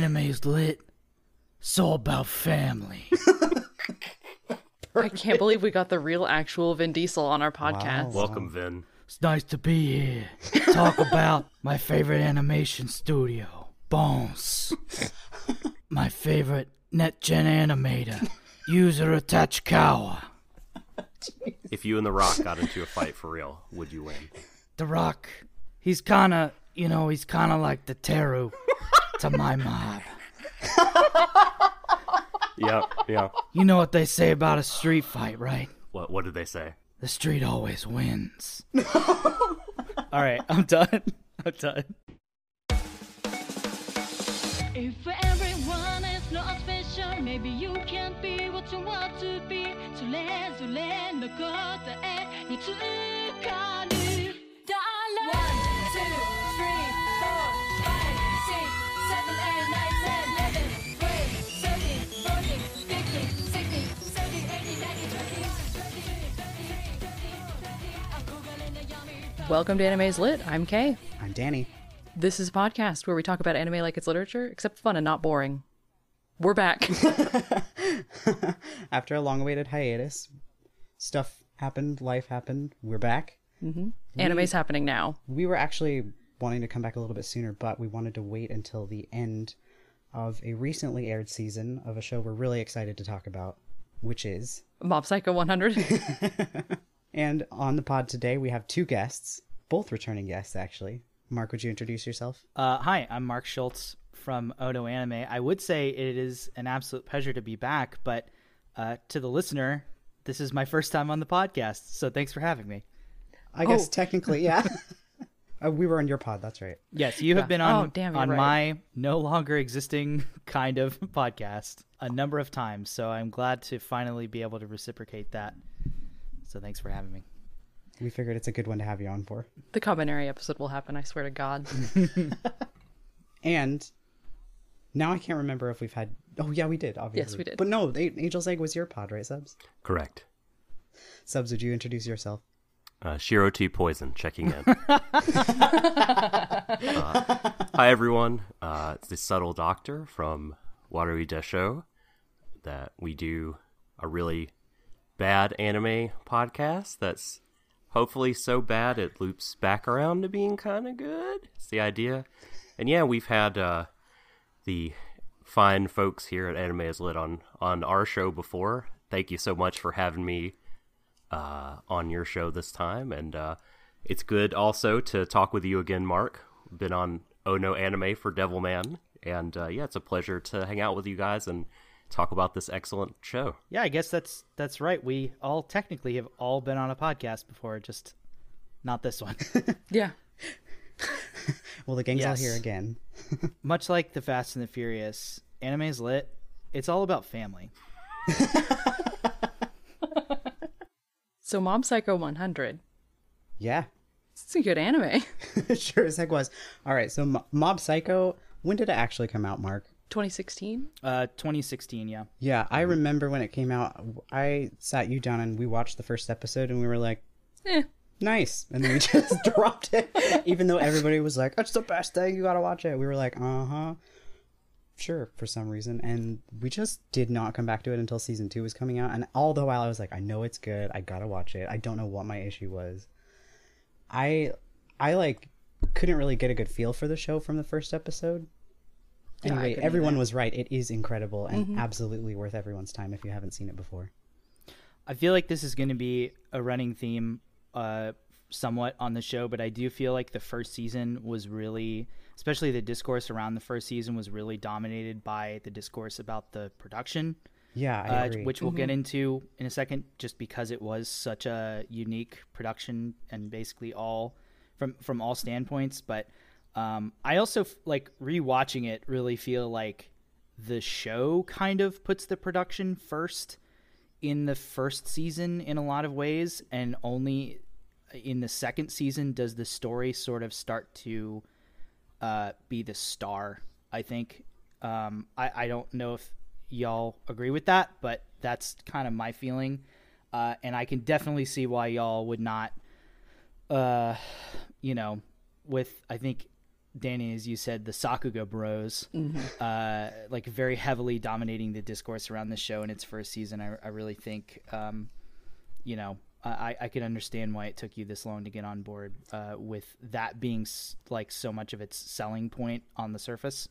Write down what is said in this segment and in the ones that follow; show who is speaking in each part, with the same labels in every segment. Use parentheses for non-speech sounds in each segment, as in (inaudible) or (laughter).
Speaker 1: Anime's lit. It's all about family. (laughs)
Speaker 2: I can't believe we got the real actual Vin Diesel on our podcast.
Speaker 3: Welcome, Vin.
Speaker 1: It's nice to be here. Talk about my favorite animation studio, Bones. (laughs) My favorite NetGen animator, Yuzuru Tachikawa.
Speaker 3: If you and The Rock got into a fight for real, would you win?
Speaker 1: The Rock, he's kind of, you know, he's kind of like the Teru to my mob.
Speaker 3: Yep, yeah.
Speaker 1: You know what they say about a street fight, right?
Speaker 3: What What did they say?
Speaker 1: The street always wins. (laughs) All right, I'm done. I'm done.
Speaker 4: If everyone is not special, maybe you can't be what you want to be. それぞれの答えにつかる。
Speaker 2: Welcome to Anime's Lit. I'm Kay.
Speaker 5: I'm Danny.
Speaker 2: This is a podcast where we talk about anime like it's literature, except fun and not boring. We're back. (laughs)
Speaker 5: After a long awaited hiatus, stuff happened, life happened, we're back. Mm-hmm.
Speaker 2: Anime's happening now.
Speaker 5: We were actually wanting to come back a little bit sooner, but we wanted to wait until the end of a recently aired season of a show we're really excited to talk about, which is.
Speaker 2: Mob Psycho 100. (laughs)
Speaker 5: And on the pod today, we have two guests, both returning guests, actually. Mark, would you introduce yourself?
Speaker 1: Uh, hi, I'm Mark Schultz from Odo Anime. I would say it is an absolute pleasure to be back, but uh, to the listener, this is my first time on the podcast, so thanks for having me.
Speaker 5: I guess
Speaker 2: Oh.
Speaker 5: technically, yeah. (laughs) uh, we were on your pod, that's right.
Speaker 1: Yes, you have been
Speaker 2: Oh,
Speaker 1: on
Speaker 2: damn,
Speaker 1: on
Speaker 2: right.
Speaker 1: my no longer existing (laughs) kind of (laughs) podcast a number of times, so I'm glad to finally be able to reciprocate that. So thanks for having me.
Speaker 5: We figured it's a good one to have you on for.
Speaker 2: the Combinary episode will happen, I swear to God. (laughs)
Speaker 5: And now I can't remember if we've had. Oh yeah, we did. Obviously, yes,
Speaker 2: we did.
Speaker 5: But no, A- Angel's Egg was your pod, right, Subs?
Speaker 3: Correct.
Speaker 5: Subs, would you introduce yourself?
Speaker 3: Uh, Shiro T Poison checking in. (laughs) Uh, hi, everyone. Uh, it's the Subtle Doctor from Watery Desho that we do a really bad anime podcast that's hopefully so bad it loops back around to being kind of good. It's the idea. And yeah, we've had uh, the fine folks here at Anime is Lit on, on our show before. Thank you so much for having me uh, on your show this time, and uh, it's good also to talk with you again, Mark. Been on Oh No Anime for Devilman, and uh, yeah, it's a pleasure to hang out with you guys and talk about this excellent show.
Speaker 1: Yeah, I guess that's that's right. We all technically have all been on a podcast before, just not this one. (laughs)
Speaker 2: yeah.
Speaker 5: Well, the gang's all
Speaker 1: Yes.
Speaker 5: here again. (laughs)
Speaker 1: Much like the Fast and the Furious, anime is lit. It's all about family. (laughs)
Speaker 2: So Mob Psycho 100.
Speaker 5: Yeah,
Speaker 2: It's a good anime.
Speaker 5: sure as heck was. All right, so Mo- Mob Psycho. When did it actually come out, Mark?
Speaker 2: 2016?
Speaker 1: Uh, 2016, yeah.
Speaker 5: Yeah, I remember when it came out. I sat you down and we watched the first episode, and we were like,
Speaker 2: Eh.
Speaker 5: "Nice," and then we (laughs) just (laughs) dropped it, even though everybody was like, that's the best thing. You gotta watch it." We were like, "Uh huh." Sure, for some reason, and we just did not come back to it until season two was coming out. And all the while, I was like, "I know it's good. I gotta watch it." I don't know what my issue was. I, I like couldn't really get a good feel for the show from the first episode.
Speaker 2: Yeah, I
Speaker 5: Anyway,
Speaker 2: couldn't
Speaker 5: everyone was right. It is incredible and absolutely worth everyone's time if you haven't seen it before.
Speaker 1: I feel like this is going to be a running theme uh, somewhat on the show, but I do feel like the first season was really, especially the discourse around the first season, was really dominated by the discourse about the production,
Speaker 5: Yeah, I
Speaker 1: uh,
Speaker 5: agree.
Speaker 1: which we'll get into in a second, just because it was such a unique production and basically all from from all standpoints. But um, I also like rewatching it. Really feel like the show kind of puts the production first in the first season in a lot of ways, and only in the second season does the story sort of start to uh, be the star. I think. Um, I, I don't know if y'all agree with that, but that's kind of my feeling. Uh, and I can definitely see why y'all would not, uh, you know, with I think Danny, as you said, the Sakuga Bros, uh, like very heavily dominating the discourse around the show in its first season. I, I really think, um, you know, I, I can understand why it took you this long to get on board uh, with that being s- like so much of its selling point on the surface.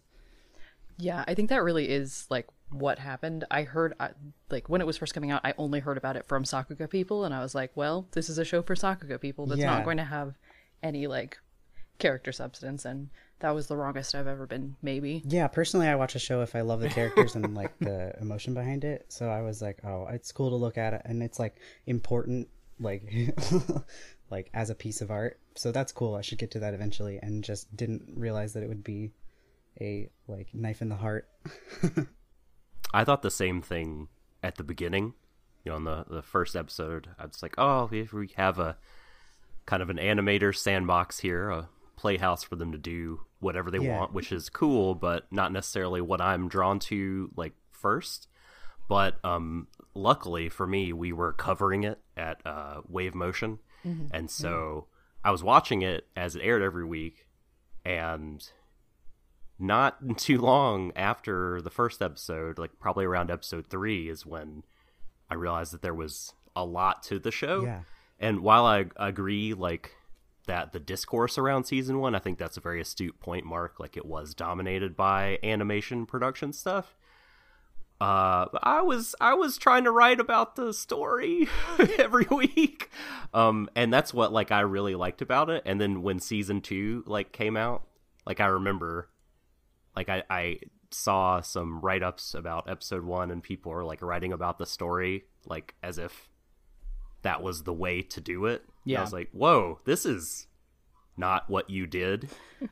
Speaker 2: Yeah, I think that really is like what happened. I heard I, like when it was first coming out, I only heard about it from Sakuga people, and I was like, well, this is a show for Sakuga people that's
Speaker 5: Yeah.
Speaker 2: not going to have any like character substance, and that was the wrongest I've ever been. Maybe.
Speaker 5: Yeah, personally, I watch a show if I love the characters and like the (laughs) emotion behind it. So I was like, oh, it's cool to look at it, and it's like important, like, (laughs) like as a piece of art. So that's cool. I should get to that eventually, and just didn't realize that it would be a like knife in the heart. (laughs)
Speaker 3: I thought the same thing at the beginning. You know, on the the first episode, I was like, "Oh, if we have a kind of an animator sandbox here, a playhouse for them to do whatever they
Speaker 5: Yeah.
Speaker 3: want, which is cool, but not necessarily what I'm drawn to like first. But um, luckily for me, we were covering it at uh, Wave Motion, and so I was watching it as it aired every week, and not (laughs) too long after the first episode, like probably around episode three, is when I realized that there was a lot to the show.
Speaker 5: Yeah.
Speaker 3: And while I agree, like that the discourse around season one, I think that's a very astute point, Mark. Like it was dominated by animation production stuff. Uh, I was I was trying to write about the story (laughs) every week, um, and that's what like I really liked about it. And then when season two like came out, like I remember like I, I saw some write ups about episode one and people are like writing about the story like as if that was the way to do it. And
Speaker 1: Yeah.
Speaker 3: I was like, whoa, this is not what you did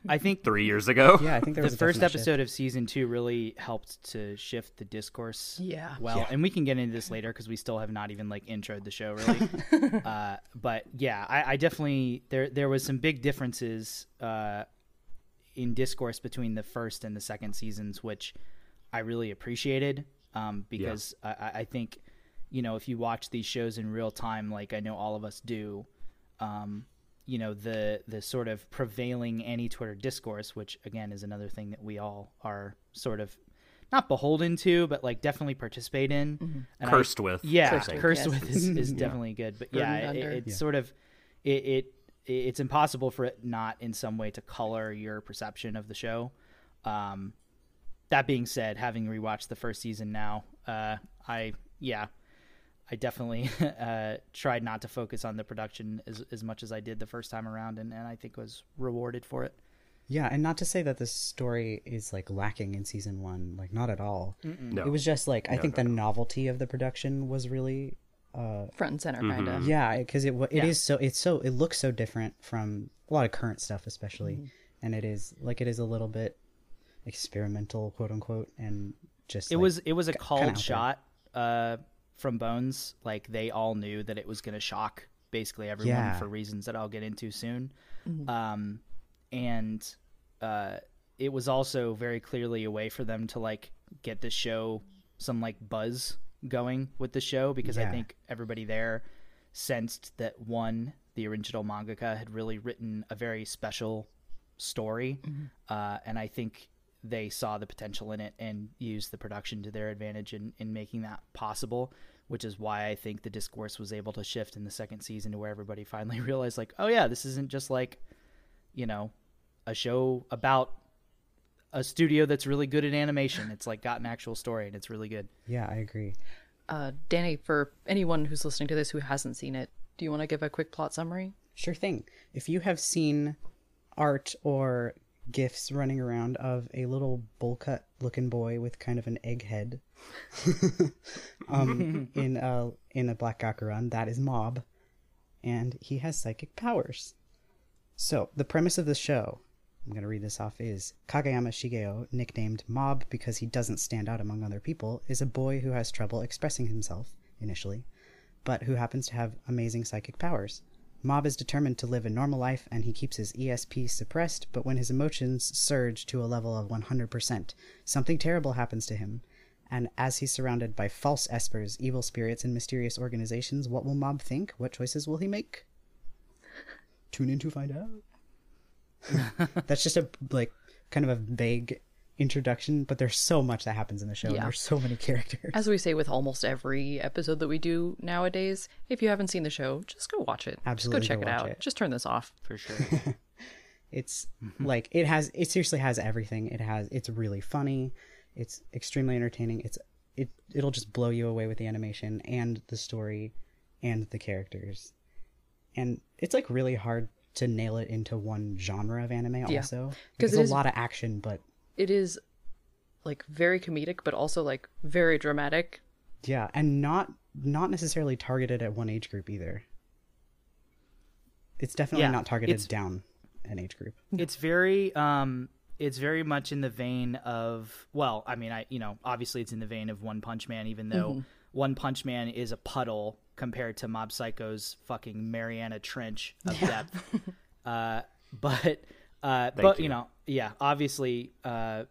Speaker 1: I think
Speaker 3: three years ago. (laughs)
Speaker 5: Yeah, I think there
Speaker 1: the
Speaker 5: was a
Speaker 1: first
Speaker 5: definite shift.
Speaker 1: episode of season two really helped to shift the discourse.
Speaker 2: Yeah.
Speaker 1: Well, and we can get into this later because we still have not even like introed the show really. (laughs) uh, but yeah, I, I definitely there there was some big differences uh, in discourse between the first and the second seasons, which I really appreciated um, because I, I- I think you know if you watch these shows in real time, like I know all of us do. Um, you know the the sort of prevailing anti-Twitter discourse, which again is another thing that we all are sort of not beholden to, but like definitely participate in. And I-
Speaker 3: Cursed with.
Speaker 1: yeah,
Speaker 3: Cursed
Speaker 1: cursed,
Speaker 2: with,
Speaker 1: with is, (laughs) is definitely good. But yeah, it,
Speaker 2: under.
Speaker 1: it's sort of it, it it's impossible for it not in some way to color your perception of the show. Um, that being said, having rewatched the first season now, uh, I yeah, I definitely (laughs) uh, tried not to focus on the production as as much as I did the first time around, and, and I think was rewarded for it.
Speaker 5: Yeah, and not to say that the story is like lacking in season one, like not at all.
Speaker 3: No.
Speaker 5: It was just like I think the novelty of the production was really
Speaker 2: Front and center, kind of.
Speaker 5: Yeah, because it wa- it is
Speaker 1: Yeah.
Speaker 5: so it's so it looks so different from a lot of current stuff, especially,
Speaker 1: Mm-hmm.
Speaker 5: and it is like it is a little bit experimental, quote unquote, and just
Speaker 1: It
Speaker 5: like,
Speaker 1: was it was a
Speaker 5: kinda
Speaker 1: called shot uh, from Bones. Like they all knew that it was going to shock basically everyone
Speaker 5: Yeah.
Speaker 1: for reasons that I'll get into soon. Um, and uh, it was also very clearly a way for them to like get the show some like buzz going with the show because I think everybody there sensed that one the original mangaka had really written a very special story uh, and I think they saw the potential in it and used the production to their advantage in, in making that possible which is why I think the discourse was able to shift in the second season to where everybody (laughs) finally realized like oh yeah this isn't just like you know a show about a studio that's really good at animation it's like got an actual story and it's really good
Speaker 5: Yeah, I agree.
Speaker 2: Uh, Danny, for anyone who's listening to this who hasn't seen it, do you want to give a quick plot summary?
Speaker 5: Sure thing. If you have seen art or gifs running around of a little bowl cut looking boy with kind of an egg head (laughs) um, (laughs) in a in a Black Gakuran, that is Mob, and he has psychic powers. So the premise of the show, I'm going to read this off, is Kageyama Shigeo, nicknamed Mob because he doesn't stand out among other people, is a boy who has trouble expressing himself initially, but who happens to have amazing psychic powers. Mob is determined to live a normal life and he keeps his ESP suppressed, but when his emotions surge to a level of 100%, something terrible happens to him. And as he's surrounded by false espers, evil spirits, and mysterious organizations, what will Mob think? What choices will he make? Tune in to find out. (laughs) That's just a like kind of a vague introduction, but there's so much that happens in the show.
Speaker 2: Yeah.
Speaker 5: there's so many (laughs) characters.
Speaker 2: As we say with almost every episode that we do nowadays, if you haven't seen the show, just go watch it.
Speaker 5: Absolutely
Speaker 2: just go
Speaker 5: go
Speaker 2: check it out.
Speaker 5: it.
Speaker 2: Just turn this off.
Speaker 1: for sure. (laughs)
Speaker 5: It's like it has it seriously has everything. It has it's really funny. It's extremely entertaining. It's it it'll just blow you away with the animation and the story and the characters. And it's like really hard to nail it into one genre of anime
Speaker 2: Yeah.
Speaker 5: also.
Speaker 2: 'Cause
Speaker 5: Because
Speaker 2: it
Speaker 5: a lot of action, but
Speaker 2: It is like very comedic, but also like very dramatic.
Speaker 5: yeah, and not not necessarily targeted at one age group either. It's definitely
Speaker 1: Yeah,
Speaker 5: not targeted
Speaker 1: it's-
Speaker 5: down an age group.
Speaker 1: it's very um it's very much in the vein of well i mean i you know obviously it's in the vein of one punch man even though one punch man is a puddle compared to mob psycho's fucking mariana trench of depth (laughs) uh but uh but you.
Speaker 3: you.
Speaker 1: know yeah obviously uh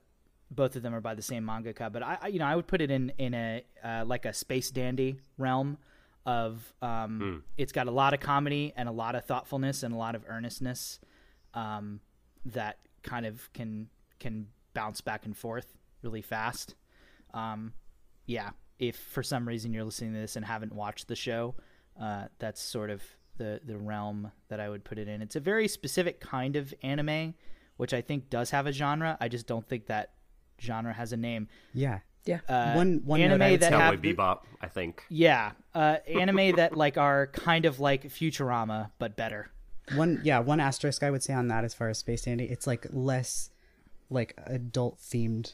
Speaker 1: both of them are by the same mangaka but i, I you know i would put it in in a uh, like a space dandy realm of um it's got a lot of comedy and a lot of thoughtfulness and a lot of earnestness um, that kind of can can bounce back and forth really fast. Um, yeah, if for some reason you're listening to this and haven't watched the show, uh, that's sort of the the realm that I would put it in. It's a very specific kind of anime, which I think does have a genre. I just don't think that genre has a name.
Speaker 5: Yeah.
Speaker 2: Yeah.
Speaker 1: Uh,
Speaker 5: one one
Speaker 1: anime
Speaker 5: note I would
Speaker 1: that
Speaker 5: say-
Speaker 1: have
Speaker 3: Cowboy Bebop, I think.
Speaker 1: yeah, uh, anime that like are kind of like Futurama but better.
Speaker 5: one yeah one asterisk i would say on that as far as space dandy it's like less like adult themed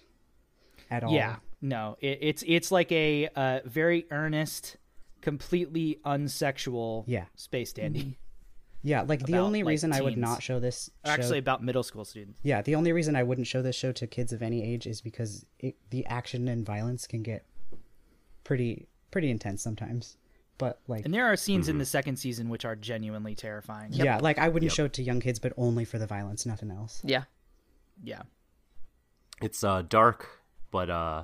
Speaker 5: at all
Speaker 1: Yeah, no, it, it's it's like a uh, very earnest, completely unsexual
Speaker 5: Yeah.
Speaker 1: space dandy.
Speaker 5: yeah like the
Speaker 1: About,
Speaker 5: only
Speaker 1: like,
Speaker 5: reason i would not show this show,
Speaker 1: Actually, about middle school students.
Speaker 5: yeah the only reason i wouldn't show this show to kids of any age is because it, the action and violence can get pretty pretty intense sometimes but like
Speaker 1: And there are scenes in the second season which are genuinely terrifying.
Speaker 5: yeah like i wouldn't show it to young kids but only for the violence nothing else
Speaker 2: Yeah.
Speaker 1: yeah,
Speaker 3: It's uh dark, but uh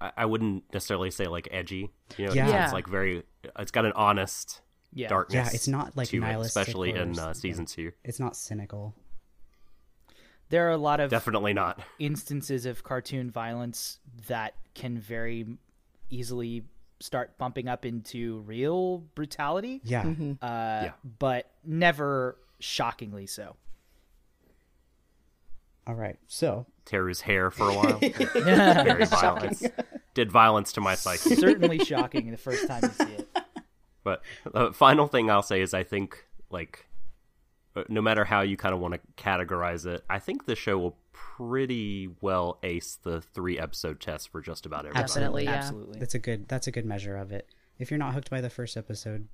Speaker 3: I, I wouldn't necessarily say like edgy. You know,
Speaker 5: Yeah.
Speaker 3: it's,
Speaker 2: Yeah.
Speaker 3: it's like very it's got an honest
Speaker 1: yeah.
Speaker 3: darkness.
Speaker 5: Yeah, it's not, like,
Speaker 3: to it, especially
Speaker 5: or
Speaker 3: in uh,
Speaker 5: s-
Speaker 3: season two.
Speaker 5: it's not cynical
Speaker 1: There are a lot of
Speaker 3: Definitely not. (laughs)
Speaker 1: instances of cartoon violence that can very easily start bumping up into real brutality.
Speaker 5: yeah
Speaker 1: Uh,
Speaker 3: Yeah.
Speaker 1: but never shockingly so.
Speaker 5: all right so
Speaker 3: Tear his hair for a while. (laughs) very violent. Did violence to my psyche.
Speaker 1: Certainly shocking the first time you see it.
Speaker 3: But the final thing I'll say is I think like uh, no matter how you kind of want to categorize it, I think the show will pretty well ace the three episode test for just about everybody.
Speaker 2: Definitely. Yeah.
Speaker 1: Absolutely.
Speaker 5: That's a good. That's a good measure of it. If you're not hooked by the first episode,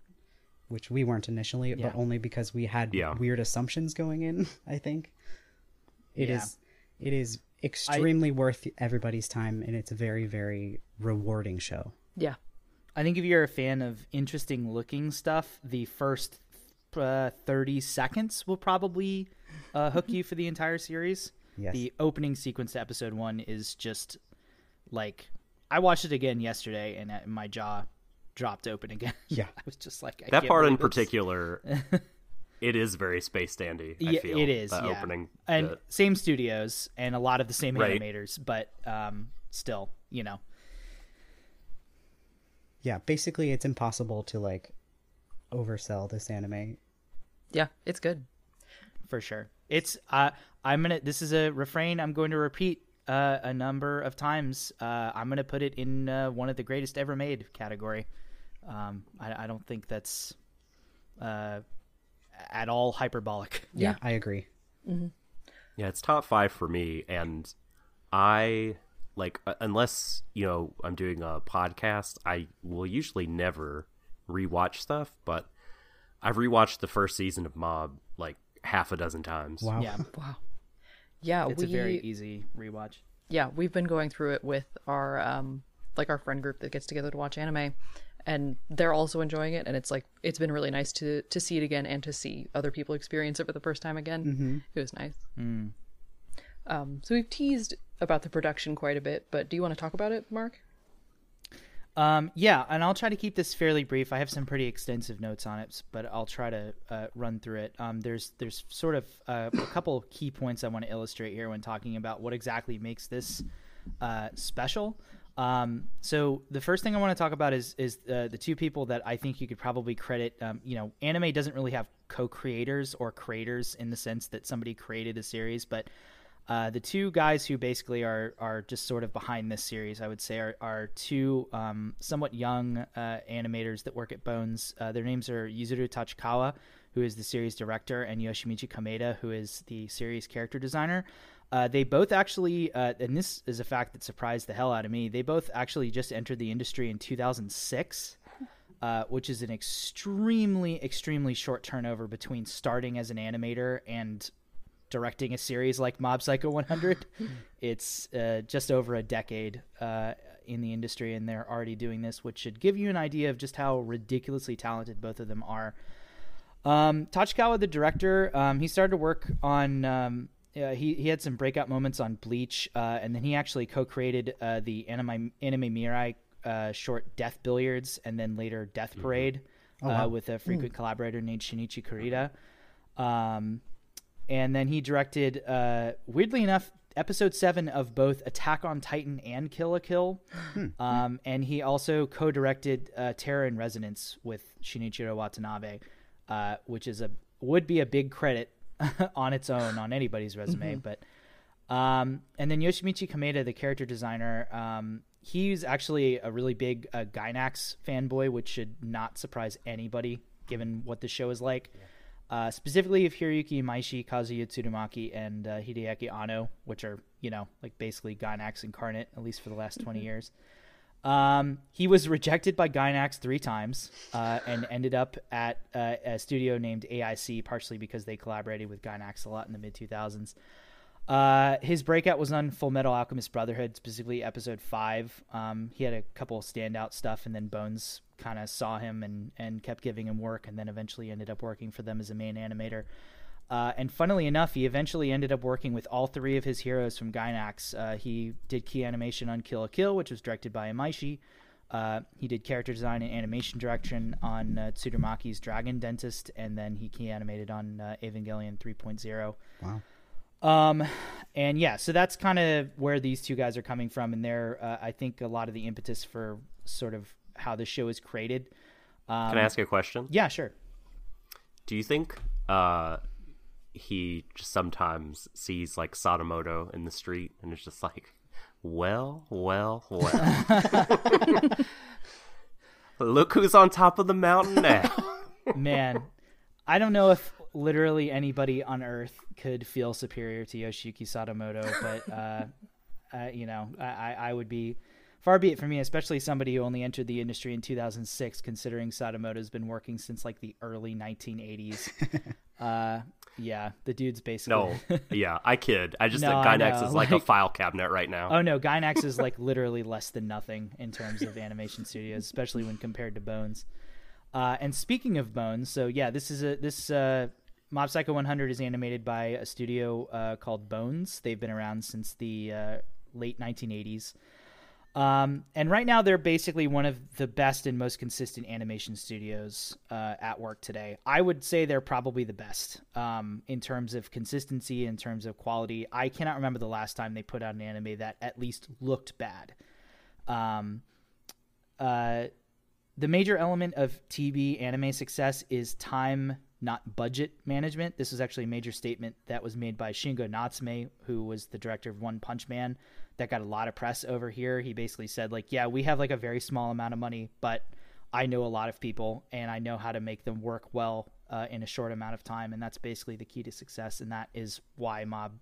Speaker 5: which we weren't initially,
Speaker 1: Yeah.
Speaker 5: but only because we had
Speaker 3: Yeah.
Speaker 5: weird assumptions going in, (laughs) I think it is.
Speaker 1: Yeah.
Speaker 5: It is extremely worth everybody's time, and it's a very, very rewarding show.
Speaker 2: Yeah.
Speaker 1: I think if you're a fan of interesting looking stuff, the first uh, 30 seconds will probably uh, hook you for the entire series.
Speaker 5: Yes.
Speaker 1: The opening sequence to episode one is just like I watched it again yesterday and uh, my jaw dropped open again.
Speaker 5: Yeah. (laughs)
Speaker 1: I was just like I
Speaker 3: That
Speaker 1: can't
Speaker 3: part in
Speaker 1: this.
Speaker 3: particular, (laughs) it is very space dandy. I
Speaker 1: Yeah,
Speaker 3: feel
Speaker 1: it is. yeah.
Speaker 3: opening.
Speaker 1: and
Speaker 3: bit.
Speaker 1: same studios and a lot of the same
Speaker 3: Right.
Speaker 1: animators, but um, still, you know,
Speaker 5: Yeah, basically, it's impossible to like oversell this anime.
Speaker 2: Yeah. It's good.
Speaker 1: for sure. It's uh, I'm gonna. This is a refrain I'm going to repeat uh, a number of times. Uh, I'm gonna put it in uh, one of the greatest ever made category. Um, I, I don't think that's uh, at all hyperbolic.
Speaker 5: Yeah, I agree.
Speaker 3: Yeah, it's top five for me, and I like unless you know I'm doing a podcast, I will usually never rewatch stuff, but I've rewatched the first season of Mob like half a dozen times.
Speaker 5: Wow.
Speaker 1: Yeah, (laughs)
Speaker 2: Wow. Yeah.
Speaker 1: it's
Speaker 2: we,
Speaker 1: a very easy rewatch.
Speaker 2: yeah, we've been going through it with our um like our friend group that gets together to watch anime and they're also enjoying it and it's like it's been really nice to to see it again and to see other people experience it for the first time again. It was nice. Um so we've teased about the production quite a bit, but do you want to talk about it, Mark?
Speaker 1: Um, yeah, and I'll try to keep this fairly brief. I have some pretty extensive notes on it, but I'll try to uh, run through it. Um, there's there's sort of uh, a couple key points I want to illustrate here when talking about what exactly makes this uh, special. Um, so the first thing I want to talk about is is uh, the two people that I think you could probably credit. Um, you know, anime doesn't really have co-creators or creators in the sense that somebody created a series, but uh, the two guys who basically are are just sort of behind this series, I would say, are, are two um, somewhat young uh, animators that work at Bones. Uh, their names are Yuzuru Tachikawa, who is the series director, and Yoshimichi Kameda, who is the series character designer. Uh, they both actually, uh, and this is a fact that surprised the hell out of me. They both actually just entered the industry in 2006. Uh, which is an extremely, extremely short turnover between starting as an animator and directing a series like Mob Psycho 100. (laughs) it's uh, just over a decade uh, in the industry, and they're already doing this, which should give you an idea of just how ridiculously talented both of them are. Um, Tachikawa, the director, um, he started to work on. Um, uh, he he had some breakout moments on Bleach, uh, and then he actually co-created uh, the anime anime Mirai uh, short Death Billiards, and then later Death Parade uh, with a frequent collaborator named Shinichi Kurita. Um, and then he directed, uh, weirdly enough, episode seven of both Attack on Titan and Kill la Kill. Um, and he also co-directed uh, Terror in Resonance with Shinichiro Watanabe, uh, which is a would be a big credit (laughs) on its own on anybody's resume. But um, and then Yoshimichi Kameda, the character designer, um, he's actually a really big uh, Gainax fanboy, which should not surprise anybody given what the show is like. Uh, specifically of Hiroyuki Imaishi, Kazuya Tsurumaki, and uh, Hideaki Anno, which are, you know, like basically Gainax incarnate, at least for the last 20 years. Um, he was rejected by Gainax three times uh, and ended up at uh, a studio named AIC, partially because they collaborated with Gainax a lot in the mid 2000s. Uh, his breakout was on Full Metal Alchemist Brotherhood, specifically episode five. Um, he had a couple of standout stuff, and then Bones kind of saw him and, and kept giving him work, and then eventually ended up working for them as a main animator. Uh, and funnily enough, he eventually ended up working with all three of his heroes from Gainax. Uh, he did key animation on Kill la Kill, which was directed by Imaishi. Uh, he did character design and animation direction on uh, Tsurumaki's Dragon Dentist, and then he key animated on uh, Evangelion 3.0.
Speaker 5: Wow.
Speaker 1: Um, and yeah, so that's kind of where these two guys are coming from, and they're, uh, I think, a lot of the impetus for sort of how the show is created. Um,
Speaker 3: Can I ask you a question?
Speaker 1: Yeah, sure.
Speaker 3: Do you think uh, he just sometimes sees like Sadamoto in the street and it's just like, well, well, well. (laughs) Look who's on top of the mountain now. (laughs)
Speaker 1: Man, I don't know if literally anybody on Earth could feel superior to Yoshiyuki Sadamoto, but uh, uh, you know, I I would be far be it from me, especially somebody who only entered the industry in 2006, considering Sadamoto's been working since like the early 1980s. (laughs) uh, yeah, the dude's basically
Speaker 3: No, (laughs) yeah, I kid. I just
Speaker 1: No,
Speaker 3: think
Speaker 1: Gainax
Speaker 3: is like, a file cabinet right now.
Speaker 1: Oh no, Gainax is (laughs) like literally less than nothing in terms of animation studios, especially when compared to Bones. Uh, and speaking of Bones, so yeah, this is a this uh, Mob Psycho 100 is animated by a studio uh, called Bones. They've been around since the uh, late 1980s. Um, and right now, they're basically one of the best and most consistent animation studios uh, at work today. I would say they're probably the best um, in terms of consistency, in terms of quality. I cannot remember the last time they put out an anime that at least looked bad. Um, uh, the major element of TV anime success is time, not budget management. This is actually a major statement that was made by Shingo Natsume, who was the director of One Punch Man, that got a lot of press over here. He basically said, like, yeah, we have like a very small amount of money, but I know a lot of people and I know how to make them work well uh, in a short amount of time. And that's basically the key to success. And that is why Mob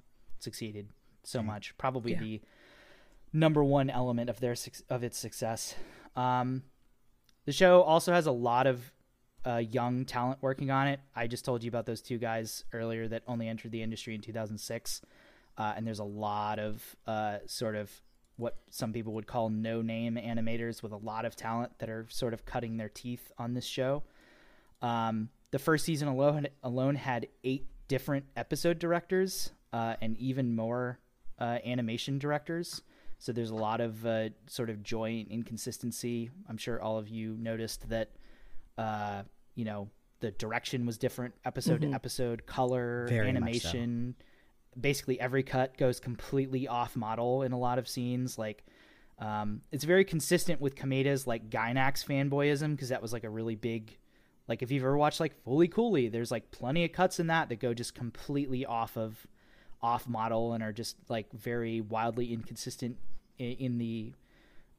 Speaker 1: succeeded so much. Probably
Speaker 2: Yeah.
Speaker 1: the number one element of their of its success. Um, the show also has a lot of uh, young talent working on it. I just told you about those two guys earlier that only entered the industry in 2006, uh, and there's a lot of uh, sort of what some people would call no-name animators with a lot of talent that are sort of cutting their teeth on this show. Um, the first season alone alone had eight different episode directors uh, and even more uh, animation directors. So there's a lot of uh, sort of joy and inconsistency. I'm sure all of you noticed that, uh, you know, the direction was different episode to episode, color,
Speaker 5: Very much so.
Speaker 1: Basically, every cut goes completely off model in a lot of scenes. Like, um, it's very consistent with Kameda's like Gainax fanboyism because that was like a really big, like if you've ever watched like Fooly Cooly, there's like plenty of cuts in that that go just completely off of off model and are just like very wildly inconsistent in, in the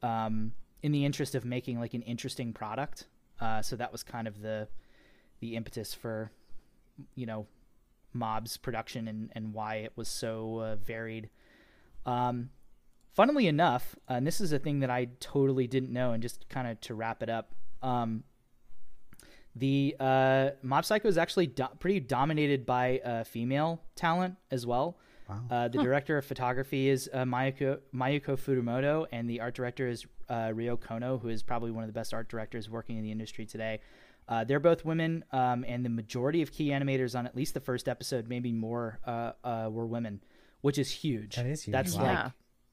Speaker 1: um, in the interest of making like an interesting product. Uh, so that was kind of the the impetus for you know mob's production and, and why it was so uh, varied um, funnily enough and this is a thing that i totally didn't know and just kind of to wrap it up um, the uh, mob psycho is actually do- pretty dominated by uh, female talent as well
Speaker 5: Wow.
Speaker 1: uh, the director of photography is uh, Mayuko, Mayuko Furumoto, and the art director is uh, Ryo Kono, who is probably one of the best art directors working in the industry today. Uh, they're both women, um, and the majority of key animators on at least the first episode, maybe more, uh, uh, were women, which is huge.
Speaker 5: That is huge.
Speaker 1: That's
Speaker 5: Wow.
Speaker 1: like,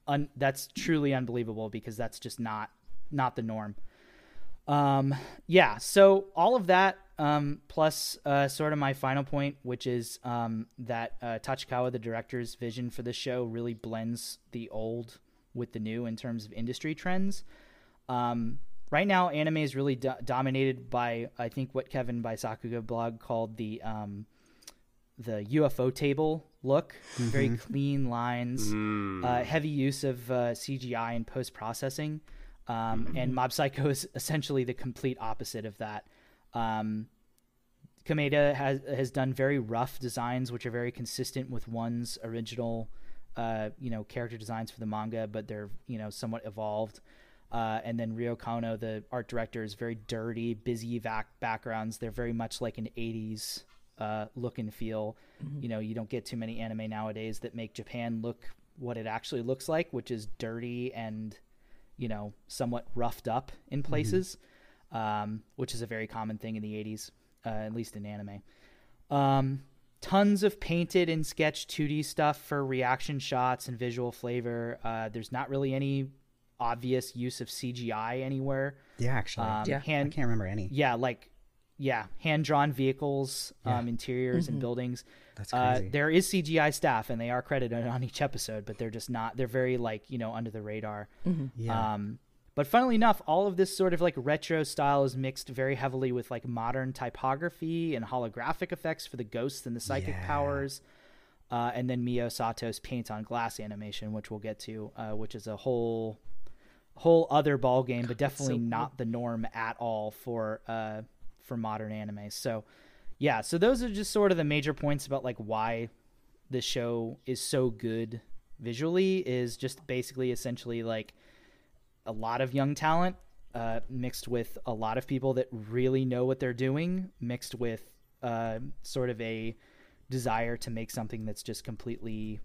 Speaker 1: un- that's truly unbelievable because that's just not not the norm. Um, yeah, so all of that, um, plus uh, sort of my final point, which is um, that uh, Tachikawa, the director's vision for this show, really blends the old with the new in terms of industry trends. Um, right now, anime is really do- dominated by, I think, what Kevin by Sakuga blog called the um, the ufotable look. Very clean lines, uh, heavy use of uh, CGI and post processing. Um, And Mob Psycho is essentially the complete opposite of that. Um, Kameda has has done very rough designs, which are very consistent with one's original, uh, you know, character designs for the manga, but they're you know somewhat evolved. Uh, and then Ryo Kono, the art director, is very dirty, busy vac- backgrounds. They're very much like an '80s uh, look and feel. You know, you don't get too many anime nowadays that make Japan look what it actually looks like, which is dirty and you know somewhat roughed up in places, um, which is a very common thing in the '80s, uh, at least in anime. Um, tons of painted and sketched 2D stuff for reaction shots and visual flavor. Uh, there's not really any obvious use of CGI anywhere.
Speaker 5: Yeah, actually.
Speaker 1: Um,
Speaker 2: Yeah.
Speaker 5: I can't remember any.
Speaker 1: yeah, like yeah, hand drawn vehicles, um, interiors, and buildings.
Speaker 5: That's
Speaker 1: Uh,
Speaker 5: crazy.
Speaker 1: there is CGI staff, and they are credited on each episode, but they're just not. They're very like you know under the radar.
Speaker 5: Yeah.
Speaker 1: Um, but funnily enough, all of this sort of like retro style is mixed very heavily with like modern typography and holographic effects for the ghosts and the psychic
Speaker 5: Yeah.
Speaker 1: powers. Uh, and then Miyo Sato's paint on glass animation, which we'll get to, uh, which is a whole whole other ball game, but definitely
Speaker 2: cool.
Speaker 1: not the norm at all for uh, for modern anime. So yeah, so those are just sort of the major points about like why the show is so good visually is just basically essentially like a lot of young talent uh, mixed with a lot of people that really know what they're doing mixed with uh, sort of a desire to make something that's just completely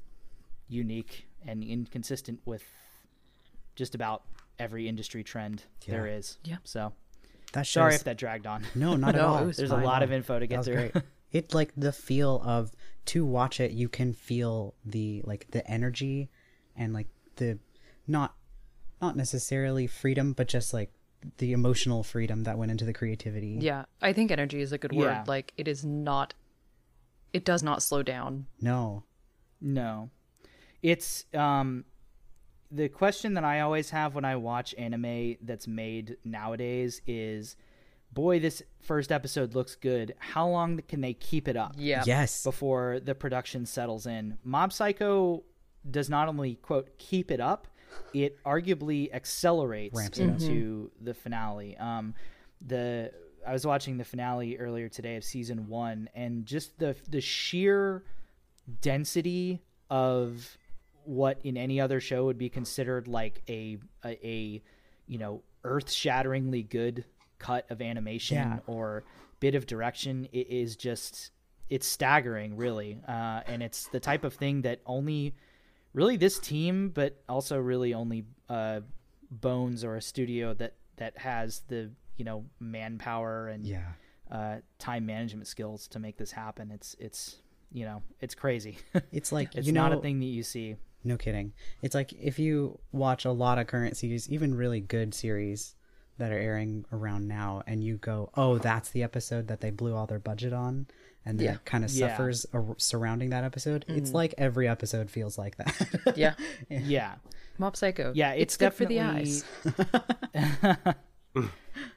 Speaker 1: unique and inconsistent with just about every industry trend there
Speaker 5: Yeah.
Speaker 1: is
Speaker 2: Yeah.
Speaker 1: so
Speaker 5: that
Speaker 1: sorry if that dragged on
Speaker 5: No, not (laughs) at all.
Speaker 1: there's
Speaker 2: fine.
Speaker 1: a lot of info to get through
Speaker 5: great. (laughs) It like the feel of to watch it, you can feel the like the energy and like the not not necessarily freedom, but just like the emotional freedom that went into the creativity.
Speaker 2: Yeah, I think energy is a good word.
Speaker 1: Yeah.
Speaker 2: Like it is not it does not slow down.
Speaker 5: No.
Speaker 1: No. It's um the question that I always have when I watch anime that's made nowadays is boy this first episode looks good. How long can they keep it up
Speaker 2: Yeah.
Speaker 5: Yes.
Speaker 1: before the production settles in? Mob Psycho does not only quote keep it up, it arguably accelerates
Speaker 5: Ramps it up.
Speaker 1: into the finale. Um the I was watching the finale earlier today of season 1 and just the the sheer density of what in any other show would be considered like a a, a you know earth-shatteringly good cut of animation
Speaker 5: Yeah.
Speaker 1: or bit of direction it is just it's staggering really uh, and it's the type of thing that only really this team but also really only uh, bones or a studio that that has the you know manpower and
Speaker 5: Yeah.
Speaker 1: uh, time management skills to make this happen. It's it's you know it's crazy. (laughs)
Speaker 5: It's like
Speaker 1: it's
Speaker 5: you know
Speaker 1: not a thing that you see.
Speaker 5: No kidding. It's like if you watch a lot of current series, even really good series that are airing around now, and you go, "Oh, that's the episode that they blew all their budget on," and then
Speaker 2: Yeah.
Speaker 5: it kind of
Speaker 1: Yeah.
Speaker 5: suffers ar- surrounding that episode. It's like every episode feels like that.
Speaker 2: Yeah. (laughs)
Speaker 1: Yeah.
Speaker 2: Mob Psycho.
Speaker 1: Yeah, it's,
Speaker 2: good for the eyes. (laughs)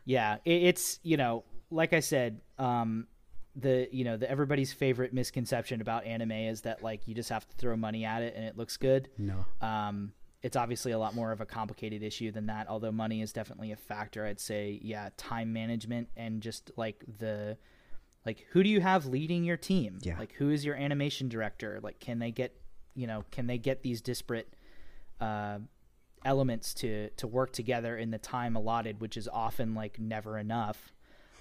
Speaker 1: yeah, it's you know, like I said, um, the you know the everybody's favorite misconception about anime is that like you just have to throw money at it and it looks good.
Speaker 5: no.
Speaker 1: Um, it's obviously a lot more of a complicated issue than that. Although money is definitely a factor, I'd say yeah, time management and just like the like who do you have leading your team?
Speaker 5: Yeah.
Speaker 1: Like who is your animation director? Like can they get you know can they get these disparate uh, elements to to work together in the time allotted, which is often like never enough.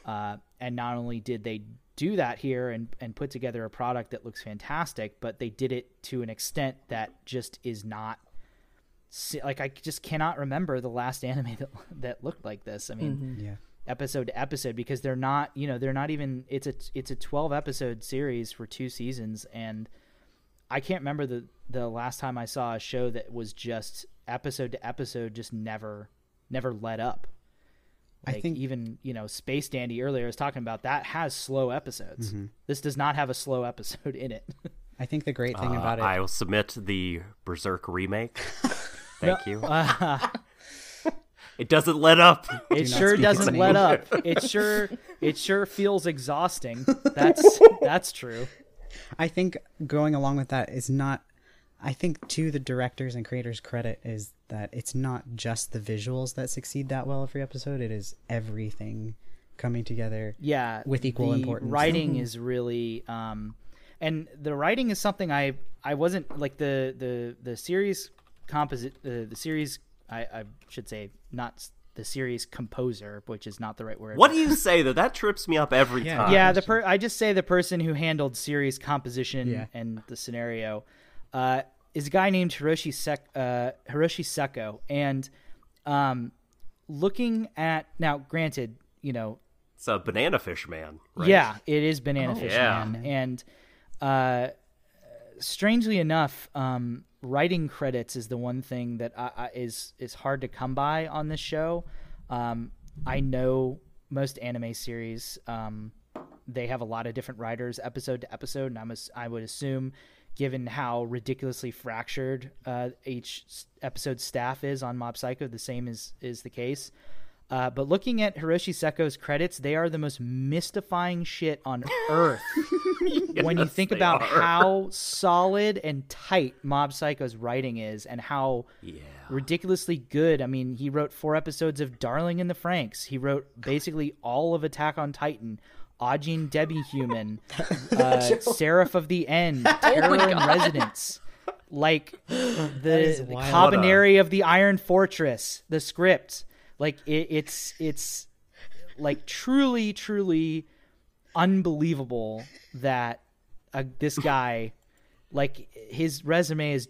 Speaker 1: Uh, and not only did they do that here and and put together a product that looks fantastic, but they did it to an extent that just is not like I just cannot remember the last (laughs) anime that that looked like this. I mean, mm-hmm.
Speaker 5: Yeah.
Speaker 1: episode to episode because they're not you know they're not even it's a it's a 12 episode series for two seasons and i can't remember the the last time i saw a show that was just episode to episode just never never let up
Speaker 5: I think-
Speaker 1: even you know space dandy earlier was talking about that has slow episodes
Speaker 5: Mm-hmm.
Speaker 1: this does not have a slow episode in it (laughs)
Speaker 5: I think the great thing
Speaker 3: Uh,
Speaker 5: about it.
Speaker 3: I will submit the Berserk remake. (laughs) Thank you. (laughs) it doesn't let up.
Speaker 1: it
Speaker 5: not
Speaker 1: sure doesn't
Speaker 5: name.
Speaker 1: let up it sure it sure feels exhausting that's that's true
Speaker 5: I think going along with that is not. I think to the directors and creators' credit is that it's not just the visuals that succeed that well every episode. It is everything coming together.
Speaker 1: yeah
Speaker 5: with equal
Speaker 1: the
Speaker 5: importance.
Speaker 1: writing is really um and the writing is something i i wasn't like the the the series composite the the series i i should say not the series composer which is not the right word
Speaker 3: What do you say though? That trips me up every
Speaker 5: Yeah.
Speaker 3: time.
Speaker 1: yeah the per i just say the person who handled series composition
Speaker 5: Yeah.
Speaker 1: and the scenario uh is a guy named hiroshi Sek, uh hiroshi seko and um looking at now granted you know
Speaker 3: It's a banana fish man. Right?
Speaker 1: yeah, it is Banana
Speaker 2: Oh.
Speaker 1: Fish
Speaker 3: Yeah.
Speaker 1: Man. And uh, strangely enough, um, writing credits is the one thing that I, I, is is hard to come by on this show. Um, I know most anime series um, they have a lot of different writers episode to episode, and I'm ass- I would assume, given how ridiculously fractured uh, each episode staff is on Mob Psycho, the same is is the case. Uh, but looking at Hiroshi Seko's credits, they are the most mystifying shit on (laughs) earth. when you think about
Speaker 3: are.
Speaker 1: how solid and tight Mob Psycho's writing is, and how
Speaker 3: Yeah.
Speaker 1: ridiculously good. I mean, he wrote four episodes of Darling in the Franxx. He wrote basically all of Attack on Titan, Ajin Debbie Human, (laughs) uh, Seraph of the End, (laughs) Terror in Resonance. Like (gasps) the, the. Kabaneri of the Iron Fortress, the script. Like it, it's it's like truly, truly unbelievable that uh, this guy, like his resume is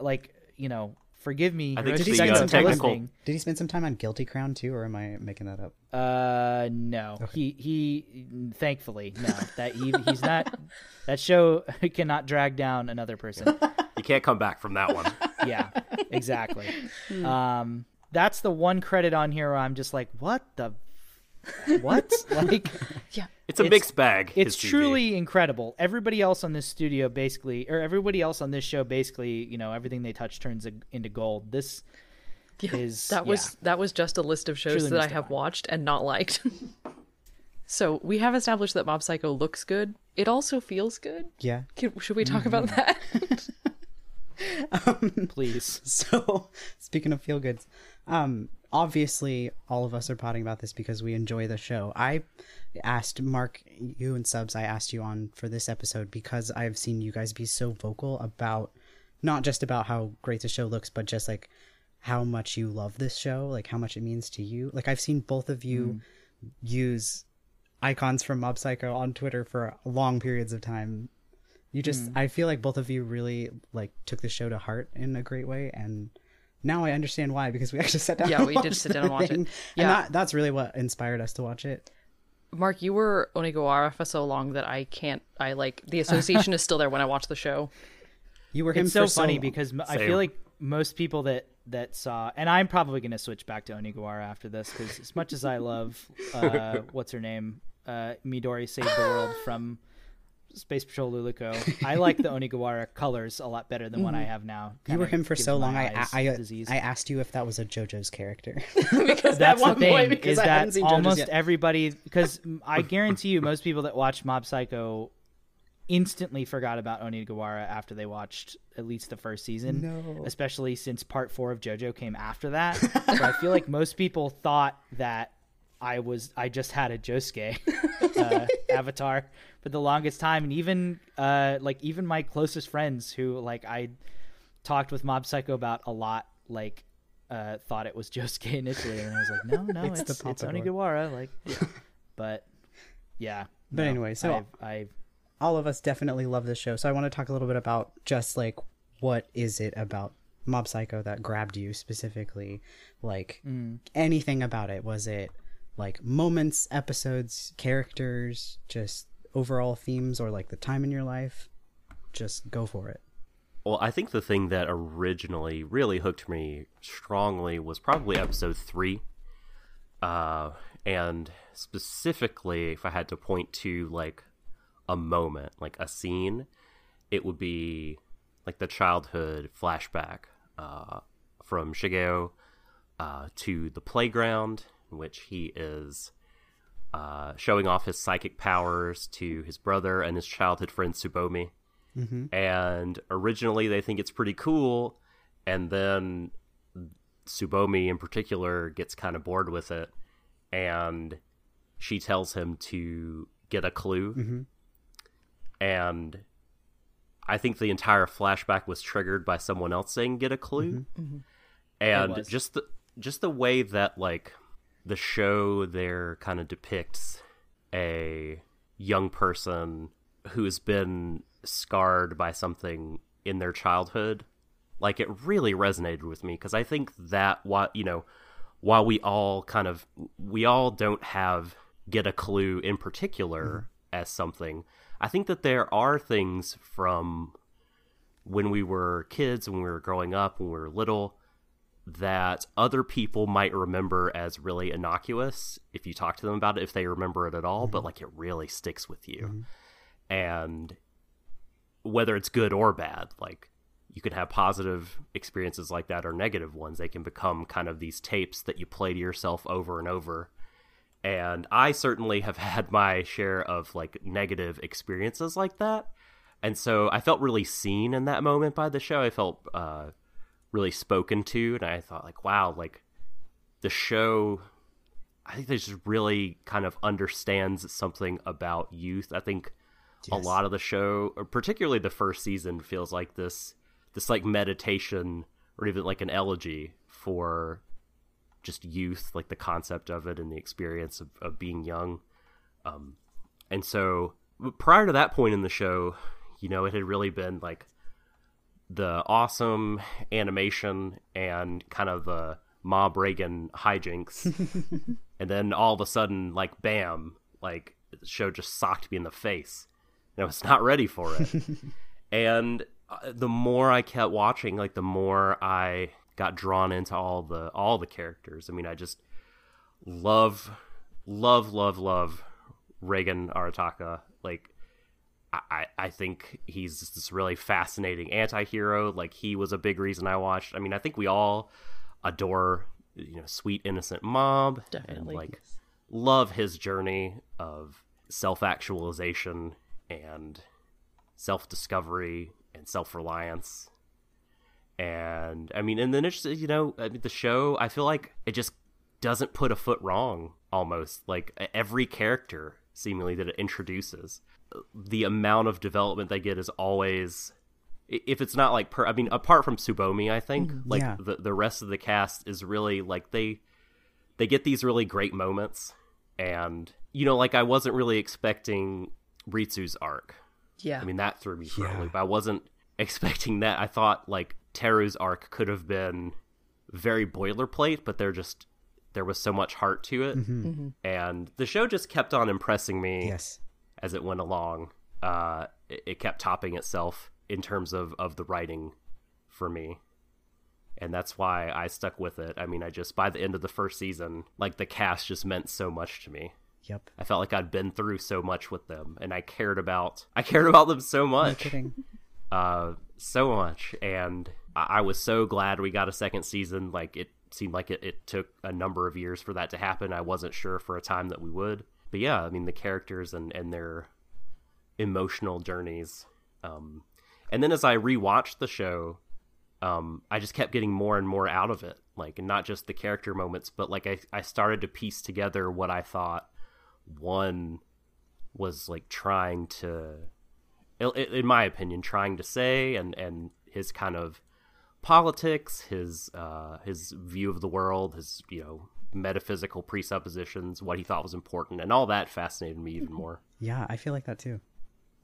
Speaker 1: like you know. Forgive me,
Speaker 3: I think
Speaker 1: Hiroshi
Speaker 5: the,
Speaker 1: Seko,
Speaker 5: uh,
Speaker 1: for
Speaker 3: technical-
Speaker 1: listening.
Speaker 5: Did he spend some time on Guilty Crown too, or am I making that up?
Speaker 1: Uh, no. He he. Thankfully, no. That he he's not. That show (laughs) cannot drag down another person. (laughs)
Speaker 3: You can't come back from that one. (laughs)
Speaker 1: Yeah, exactly. Um, that's the one credit on here where I'm just like, what the, (laughs) what? like, (laughs)
Speaker 2: Yeah.
Speaker 3: It's a
Speaker 1: It's-
Speaker 3: mixed bag.
Speaker 1: it's
Speaker 3: his TV.
Speaker 1: truly incredible. Everybody else on this studio basically, or everybody else on this show basically, you know, everything they touch turns a- into gold. This
Speaker 2: Yeah,
Speaker 1: is-
Speaker 2: that was
Speaker 1: yeah.
Speaker 2: that was just a list of shows
Speaker 1: Truly
Speaker 2: that I have
Speaker 1: mystifying.
Speaker 2: watched and not liked. (laughs) so we have established that Mob Psycho looks good. It also feels good.
Speaker 5: Yeah.
Speaker 2: Can, should we talk about that?
Speaker 1: um, please.
Speaker 5: So, speaking of feel goods, um, obviously all of us are potting about this because we enjoy the show. I asked Mark, you and subs, I asked you on for this episode because I've seen you guys be so vocal about not just about how great the show looks, but just like how much you love this show, like how much it means to you. Like I've seen both of you mm. use icons from Mob Psycho on Twitter for long periods of time. You just mm. I feel like both of you really like took the show to heart in a great way and now I understand why because we actually sat down.
Speaker 2: Yeah,
Speaker 5: and
Speaker 2: we did sit down and watch it. Yeah.
Speaker 5: and that, that's really what inspired us to watch it.
Speaker 2: Mark, you were Onigawara for so long that I can't. I like the (laughs) association is still there when I watch the show.
Speaker 5: You were him
Speaker 1: it's so
Speaker 5: for so
Speaker 1: funny
Speaker 5: long.
Speaker 1: because m- I
Speaker 3: Same.
Speaker 1: feel like most people that that saw, and I'm probably going to switch back to Onigawara after this because as much as I love, (laughs) uh, what's her name, uh, Midori saved the world from Space Patrol Luluco, (laughs) I like the Onigawara colors a lot better than what I mm-hmm. have now.
Speaker 5: You were him for so long. I I, I,
Speaker 1: disease.
Speaker 5: I asked you if that was a JoJo's character (laughs) because
Speaker 1: That's
Speaker 5: at one
Speaker 1: the thing
Speaker 5: point because
Speaker 1: is
Speaker 5: I
Speaker 1: that
Speaker 5: seen
Speaker 1: almost
Speaker 5: yet.
Speaker 1: everybody because (laughs) I guarantee you most people that watch Mob Psycho instantly forgot about Onigawara after they watched at least the first season.
Speaker 5: No.
Speaker 1: Especially since part four of JoJo came after that. so I feel like most people thought that I was I just had a Josuke uh, (laughs) avatar for the longest time, and even uh, like even my closest friends who like I talked with Mob Psycho about a lot, like uh, thought it was Josuke (laughs) initially, and I was like, no, no,
Speaker 5: It's
Speaker 1: it's
Speaker 5: the
Speaker 1: it's,
Speaker 5: Pompadour.
Speaker 1: Onigawara, like, (laughs) but yeah.
Speaker 5: But
Speaker 1: no,
Speaker 5: anyway, so-
Speaker 1: I've, I've
Speaker 5: all of us definitely love this show. So I want to talk a little bit about just like what is it about Mob Psycho that grabbed you specifically? Like anything about it? Was it like moments, episodes, characters, just overall themes, or like the time in your life? Just go for it.
Speaker 3: Well, I think the thing that originally really hooked me strongly was probably episode three. Uh, and specifically, if I had to point to like a moment, like a scene, it would be like the childhood flashback uh, from Shigeo uh, to the playground, in which he is uh, showing off his psychic powers to his brother and his childhood friend Tsubomi. Mm-hmm. And originally they think it's pretty cool and then Tsubomi, in particular gets kind of bored with it and she tells him to get a clue. Mm-hmm. And I think the entire flashback was triggered by someone else saying get a clue. Mm-hmm.
Speaker 1: And
Speaker 3: just the just the way that like the show there kind of depicts a young person who has been scarred by something in their childhood. Like it really resonated with me because i think that what you know while we all kind of we all don't have get a clue in particular mm-hmm. as something i think that there are things from when we were kids when we were growing up when we were little that other people might remember as really innocuous if you talk to them about it if they remember it at all but like it really sticks with you. And whether it's good or bad like you can have positive experiences like that or negative ones. They can become kind of these tapes that you play to yourself over and over. And i certainly have (laughs) had my share of like negative experiences like that. And so i felt really seen in that moment by the show. I felt uh, really spoken to and i thought like wow like the show i think they just really kind of understands something about youth. I think a lot of the show or particularly the first season feels like this this like meditation or even like an elegy for just youth like the concept of it and the experience of, of being young. Um and so prior to that point in the show you know it had really been like the awesome animation and kind of the mob Reigen hijinks. (laughs) And then all of a sudden like bam like the show just socked me in the face. And i was not ready for it. (laughs) And uh, the more i kept watching like the more i got drawn into all the all the characters. I mean i just love love love love Reigen Arataka. Like I, I think he's this really fascinating anti-hero. Like he was a big reason i watched. I mean i think we all adore you know sweet innocent mob and like love his journey of self-actualization and self-discovery and self-reliance. And i mean and then it's you know I mean, the show i feel like it just doesn't put a foot wrong almost. Like every character seemingly that it introduces the amount of development they get is always if it's not like per i mean apart from Tsubomi i think mm-hmm. like
Speaker 5: yeah.
Speaker 3: the, the rest of the cast is really like they they get these really great moments and you know like i wasn't really expecting ritsu's arc
Speaker 2: Yeah.
Speaker 3: I mean, that threw me for
Speaker 5: Yeah.
Speaker 3: a loop. I wasn't expecting that. I thought like Teru's arc could have been very boilerplate, but there just there was so much heart to it, mm-hmm. Mm-hmm. and the show just kept on impressing me
Speaker 5: Yes.
Speaker 3: As it went along. Uh, it, it kept topping itself, in terms of of the writing for me and that's why I stuck with it. I mean, I just by the end of the first season, like the cast just meant so much to me.
Speaker 5: Yep.
Speaker 3: I felt like I'd been through so much with them, and I cared about I cared about them so
Speaker 5: No
Speaker 3: much,
Speaker 5: kidding. (laughs)
Speaker 3: uh, so much, and I, I was so glad we got a second season. Like it seemed like it, it took a number of years for that to happen. I wasn't sure for a time that we would, but yeah, I mean the characters and and their emotional journeys. Um, and then as I rewatched the show, um, I just kept getting more and more out of it. Like, and not just the character moments, but like I, I started to piece together what I thought one was like trying to, in my opinion, trying to say, and and his kind of politics, his uh, his view of the world, his you know metaphysical presuppositions, what he thought was important, and all that fascinated me even more.
Speaker 5: Yeah, I feel like that too.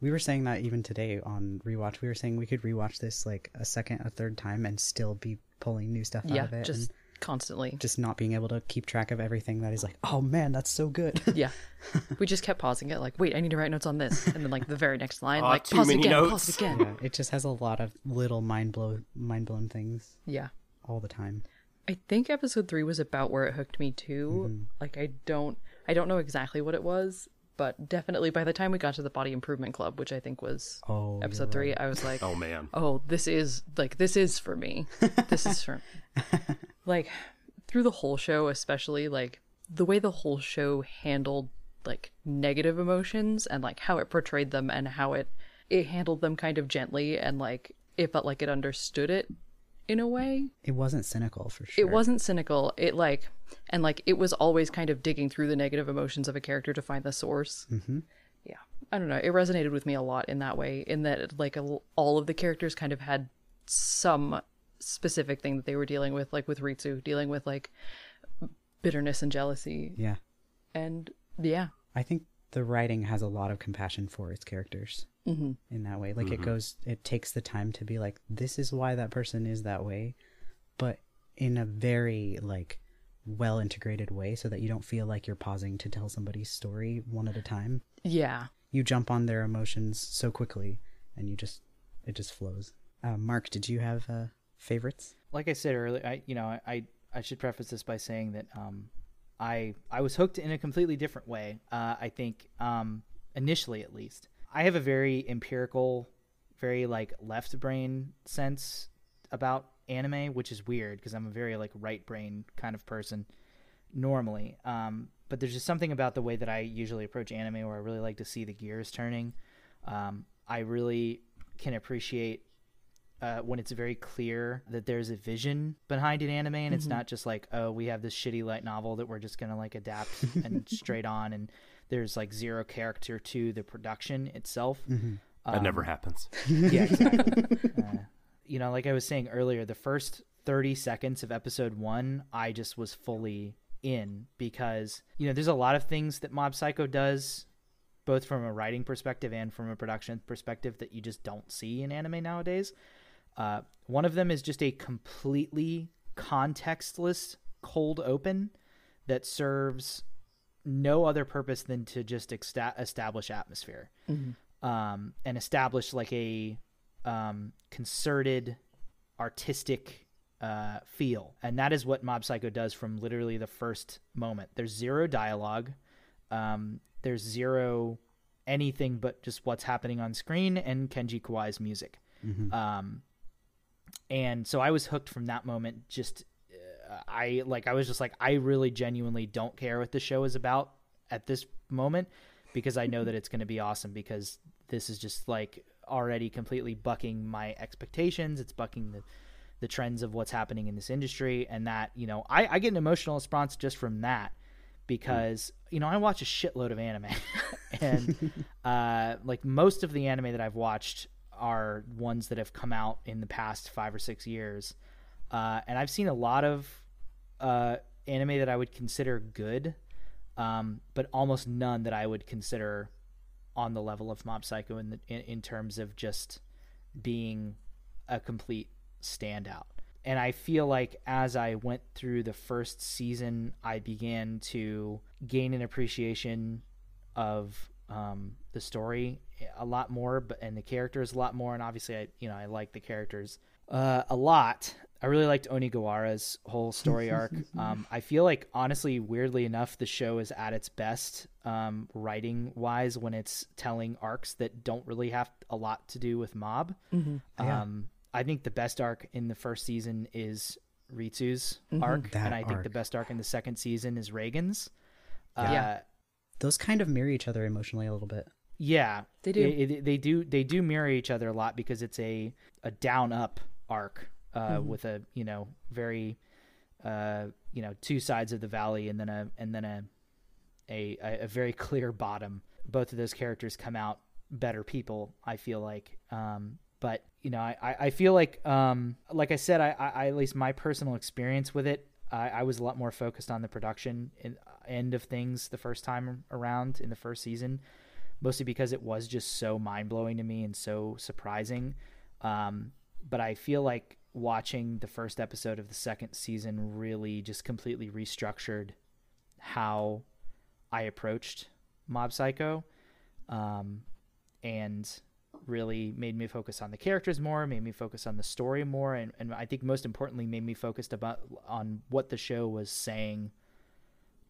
Speaker 5: We were saying that even today on rewatch. We were saying we could rewatch this like a second, a third time, and still be pulling new stuff out of it.
Speaker 2: just constantly.
Speaker 5: just not being able to keep track of everything that is like, oh man, that's so good. (laughs)
Speaker 2: yeah, (laughs) we just kept pausing it. Like, wait, I need to write notes on this, and then like the very next line,
Speaker 3: Aw,
Speaker 2: like
Speaker 3: too
Speaker 2: pause
Speaker 3: many
Speaker 2: again,
Speaker 3: notes.
Speaker 2: pause it again.
Speaker 5: yeah, it just has a lot of little mind blow, mind blown things
Speaker 2: Yeah.
Speaker 5: all the time.
Speaker 2: I think episode three was about where it hooked me too. Mm-hmm. Like I don't I don't know exactly what it was, but definitely by the time we got to the body improvement club, which I think was
Speaker 5: Oh,
Speaker 2: episode
Speaker 5: you're
Speaker 2: three, I was like, (laughs)
Speaker 3: Oh man,
Speaker 2: oh, this is like this is for me. This is for me. (laughs) like through the whole show, especially like the way the whole show handled like negative emotions and like how it portrayed them and how it it handled them kind of gently and like it felt like it understood it in a way.
Speaker 5: It wasn't cynical for sure.
Speaker 2: it wasn't cynical. It like and like it was always kind of digging through the negative emotions of a character to find the source. Mm-hmm. yeah. I don't know. It resonated with me a lot in that way in that like a, all of the characters kind of had some specific thing that they were dealing with like with ritsu dealing with like bitterness and jealousy.
Speaker 5: Yeah,
Speaker 2: and yeah.
Speaker 5: I think the writing has a lot of compassion for its characters
Speaker 2: mm-hmm.
Speaker 5: in that way. Like it goes, it takes the time to be like, this is why that person is that way, but in a very like well integrated way, so that you don't feel like you're pausing to tell somebody's story one at a time.
Speaker 2: yeah
Speaker 5: You jump on their emotions so quickly, and you just it just flows. Uh, Mark, did you have uh, favorites?
Speaker 1: like I said earlier, I you know I I should preface this by saying that um I I was hooked in a completely different way. Uh, I think um initially at least I have a very empirical, very like left brain sense about anime, which is weird because I'm a very like right brain kind of person normally. Um, but there's just something about the way that I usually approach anime where I really like to see the gears turning. Um, I really can appreciate uh, when it's very clear that there's a vision behind an anime and it's not just like oh we have this shitty light novel that we're just gonna like adapt (laughs) and straight on and there's like zero character to the production itself
Speaker 3: that never happens. (laughs)
Speaker 1: yeah exactly. (laughs) uh, you know like i was saying earlier the first 30 seconds of episode one i just was fully in because you know there's a lot of things that mob psycho does both from a writing perspective and from a production perspective that you just don't see in anime nowadays uh, one of them is just a completely contextless cold open that serves no other purpose than to just exta- establish atmosphere um, and establish like a um, concerted artistic uh, feel. And that is what Mob Psycho does from literally the first moment. There's zero dialogue. Um, there's zero anything but just what's happening on screen and Kenji Kawai's music. Um, and so I was hooked from that moment. Just I like I was just like I really genuinely don't care what the show is about at this moment because I know that it's going to be awesome because this is just like already completely bucking my expectations. It's bucking the the trends of what's happening in this industry and that you know I, I get an emotional response just from that because you know I watch a shitload of anime (laughs) and uh, like most of the anime that I've watched are ones that have come out in the past five or six years uh, and I've seen a lot of uh, anime that I would consider good um, but almost none that I would consider on the level of Mob Psycho in, the, in in terms of just being a complete standout. And I feel like as I went through the first season, I began to gain an appreciation of um, the story a lot more, but and the characters a lot more. And obviously, I you know I like the characters uh, a lot. I really liked Onigawara's whole story arc. (laughs) Um, I feel like honestly, weirdly enough, the show is at its best um, writing wise when it's telling arcs that don't really have a lot to do with Mob. Um, I think the best arc in the first season is Ritsu's arc,
Speaker 5: That
Speaker 1: and I think the best arc in the second season is Reigen's.
Speaker 2: Yeah.
Speaker 1: Uh,
Speaker 5: Those kind of mirror each other emotionally a little bit.
Speaker 1: yeah,
Speaker 2: They do.
Speaker 1: It- it- they do. They do mirror each other a lot because it's a a down up arc uh, with a you know very uh, you know two sides of the valley and then a and then a a a very clear bottom. Both of those characters come out better people. I feel like. Um, but you know, I, I feel like, um, like I said, I, I, I at least my personal experience with it, I, I was a lot more focused on the production and end of things the first time around in the first season mostly because it was just so mind blowing to me and so surprising. Um, but I feel like watching the first episode of the second season really just completely restructured how I approached Mob Psycho, um, and really made me focus on the characters more, made me focus on the story more, and, and I think most importantly made me focused about on what the show was saying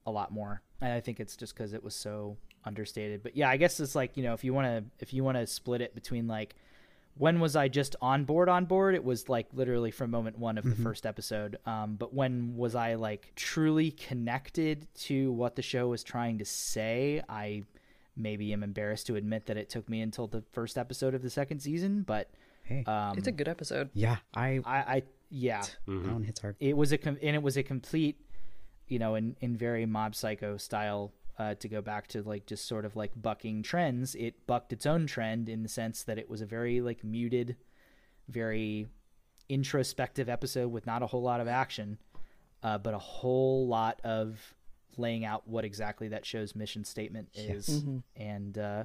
Speaker 1: a lot more. And I think it's just because it was so understated. But yeah, I guess it's like you know if you want to if you want to split it between like when was I just on board on board? It was like literally from moment one of the first episode. Um, but when was I like truly connected to what the show was trying to say? I maybe am embarrassed to admit that it took me until the first episode of the second season. But
Speaker 5: Hey,
Speaker 1: um,
Speaker 2: it's a good episode.
Speaker 5: yeah, I
Speaker 1: I, I yeah,
Speaker 5: that one hits hard.
Speaker 1: it was a com- and it was a complete you know in in very mob psycho style uh, to go back to like just sort of like bucking trends it bucked its own trend in the sense that it was a very like muted very introspective episode with not a whole lot of action uh, but a whole lot of laying out what exactly that show's mission statement is and uh,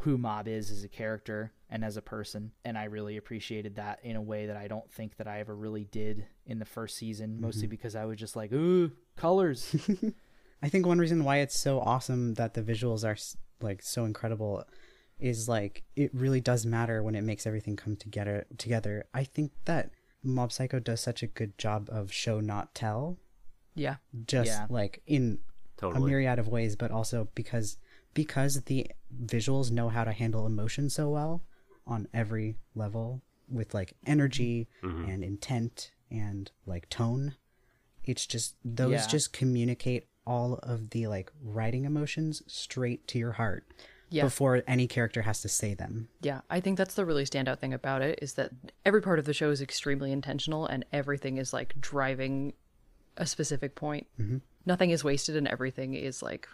Speaker 1: who Mob is as a character and as a person. And I really appreciated that in a way that I don't think that I ever really did in the first season, mostly because I was just like, ooh, colors. (laughs)
Speaker 5: I think one reason why it's so awesome that the visuals are like so incredible is like it really does matter when it makes everything come together together. I think that Mob Psycho does such a good job of show not tell
Speaker 2: Yeah.
Speaker 5: just
Speaker 1: Yeah.
Speaker 5: like in a myriad of ways but also because because the visuals know how to handle emotion so well on every level with like energy mm-hmm. and intent and like tone it's just those
Speaker 1: Yeah.
Speaker 5: just communicate all of the like writing emotions straight to your heart
Speaker 2: Yeah.
Speaker 5: before any character has to say them
Speaker 2: Yeah, I think that's the really standout thing about it is that every part of the show is extremely intentional and everything is like driving a specific point. Mm-hmm. Nothing is wasted and everything is like,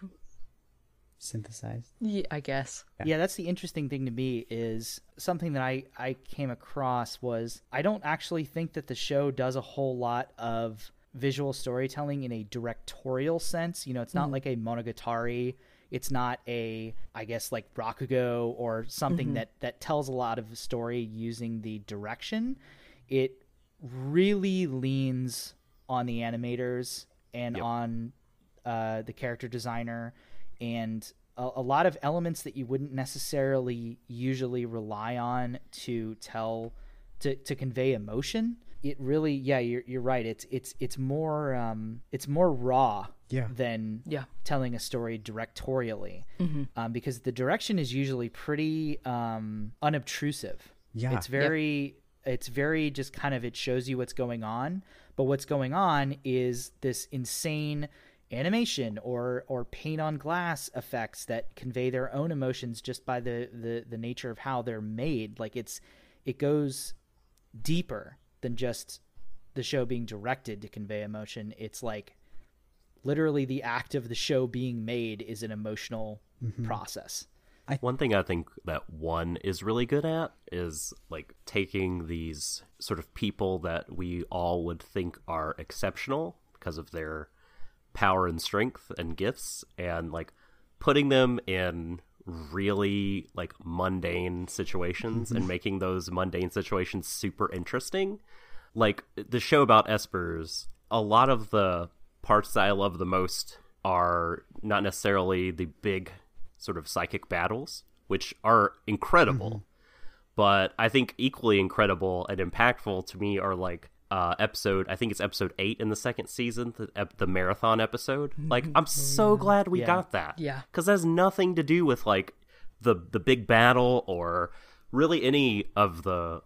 Speaker 5: synthesized
Speaker 2: yeah, I guess.
Speaker 1: yeah, that's the interesting thing to me is something that I, I came across was I don't actually think that the show does a whole lot of visual storytelling in a directorial sense. You know, it's not like a Monogatari. It's not a, I guess, like Rakugo or something that, that tells a lot of the story using the direction. It really leans on the animators and on uh, the character designer and a, a lot of elements that you wouldn't necessarily usually rely on to tell to, to convey emotion it really yeah you're, you're right. It's it's it's more um it's more raw
Speaker 5: Yeah.
Speaker 1: than
Speaker 2: Yeah.
Speaker 1: telling a story directorially. Um, because the direction is usually pretty um unobtrusive.
Speaker 5: Yeah.
Speaker 1: it's very it's very just kind of it shows you what's going on. But what's going on is this insane animation or or paint on glass effects that convey their own emotions just by the the the nature of how they're made. Like it's it goes deeper than just the show being directed to convey emotion. It's like literally the act of the show being made is an emotional mm-hmm. process.
Speaker 3: One thing I think that one is really good at is like taking these sort of people that we all would think are exceptional because of their power and strength and gifts and like putting them in really like mundane situations and mm-hmm. making those mundane situations super interesting. Like the show about espers, a lot of the parts that I love the most are not necessarily the big sort of psychic battles, which are incredible. Mm-hmm. But I think equally incredible and impactful to me are like uh, episode. I think it's episode eight in the second season, the ep- the marathon episode. Like I'm so glad we
Speaker 1: Yeah.
Speaker 3: got that.
Speaker 2: Yeah.
Speaker 3: because that has nothing to do with like the the big battle or really any of the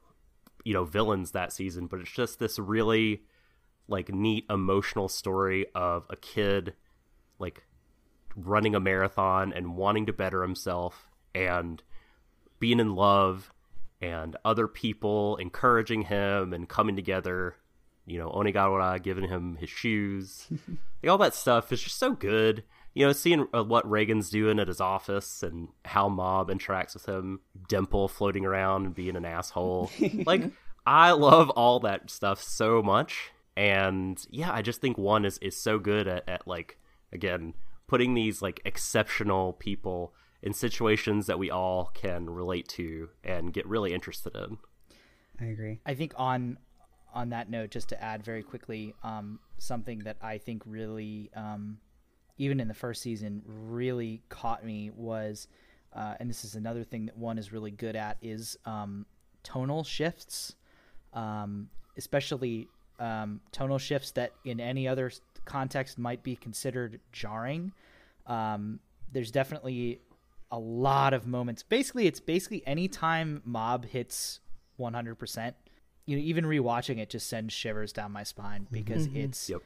Speaker 3: you know villains that season. But it's just this really like neat emotional story of a kid like running a marathon and wanting to better himself and being in love and other people encouraging him and coming together you know onigawara giving him his shoes. (laughs) Like, all that stuff is just so good. You know seeing uh, what Reigen's doing at his office and how mob interacts with him dimple floating around and being an asshole. (laughs) Like i love all that stuff so much. And yeah i just think one is is so good at, at like again putting these like exceptional people in situations that we all can relate to and get really interested in
Speaker 5: I agree.
Speaker 1: I think on on that note, just to add very quickly, um, something that I think really, um, even in the first season, really caught me was, uh, and this is another thing that one is really good at is um, tonal shifts, um, especially um, tonal shifts that in any other context might be considered jarring. Um, there's definitely a lot of moments. Basically, it's basically any time Mob hits 100%, you know, even rewatching it just sends shivers down my spine because it's
Speaker 3: Yep.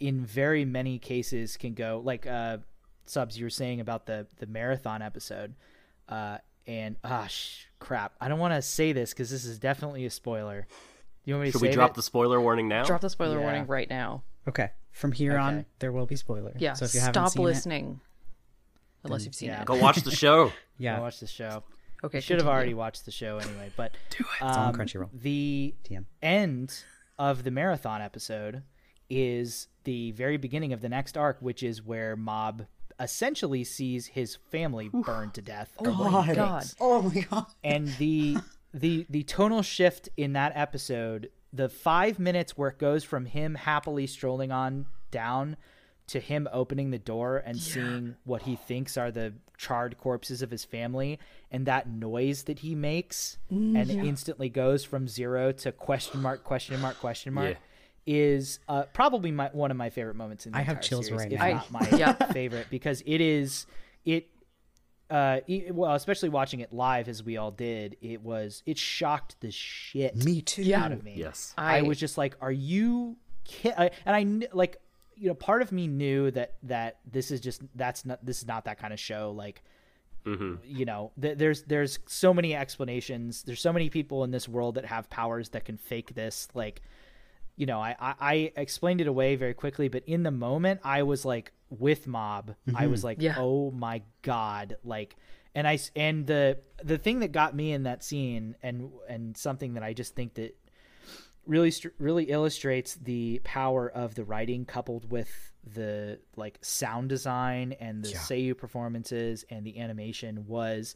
Speaker 1: in very many cases can go like uh subs you were saying about the the marathon episode uh and ah sh- crap i don't want to say this because this is definitely a spoiler you want me to
Speaker 3: should we drop
Speaker 1: it?
Speaker 3: the spoiler warning now
Speaker 2: Drop the spoiler
Speaker 1: Yeah.
Speaker 2: warning right now.
Speaker 5: Okay. From here on, there will be spoilers.
Speaker 2: Yeah,
Speaker 5: So if you haven't
Speaker 2: stop
Speaker 5: seen it,
Speaker 2: listening. Unless you've seen
Speaker 1: yeah.
Speaker 2: it.
Speaker 3: go watch the (laughs) show
Speaker 5: yeah,
Speaker 1: Go watch the show
Speaker 2: Okay,
Speaker 1: should have already watched the show anyway but do it um,
Speaker 5: It's on Crunchyroll.
Speaker 1: the
Speaker 5: TM.
Speaker 1: end of the marathon episode is the very beginning of the next arc which is where mob essentially sees his family burned to death Oh my
Speaker 2: God.
Speaker 5: Oh my god.
Speaker 1: and the the the tonal shift in that episode the five minutes where it goes from him happily strolling on down to him opening the door and seeing what he thinks are the charred corpses of his family and that noise that he makes and it instantly goes from zero to question mark question mark question mark
Speaker 3: Yeah.
Speaker 1: is uh, probably my one of my favorite moments in the
Speaker 5: I have chills
Speaker 1: series,
Speaker 5: right
Speaker 1: if
Speaker 5: now.
Speaker 1: not my (laughs)
Speaker 2: Yeah.
Speaker 1: favorite because it is it uh e- well especially watching it live as we all did it was it shocked the shit
Speaker 5: Me too.
Speaker 2: Yeah.
Speaker 1: out of me
Speaker 3: yes
Speaker 1: I,
Speaker 2: I-
Speaker 1: was just like are you ki-? I, and i like you know part of me knew that that this is just that's not this is not that kind of show like mm-hmm. you know th- there's there's so many explanations. There's so many people in this world that have powers that can fake this. Like you know I, I i explained it away very quickly but in the moment i was like with mob. I was mm-hmm. like
Speaker 2: Yeah.
Speaker 1: oh my god. Like and I and the the thing that got me in that scene and and something that i just think that really really illustrates the power of the writing coupled with the like sound design and the
Speaker 5: Yeah.
Speaker 1: Seiyu performances and the animation was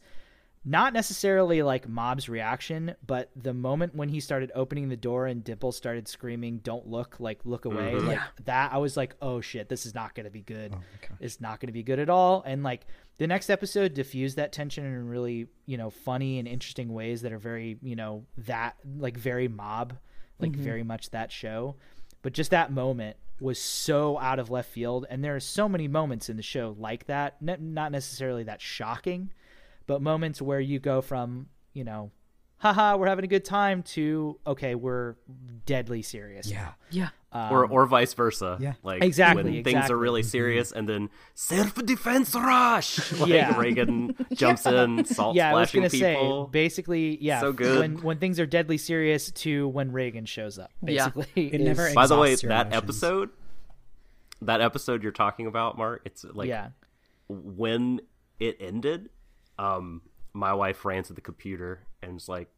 Speaker 1: not necessarily like Mob's reaction, but the moment when he started opening the door and Dimple started screaming, "Don't look!" Like look away, mm-hmm. like that. I was like, "Oh shit, this is not going to be good. Oh, it's not going to be good at all." And like the next episode diffused that tension in really you know funny and interesting ways that are very you know that like very Mob, like mm-hmm. very much that show. But just that moment was so out of left field, and there are so many moments in the show like that. N- not necessarily that shocking, but moments where you go from you know haha we're having a good time to okay we're deadly serious
Speaker 5: Yeah.
Speaker 2: Yeah.
Speaker 3: or or vice versa.
Speaker 5: Yeah.
Speaker 3: like
Speaker 1: Exactly,
Speaker 3: when things are really serious, and then self defense rush. (laughs) Like
Speaker 1: Yeah.
Speaker 3: Reigen (laughs) jumps in, salt
Speaker 1: yeah i was gonna
Speaker 3: people.
Speaker 1: say basically yeah
Speaker 3: So good.
Speaker 1: when when things are deadly serious to when Reigen shows up
Speaker 2: Yeah.
Speaker 1: basically
Speaker 5: It
Speaker 1: is-
Speaker 5: never (laughs)
Speaker 3: By the way,
Speaker 5: exhausts
Speaker 3: that
Speaker 5: emotions.
Speaker 3: episode, that episode you're talking about, Mark, it's like
Speaker 1: yeah
Speaker 3: when it ended, um, my wife ran to the computer and was like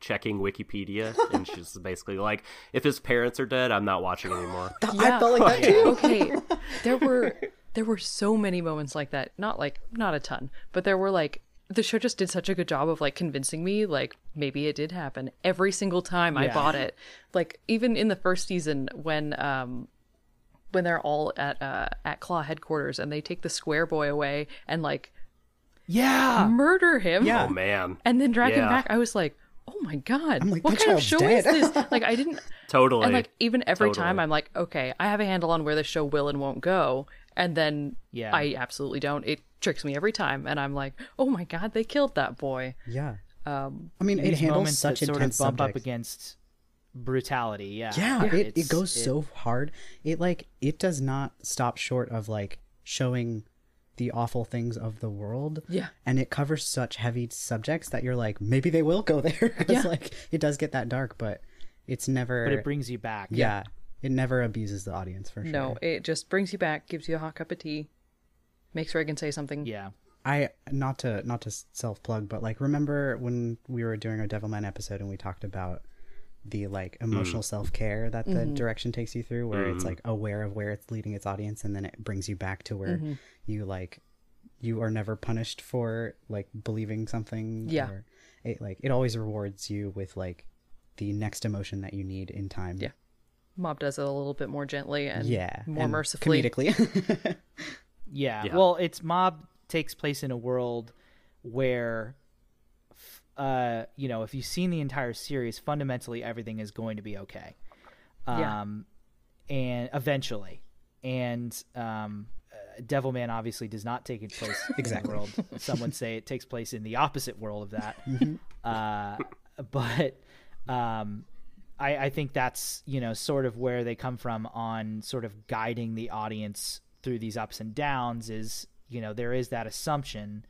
Speaker 3: checking Wikipedia, and she's (laughs) basically like, "If his parents are dead, I'm not watching anymore." (gasps)
Speaker 5: I felt like that (laughs) too.
Speaker 2: okay. (laughs) There were there were so many moments like that. Not like not a ton, but there were like the show just did such a good job of like convincing me like maybe it did happen every single time I bought it. Like even in the first season when um when they're all at uh at Claw headquarters and they take the square boy away and like
Speaker 1: Yeah.
Speaker 2: murder him.
Speaker 5: Yeah.
Speaker 3: Oh man.
Speaker 2: and then drag him
Speaker 3: Yeah.
Speaker 2: back. I was like, oh my god,
Speaker 5: I'm like,
Speaker 2: what
Speaker 5: that
Speaker 2: kind of
Speaker 5: child's
Speaker 2: show
Speaker 5: dead.
Speaker 2: is this? (laughs) Like, I didn't. (laughs)
Speaker 3: Totally.
Speaker 2: And like even every time I'm like, okay, I have a handle on where the show will and won't go, and then
Speaker 1: Yeah.
Speaker 2: I absolutely don't. It tricks me every time, and I'm like, oh my god, they killed that boy.
Speaker 5: Yeah.
Speaker 2: Um,
Speaker 5: I mean, it
Speaker 1: These
Speaker 5: handles
Speaker 1: moments
Speaker 5: such
Speaker 1: that sort of
Speaker 5: intense
Speaker 1: bump up against brutality. Yeah.
Speaker 5: yeah, it, it
Speaker 1: It's-
Speaker 5: goes
Speaker 1: it-
Speaker 5: so hard it like it does not stop short of like showing the awful things of the world
Speaker 2: Yeah.
Speaker 5: and it covers such heavy subjects that you're like maybe they will go there (laughs) 'Cause,
Speaker 2: Yeah.
Speaker 5: like it does get that dark but it's never
Speaker 1: But it brings you back.
Speaker 5: yeah, it never abuses the audience for sure
Speaker 2: no, it just brings you back, gives you a hot cup of tea, makes Reigen say something.
Speaker 1: Yeah.
Speaker 5: I not to not to self plug, but like remember when we were doing our Devilman episode and we talked about the like hmm. emotional self care that the mm-hmm. direction takes you through, where it's hmm. like aware of where it's leading its audience, and then it brings you back to where mm-hmm. you like you are never punished for like believing something.
Speaker 2: Yeah.
Speaker 5: or it like it always rewards you with like the next emotion that you need in time.
Speaker 2: Yeah. Mob does it a little bit more gently and
Speaker 5: yeah,
Speaker 2: more
Speaker 5: and
Speaker 2: mercifully.
Speaker 5: comedically. (laughs)
Speaker 1: Yeah.
Speaker 3: Yeah.
Speaker 1: Well, it's mob takes place in a world where f- uh, you know, if you've seen the entire series, fundamentally everything is going to be okay.
Speaker 2: Yeah.
Speaker 1: Um and eventually. And um uh, Devilman obviously does not take place in
Speaker 5: Exactly.
Speaker 1: the world. Some would say it takes place in the opposite world of that. Uh, but um, I, I think that's you know sort of where they come from on sort of guiding the audience through these ups and downs. Is you know there is that assumption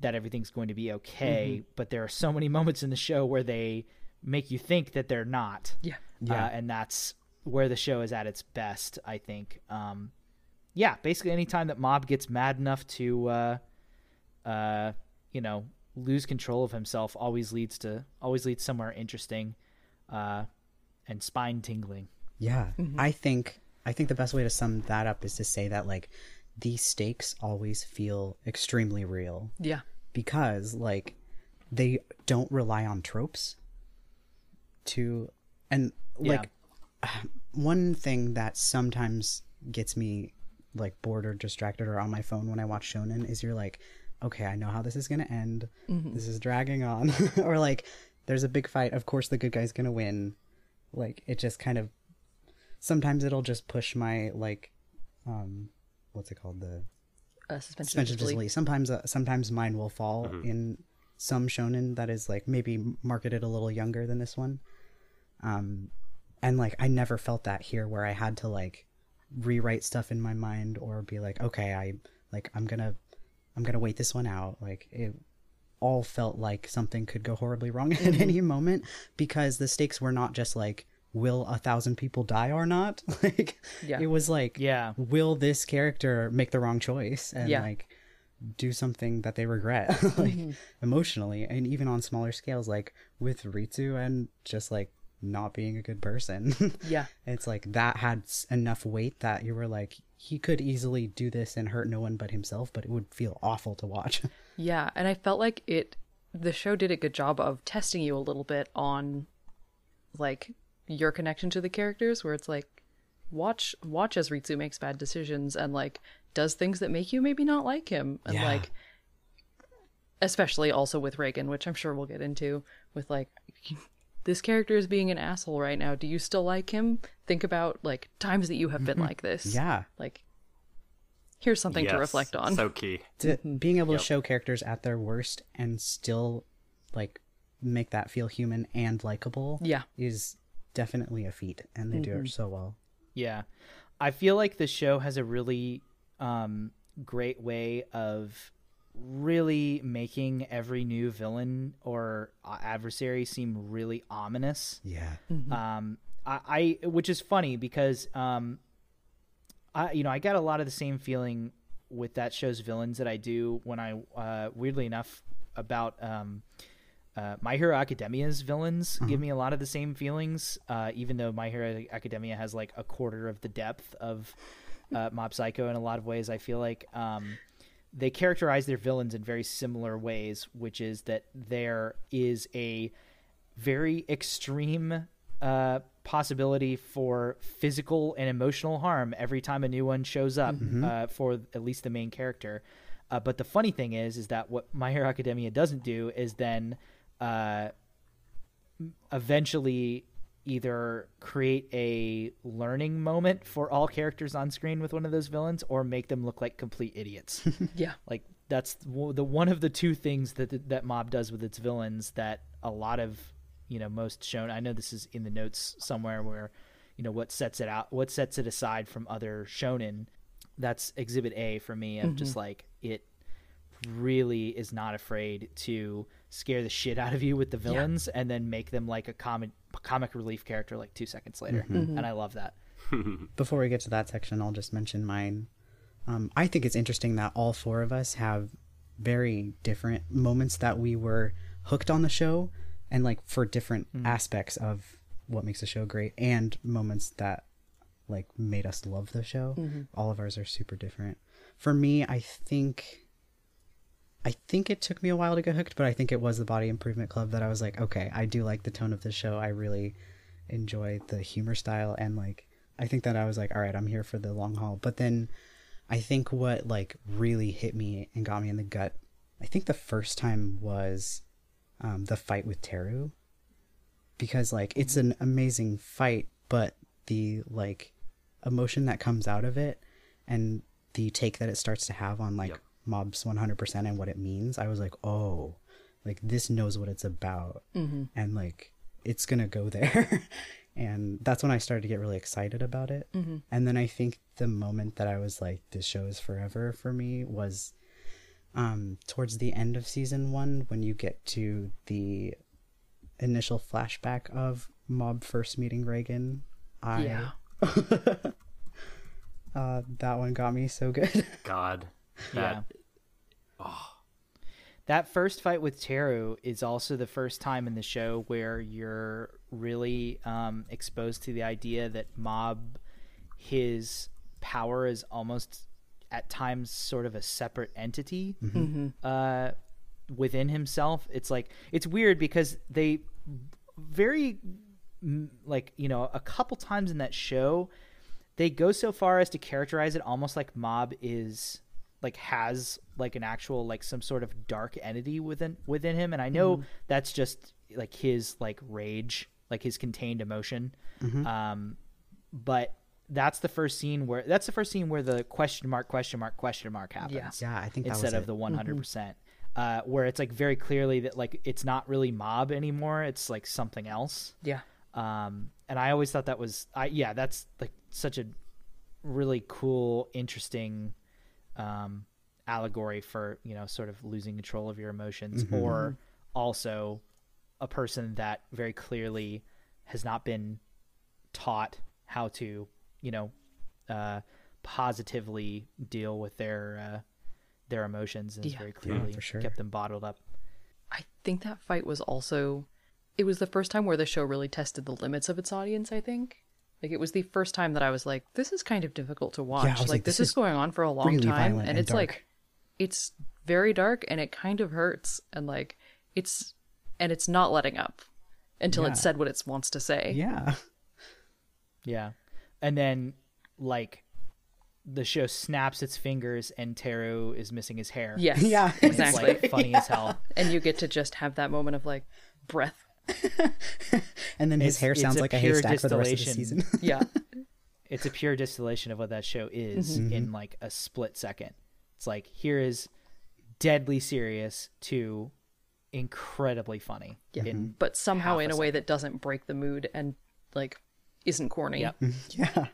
Speaker 1: that everything's going to be okay, but there are so many (laughs) moments in the show where they make you think that they're not.
Speaker 2: Yeah.
Speaker 5: Yeah.
Speaker 1: Uh, and that's where the show is at its best, I think. Um, yeah, basically, anytime that Mob gets mad enough to, uh, uh, you know, lose control of himself, always leads to always leads somewhere interesting, uh, and spine tingling.
Speaker 5: Yeah, I think I think the best way to sum that up is to say that like these stakes always feel extremely real.
Speaker 2: Yeah.
Speaker 5: because like they don't rely on tropes to and like (sighs) one thing that sometimes gets me like bored or distracted or on my phone when I watch shonen is you're like okay I know how this is going to end this is dragging on. (laughs) Or like there's a big fight. Of course the good guy's going to win. Like it just kind of sometimes it'll just push my like um what's it called the
Speaker 2: Uh, suspension,
Speaker 5: suspension
Speaker 2: of
Speaker 5: of
Speaker 2: disbelief.
Speaker 5: disbelief. Sometimes, uh, sometimes mine will fall in some shonen that is like maybe marketed a little younger than this one. Um, and like I never felt that here, where I had to like rewrite stuff in my mind or be like, okay, I like I'm gonna, I'm gonna wait this one out. Like it all felt like something could go horribly wrong (laughs) at any moment because the stakes were not just like will a thousand people die or not (laughs) like
Speaker 2: Yeah.
Speaker 5: it was like
Speaker 1: Yeah.
Speaker 5: will this character make the wrong choice and
Speaker 2: Yeah.
Speaker 5: like do something that they regret (laughs) like mm-hmm. emotionally and even on smaller scales like with Ritsu and just like not being a good person (laughs)
Speaker 2: Yeah.
Speaker 5: it's like that had enough weight that you were like he could easily do this and hurt no one but himself but it would feel awful to watch
Speaker 2: Yeah, and I felt like it the show did a good job of testing you a little bit on like your connection to the characters where it's like watch watch as Ritsu makes bad decisions and like does things that make you maybe not like him and
Speaker 5: Yeah.
Speaker 2: like especially also with Reigen, which I'm sure we'll get into with like (laughs) this character is being an asshole right now. Do you still like him? Think about like times that you have been mm-hmm. like this.
Speaker 5: yeah
Speaker 2: Like here's something to reflect on.
Speaker 3: So key.
Speaker 5: to, mm-hmm. being able to show characters at their worst and still like make that feel human and likable
Speaker 2: Yeah.
Speaker 5: is definitely a feat and they do it so well
Speaker 1: Yeah. I feel like the show has a really um, great way of really making every new villain or uh, adversary seem really ominous.
Speaker 5: yeah
Speaker 1: Um, I, I which is funny because um, I you know I got a lot of the same feeling with that show's villains that I do when I uh, weirdly enough about um, uh, My Hero Academia's villains give me a lot of the same feelings, uh, even though My Hero Academia has like a quarter of the depth of uh, Mob Psycho in a lot of ways. I feel like um, they characterize their villains in very similar ways, which is that there is a very extreme uh, possibility for physical and emotional harm every time a new one shows up uh, for at least the main character. Uh, but the funny thing is, is that what My Hero Academia doesn't do is then uh, eventually either create a learning moment for all characters on screen with one of those villains or make them look like complete idiots. (laughs)
Speaker 2: Yeah.
Speaker 1: like that's the one of the two things that that mob does with its villains that a lot of you know most shown i know this is in the notes somewhere where you know what sets it out what sets it aside from other shonen that's exhibit a for me of just like it really is not afraid to scare the shit out of you with the villains and then make them like a comic comic relief character like two seconds later mm-hmm. Mm-hmm. and i love that (laughs)
Speaker 5: Before we get to that section, I'll just mention mine. Um, I think it's interesting that all four of us have very different moments that we were hooked on the show, and like for different mm-hmm. aspects of what makes the show great, and moments that like made us love the show. All of ours are super different. For me, I think. I think it took me a while to get hooked, but I think it was the Body Improvement Club that I was like, okay, I do like the tone of the show. I really enjoy the humor style and like I think that I was like, all right, I'm here for the long haul. But then I think what like really hit me and got me in the gut, I think the first time was um, the fight with Teru. Because like it's an amazing fight, but the like emotion that comes out of it and the take that it starts to have on like
Speaker 3: Yep.
Speaker 5: Mobs 100% and what it means, I was like, oh, like this knows what it's about. And like it's gonna go there. (laughs) and that's when I started to get really excited about it. And then I think the moment that I was like, this show is forever for me was um, towards the end of season one when you get to the initial flashback of Mob first meeting Reigen. I,
Speaker 2: Yeah. (laughs)
Speaker 5: uh, that one got me so good. (laughs)
Speaker 3: God,
Speaker 1: Yeah.
Speaker 3: that
Speaker 1: That first fight with Teru is also the first time in the show where you're really um, exposed to the idea that Mob, his power is almost at times sort of a separate entity uh, within himself. It's like it's weird because they very like you know a couple times in that show they go so far as to characterize it almost like mob is like has like an actual like some sort of dark entity within within him. And i know that's just like his like rage like his contained emotion. Um but that's the first scene where that's the first scene where the question mark question mark question mark happens.
Speaker 5: Yeah, I think that
Speaker 1: instead of
Speaker 5: it.
Speaker 1: the 100 percent. Uh where it's like very clearly that like it's not really mob anymore. It's like something else.
Speaker 2: Yeah.
Speaker 1: um and i always thought that was i yeah that's like such a really cool interesting um allegory for you know sort of losing control of your emotions or also a person that very clearly has not been taught how to you know uh positively deal with their uh their emotions and has
Speaker 2: Yeah.
Speaker 1: very clearly
Speaker 5: for sure.
Speaker 1: kept them bottled up
Speaker 2: I think that fight was also it was the first time where the show really tested the limits of its audience, I think. Like it was the first time that I was like, this is kind of difficult to watch.
Speaker 5: I was
Speaker 2: like,
Speaker 5: like,
Speaker 2: this,
Speaker 5: this
Speaker 2: is
Speaker 5: is
Speaker 2: going on for a long
Speaker 5: really
Speaker 2: time and
Speaker 5: and
Speaker 2: it's like it's very dark and it kind of hurts and like it's and it's not letting up until
Speaker 5: Yeah.
Speaker 2: it said what it wants to say.
Speaker 5: yeah.
Speaker 1: Yeah. And then like the show snaps its fingers and Teru is missing his hair.
Speaker 2: Yes. (laughs)
Speaker 5: Yeah.
Speaker 1: And
Speaker 2: Exactly.
Speaker 1: It's like funny as hell. (laughs)
Speaker 2: and you get to just have that moment of like breath. (laughs)
Speaker 5: And then his
Speaker 1: It's-
Speaker 5: hair sounds
Speaker 1: a
Speaker 5: like a
Speaker 1: pure
Speaker 5: haystack for the rest of the season. (laughs)
Speaker 2: Yeah.
Speaker 1: It's a pure distillation of what that show is mm-hmm. in mm-hmm. like a split second. It's like here is deadly serious to incredibly funny.
Speaker 2: Yeah.
Speaker 1: In, mm-hmm.
Speaker 2: But somehow in
Speaker 1: a
Speaker 2: a way that doesn't break the mood and like isn't corny.
Speaker 1: Yep. (laughs)
Speaker 5: yeah.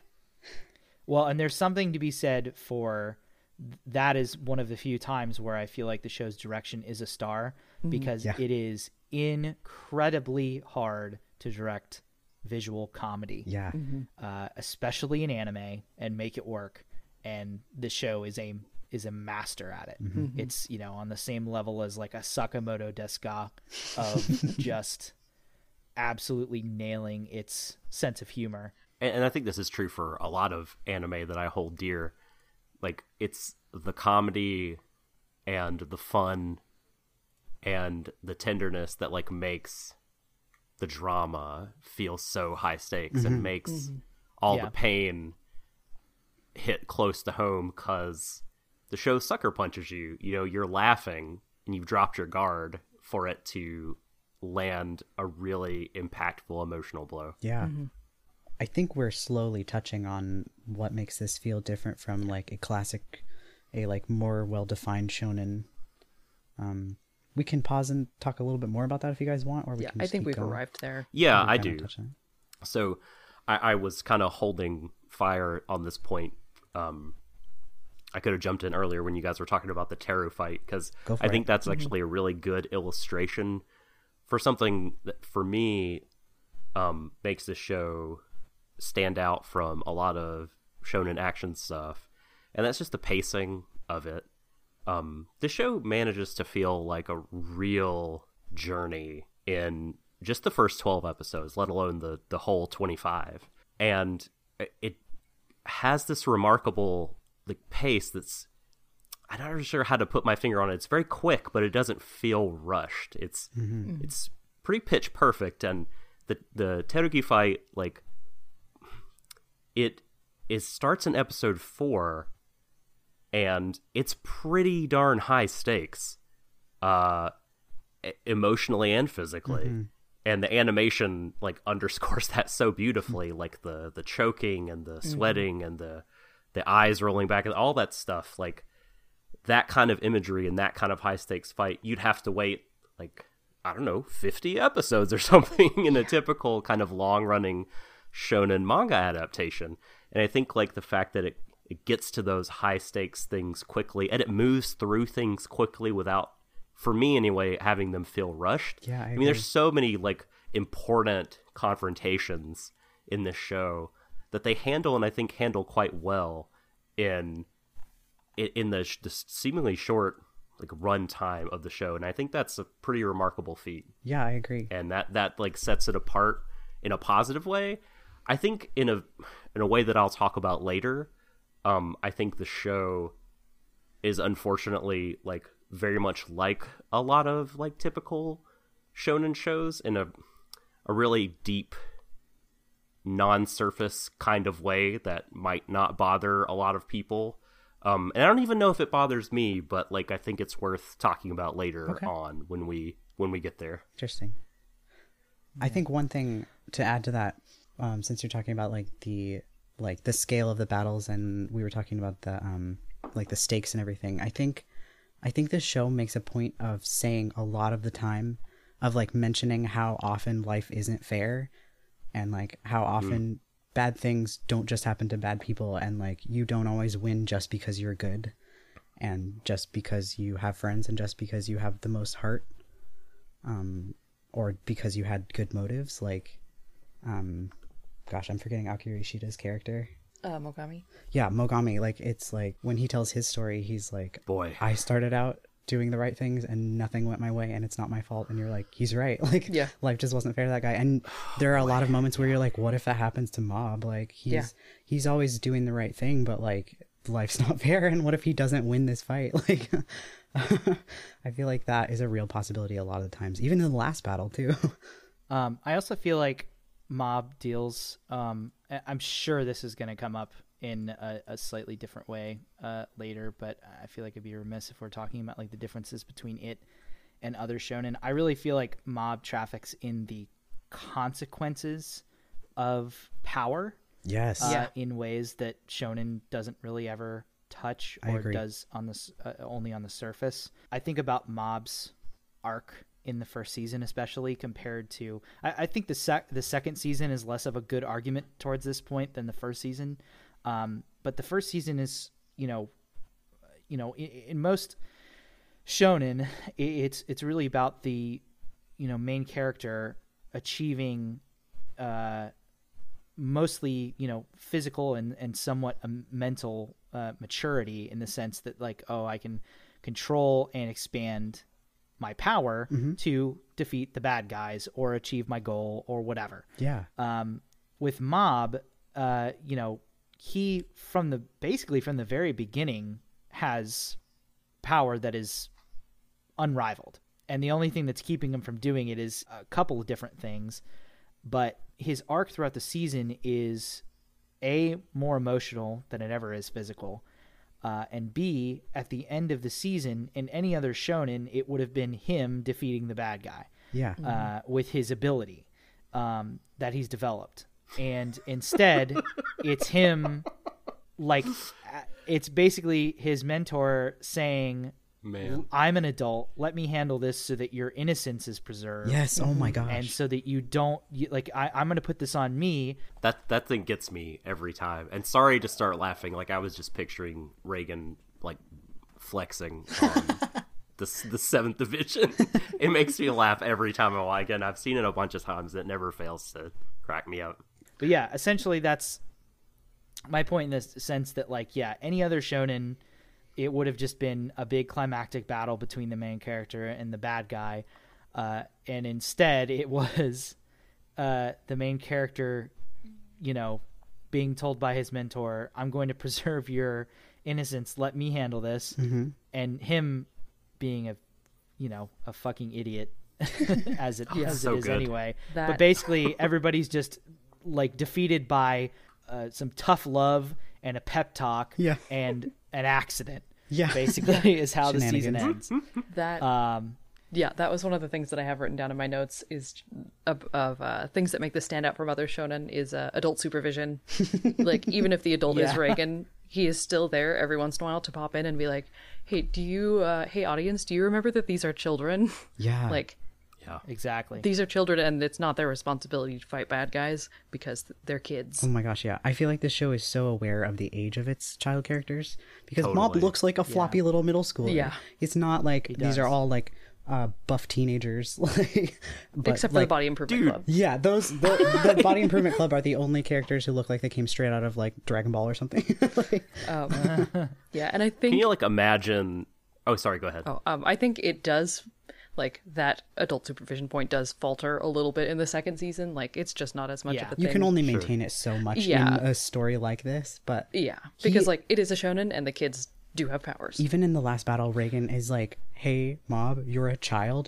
Speaker 1: Well, and there's something to be said for that is one of the few times where I feel like the show's direction is a star Mm-hmm. because
Speaker 5: Yeah.
Speaker 1: it is incredibly hard to direct visual comedy,
Speaker 5: Yeah. Mm-hmm.
Speaker 1: uh, especially in anime, and make it work. And the show is a is a master at it. Mm-hmm. It's you know on the same level as like a Sakamoto Desu ga of (laughs) just absolutely nailing its sense of humor.
Speaker 3: and, and I think this is true for a lot of anime that I hold dear. Like it's the comedy and the fun and the tenderness that like makes the drama feel so high stakes and mm-hmm. makes mm-hmm. all
Speaker 1: Yeah.
Speaker 3: the pain hit close to home cuz the show sucker punches you. You know, you're laughing and you've dropped your guard for it to land a really impactful emotional blow.
Speaker 5: Yeah. Mm-hmm. I think we're slowly touching on what makes this feel different from like a classic, a like more well defined shonen. Um, we can pause and talk a little bit more about that if you guys want, or we
Speaker 2: Yeah,
Speaker 5: can
Speaker 2: I think
Speaker 5: keep
Speaker 2: we've
Speaker 5: going.
Speaker 2: arrived there.
Speaker 3: Yeah, I do.
Speaker 5: touched on it.
Speaker 3: So I, I was kind of holding fire on this point. Um, I could have jumped in earlier when you guys were talking about the Teru fight because
Speaker 5: Go for
Speaker 3: I think that's actually a really good illustration for something that for me um, makes this show stand out from a lot of shonen action stuff, and that's just the pacing of it. Um, the show manages to feel like a real journey in just the first 12 episodes, let alone the, the whole 25. And it- has this remarkable like pace that's I'm not sure how to put my finger on it. It's very quick, but it doesn't feel rushed. It's it's pretty pitch perfect, and the the Teruki fight like it it starts in episode four, and it's pretty darn high stakes, uh, emotionally and physically. And the animation like (laughs) underscores that so beautifully, like the the choking and the sweating and the the eyes rolling back and all that stuff. Like that kind of imagery and that kind of high stakes fight, you'd have to wait like I don't know, 50 episodes or (laughs) something in a typical kind of long running shonen manga adaptation. And I think like the fact that it it gets to those high stakes things quickly and it moves through things quickly without for me anyway having them feel rushed.
Speaker 5: Yeah, I
Speaker 3: mean
Speaker 5: agree.
Speaker 3: there's so many like important confrontations in this show that they handle and I think handle quite well in in the, the seemingly short like run time of the show and i think that's a pretty remarkable feat
Speaker 5: Yeah, I agree.
Speaker 3: and that that like sets it apart in a positive way i think in a in a way that i'll talk about later um i think the show is unfortunately like very much like a lot of like typical shonen shows in a a really deep non-surface kind of way that might not bother a lot of people um and i don't even know if it bothers me but like i think it's worth talking about later
Speaker 5: Okay.
Speaker 3: on when we when we get there
Speaker 5: Interesting. I think one thing to add to that, um, since you're talking about like the like the scale of the battles, and we were talking about the um, like the stakes and everything. I think, I think this show makes a point of saying a lot of the time, of like mentioning how often life isn't fair, and like how often bad things don't just happen to bad people, and like you don't always win just because you're good, and just because you have friends, and just because you have the most heart um, or because you had good motives. Like, um, gosh, I'm forgetting Akira Ishida's character.
Speaker 2: Uh, Mogami.
Speaker 5: Yeah, Mogami. Like, it's like when he tells his story, he's like,
Speaker 3: boy
Speaker 5: I started out doing the right things and nothing went my way and it's not my fault and you're like he's right (laughs) like
Speaker 2: Yeah.
Speaker 5: life just wasn't fair to that guy and there are a lot of moments where you're like what if that happens to mob like he's
Speaker 2: Yeah.
Speaker 5: he's always doing the right thing but like life's (laughs) not fair and what if he doesn't win this fight (laughs) like i feel like that is a real possibility a lot of the times even in the last battle too
Speaker 1: Um, I also feel like mob deals. Um, I- I'm sure this is going to come up in a, a slightly different way uh, later, but I feel like it'd be remiss if we're talking about like the differences between it and other shonen. I really feel like mob traffics in the consequences of power
Speaker 5: yes
Speaker 1: uh,
Speaker 2: Yeah.
Speaker 1: in ways that shonen doesn't really ever touch or does on the uh, only on the surface. I think about Mob's arc in the first season, especially compared to. I, I think the sec the second season is less of a good argument towards this point than the first season, um, but the first season is you know, you know, in, in most shonen, i it's it's really about the you know main character achieving uh, mostly you know physical and and somewhat um, mental uh, maturity in the sense that like oh I can control and expand my power to defeat the bad guys or achieve my goal or whatever.
Speaker 5: yeah
Speaker 1: Um, with Mob, uh, you know, he from the basically from the very beginning has power that is unrivaled. And the only thing that's keeping him from doing it is a couple of different things. But his arc throughout the season is A, more emotional than it ever is physical. Uh, and B, at the end of the season, in any other shonen, it would have been him defeating the bad guy
Speaker 5: Yeah.
Speaker 1: uh, with his ability um, that he's developed. And instead, (laughs) it's him, like, uh, it's basically his mentor saying,
Speaker 3: Man.
Speaker 1: I'm an adult. Let me handle this so that your innocence is preserved.
Speaker 5: yes. Oh my gosh.
Speaker 1: And so that you don't, you, like, I, I'm going to put this on me.
Speaker 3: That that thing gets me every time. And sorry to start laughing. Like I was just picturing Reigen like flexing on (laughs) the the seventh division. (laughs) it makes me laugh every time I watch. Again, I've seen it a bunch of times. It never fails to crack me up.
Speaker 1: But yeah, essentially, that's my point in the sense that, like, yeah, any other shonen, it would have just been a big climactic battle between the main character and the bad guy. Uh, and instead, it (laughs) was uh, the main character, you know, being told by his mentor, I'm going to (laughs) preserve your innocence. Let me handle this. And him being a, you know, a fucking idiot (laughs) as it, as
Speaker 3: so
Speaker 1: it is
Speaker 3: good.
Speaker 1: anyway. But basically, everybody's just like defeated by uh, some tough love and a pep talk
Speaker 5: Yeah.
Speaker 1: and an accident.
Speaker 5: Yeah.
Speaker 1: Basically, (laughs) is how the season ends.
Speaker 2: That
Speaker 1: Um,
Speaker 2: yeah, that was one of the things that I have written down in my notes is of, of uh, things that make this stand out from other shonen is uh, adult supervision. (laughs) like even if the adult is Reigen, he is still there every once in a while to pop in and be like, "Hey, do you? Uh, hey, audience, do you remember that these are children?
Speaker 5: yeah. (laughs)
Speaker 2: like
Speaker 3: Yeah.
Speaker 1: exactly.
Speaker 2: these are children, and it's not their responsibility to fight bad guys because they're kids."
Speaker 5: Oh my gosh, yeah. I feel like this show is so aware of the age of its child characters because Mob looks like a floppy little middle schooler.
Speaker 2: Yeah.
Speaker 5: It's not like these are all like uh, buff teenagers. (laughs) like, but,
Speaker 2: Except for the Body Improvement Club.
Speaker 5: Yeah, those the, the (laughs) Body Improvement Club are the only characters who look like they came straight out of like Dragon Ball or something. (laughs) like,
Speaker 2: Um, yeah, and I think
Speaker 3: Can you like imagine? Oh, sorry. Go ahead.
Speaker 2: Oh, um, I think it does, like that adult supervision point does falter a little bit in the second season. Like it's just not as much
Speaker 1: Yeah.
Speaker 2: of a thing.
Speaker 5: you can only maintain it so much
Speaker 2: Yeah.
Speaker 5: in a story like this, but
Speaker 2: yeah, because like it is a shonen and the kids do have powers.
Speaker 5: even in the last battle, Reigen is like, "Hey, Mob, you're a child.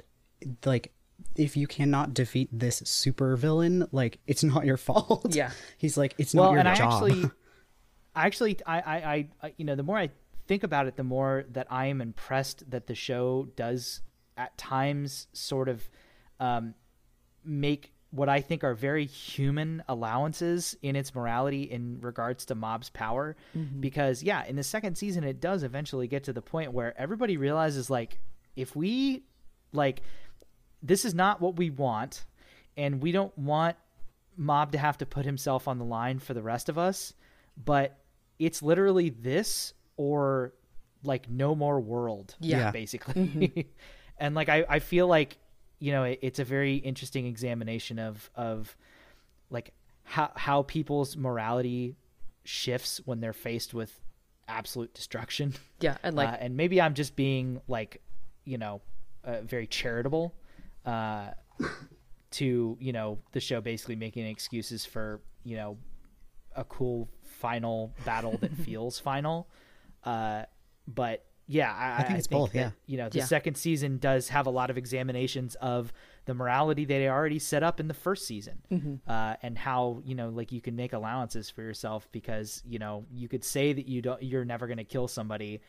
Speaker 5: Like, if you cannot defeat this super villain, like, it's not your fault."
Speaker 2: Yeah. (laughs)
Speaker 5: he's like, "It's
Speaker 1: well,
Speaker 5: not your
Speaker 1: and
Speaker 5: job." (laughs)
Speaker 1: I actually, I actually, I, I, I, I- you know, the more I think about it, the more that I am impressed that the show does at times sort of um, make what I think are very human allowances in its morality in regards to Mob's power. Because, yeah, in the second season, it does eventually get to the point where everybody realizes, like, if we, like, this is not what we want, and we don't want Mob to have to put himself on the line for the rest of us, but it's literally this or like no more world.
Speaker 2: Yeah.
Speaker 1: basically. (laughs) and like I, I feel like you know it, it's a very interesting examination of of like how how people's morality shifts when they're faced with absolute destruction.
Speaker 2: yeah, and like
Speaker 1: uh, and maybe I'm just being like, you know, uh, very charitable uh, to you know the show basically making excuses for you know a cool final battle that (laughs) feels final. Uh, but yeah, I,
Speaker 5: I think it's both,
Speaker 1: that,
Speaker 5: yeah.
Speaker 1: you know, the
Speaker 2: Yeah.
Speaker 1: second season does have a lot of examinations of the morality that they already set up in the first season,
Speaker 2: Mm-hmm.
Speaker 1: uh, and how you know, like you can make allowances for yourself because you know you could say that you don't, you're never going to kill somebody,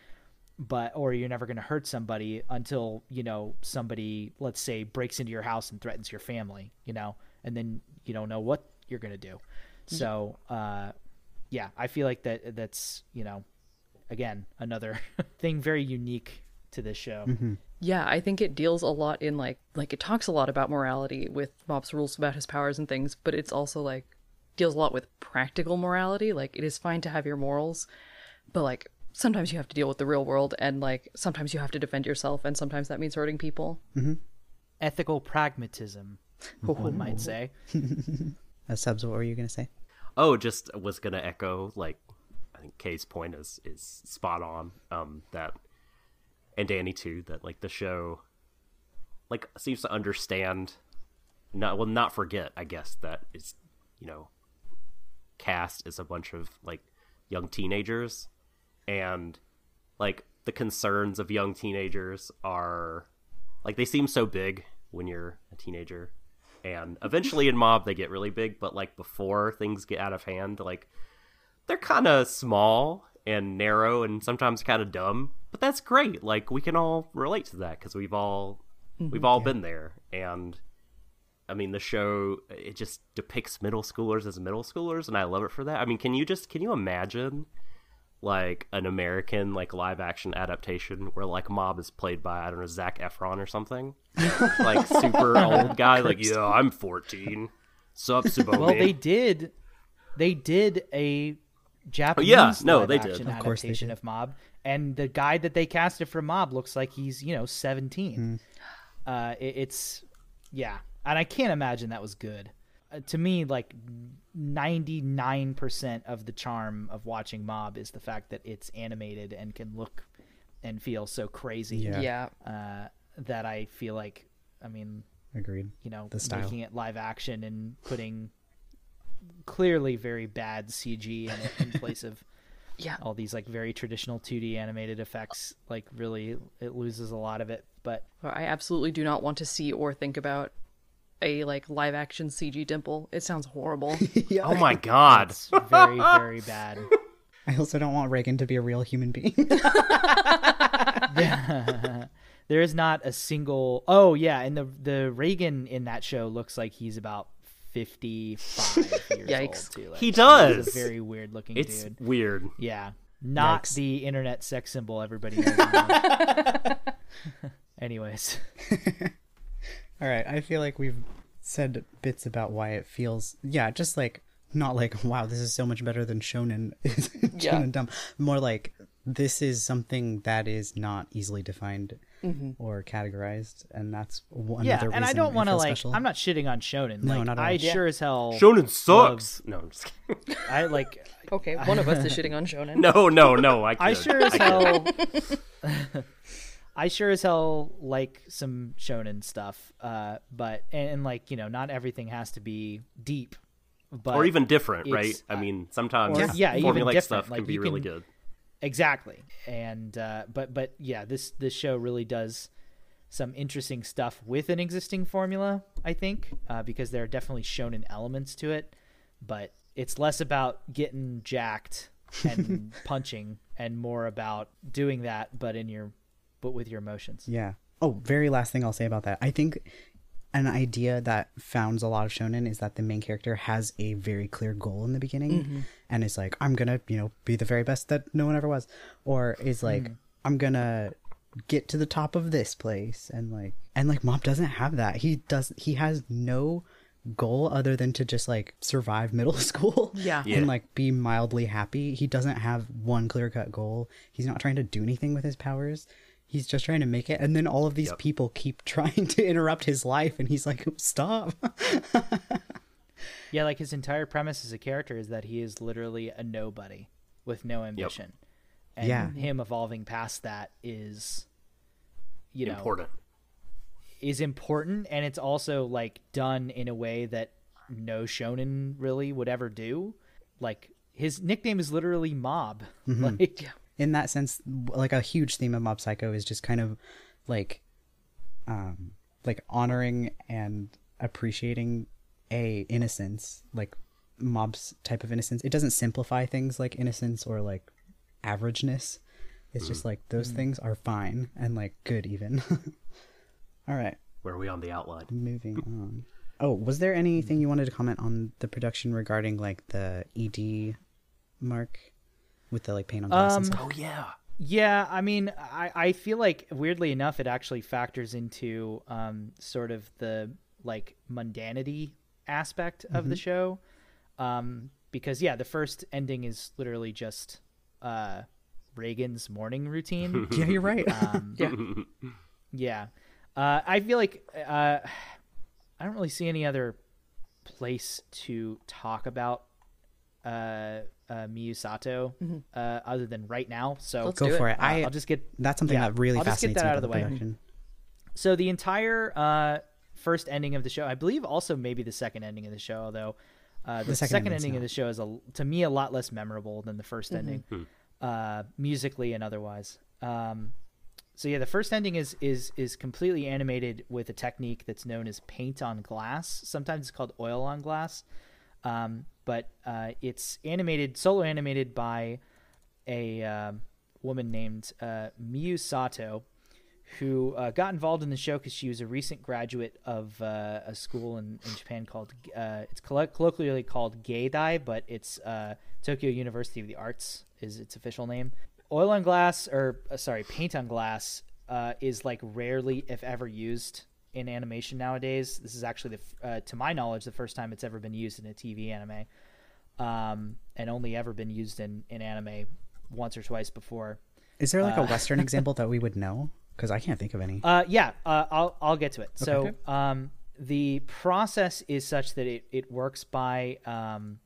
Speaker 1: but or you're never going to hurt somebody until you know somebody, let's say, breaks into your house and threatens your family, you know, and then you don't know what you're going to do. So, uh, yeah, I feel like that that's you know, again another (laughs) thing very unique to this show.
Speaker 2: yeah, I think it deals a lot in like like it talks a lot about morality with Mob's rules about his powers and things, but it's also like deals a lot with practical morality. Like it is fine to have your morals, but like sometimes you have to deal with the real world and like sometimes you have to defend yourself and sometimes that means hurting people.
Speaker 1: Ethical pragmatism, one might say. (laughs)
Speaker 5: Uh, subs, what were you gonna say?
Speaker 3: Oh, just was gonna echo like I think Kay's point is is spot on. Um, that and Danny too. That like the show, like seems to understand, not well, not forget. I guess that is you know, cast is a bunch of like young teenagers, and like the concerns of young teenagers are like they seem so big when you're a teenager and eventually in mob they get really big but like before things get out of hand like they're kind of small and narrow and sometimes kind of dumb, but that's great. Like we can all relate to that because we've all mm-hmm. we've all been there. And I mean, the show it just depicts middle schoolers as middle schoolers, and I love it for that. I mean, can you just can you imagine? like an American like live action adaptation where like Mob is played by I don't know Zac Efron or something, (laughs) like super old guy. Like yeah, I'm 14. Sup, Tsubomi?
Speaker 1: Well, they did. They did a Japanese
Speaker 3: Oh, yeah, no,
Speaker 1: live
Speaker 3: they did.
Speaker 1: action
Speaker 5: Of course they
Speaker 1: adaptation
Speaker 5: did.
Speaker 1: of Mob, and the guy that they casted for Mob looks like he's you know 17.
Speaker 5: Hmm.
Speaker 1: Uh, it, it's yeah, and I can't imagine that was good. Uh, to me, like 99% of the charm of watching Mob is the fact that it's animated and can look and feel so crazy.
Speaker 5: Yeah.
Speaker 2: Yeah.
Speaker 1: Uh, that I feel like, I mean,
Speaker 5: Agreed.
Speaker 1: you know,
Speaker 5: The style.
Speaker 1: making it live action and putting clearly very bad CG in it in place of (laughs)
Speaker 2: Yeah.
Speaker 1: all these like very traditional 2D animated effects. Like really, it loses a lot of it. But
Speaker 2: I absolutely do not want to see or think about a like live action CG dimple. It sounds horrible. (laughs)
Speaker 3: oh my god,
Speaker 1: it's very very bad. (laughs)
Speaker 5: I also don't want Reigen to be a real human being.
Speaker 1: There is not a single. Oh yeah, and the the Reigen in that show looks like he's about fifty five years
Speaker 2: Yikes.
Speaker 1: old too. Like,
Speaker 3: He
Speaker 1: He's
Speaker 3: does.
Speaker 1: a very weird looking
Speaker 3: it's
Speaker 1: dude.
Speaker 3: weird.
Speaker 1: Yeah, not
Speaker 5: Yikes.
Speaker 1: the internet sex symbol everybody (laughs) knows. Anyways, (laughs)
Speaker 5: All right, I feel like we've said bits about why it feels, yeah, just like not like wow, this is so much better than shonen, (laughs) shonen
Speaker 2: Yeah.
Speaker 5: dumb. More like this is something that is not easily defined
Speaker 2: Mm-hmm.
Speaker 5: or categorized, and that's one
Speaker 1: yeah,
Speaker 5: other
Speaker 1: and I don't want to like.
Speaker 5: special.
Speaker 1: I'm not shitting on shonen.
Speaker 5: No,
Speaker 1: like,
Speaker 5: not at all.
Speaker 1: I
Speaker 5: Yeah.
Speaker 1: sure as hell.
Speaker 3: Shonen sucks. No, I'm just kidding. (laughs)
Speaker 1: I like. (laughs)
Speaker 2: okay, one of us is shitting on shonen. (laughs)
Speaker 3: no, no, no. I,
Speaker 1: I sure as hell. I sure as hell like some shonen stuff, uh, but and, and like you know, not everything has to be deep, but
Speaker 3: or even different, right?
Speaker 1: it's,
Speaker 3: I
Speaker 1: uh,
Speaker 3: mean, sometimes
Speaker 1: or- yeah, even
Speaker 3: formulaic
Speaker 1: different.
Speaker 3: stuff
Speaker 1: Like,
Speaker 3: can be really
Speaker 1: can-
Speaker 3: good.
Speaker 1: Exactly. And uh, but but yeah, this this show really does some interesting stuff with an existing formula. I think uh, because there are definitely shonen elements to it, but it's less about getting jacked and (laughs) punching and more about doing that, but in your but with your emotions.
Speaker 5: Yeah. Oh, very last thing I'll say about that. I think an idea that founds a lot of shonen is that the main character has a very clear goal in the beginning mm-hmm. and is like, I'm gonna, you know, be the very best that no one ever was. Or is like, mm. I'm gonna get to the top of this place and like and like Mob doesn't have that. He does he has no goal other than to just like survive (laughs) middle school
Speaker 2: Yeah.
Speaker 3: Yeah.
Speaker 5: and like be mildly happy. He doesn't have one clear cut goal. He's not trying to do anything with his powers. He's just trying to make it. And then all of these
Speaker 3: Yep.
Speaker 5: people keep (laughs) trying to interrupt his life. And he's like, stop.
Speaker 1: Yeah, like his entire premise as a character is that he is literally a nobody with no ambition. And
Speaker 5: Yeah.
Speaker 1: him evolving past that is you know
Speaker 3: Important.
Speaker 1: is important and it's also like done in a way that no shonen really would ever do. Like his nickname is literally Mob. Mm-hmm. (laughs) Like
Speaker 5: In that sense, like a huge theme of Mob Psycho is just kind of like, um, like honoring and appreciating a innocence, like Mob's type of innocence. It doesn't simplify things like innocence or like averageness. It's just like those things are fine and like good even. (laughs) All right.
Speaker 3: Where are we on the outline?
Speaker 5: moving on. Oh, was there anything you wanted to comment on the production regarding like the ED mark with the like paint on glass and
Speaker 1: Um,
Speaker 5: stuff?
Speaker 3: Oh yeah.
Speaker 1: Yeah, I mean, I, I feel like weirdly enough, it actually factors into um, sort of the like mundanity aspect of the show, um, because yeah, the first ending is literally just uh, Reigen's morning routine. (laughs)
Speaker 5: Yeah, you're right.
Speaker 1: Um, (laughs)
Speaker 2: Yeah.
Speaker 1: yeah, uh, I feel like uh, I don't really see any other place to talk about uh, uh, Miyo Sato uh, other than right now. So
Speaker 2: Let's
Speaker 5: Go
Speaker 2: do
Speaker 5: for
Speaker 2: it.
Speaker 5: it. I
Speaker 1: I'll just get
Speaker 5: that's something
Speaker 1: yeah,
Speaker 5: that really
Speaker 1: I'll just get
Speaker 5: fascinates
Speaker 1: that
Speaker 5: me
Speaker 1: out of
Speaker 5: about
Speaker 1: the way.
Speaker 5: production.
Speaker 1: so the entire uh, first ending of the show, I believe, also maybe the second ending of the show, although uh, the,
Speaker 5: The second
Speaker 1: second,
Speaker 5: ending's
Speaker 1: ending of the show is a, to me a lot less memorable than the 1st ending, uh, musically and otherwise. Um, so yeah, the first ending is is is completely animated with a technique that's known as paint on glass. Sometimes it's called oil on glass, um, but uh, it's animated, solo animated by a um, woman named uh, Miyo Sato, who uh, got involved in the show because she was a recent graduate of uh, a school in, in Japan called uh, it's coll- colloquially called Geidai, but it's uh, Tokyo University of the Arts is its official name. Oil on glass, or uh, sorry, paint on glass, uh, is like rarely, if ever, used in animation nowadays. This is actually the, uh, to my knowledge, the first time it's ever been used in a TV anime, um, and only ever been used in in anime once or twice before.
Speaker 5: Is there like a Western (laughs) example that we would know? Because I can't think of any.
Speaker 1: Uh, yeah, uh, I'll I'll get to it. So,
Speaker 5: Okay.
Speaker 1: um, the process is such that it it works by um,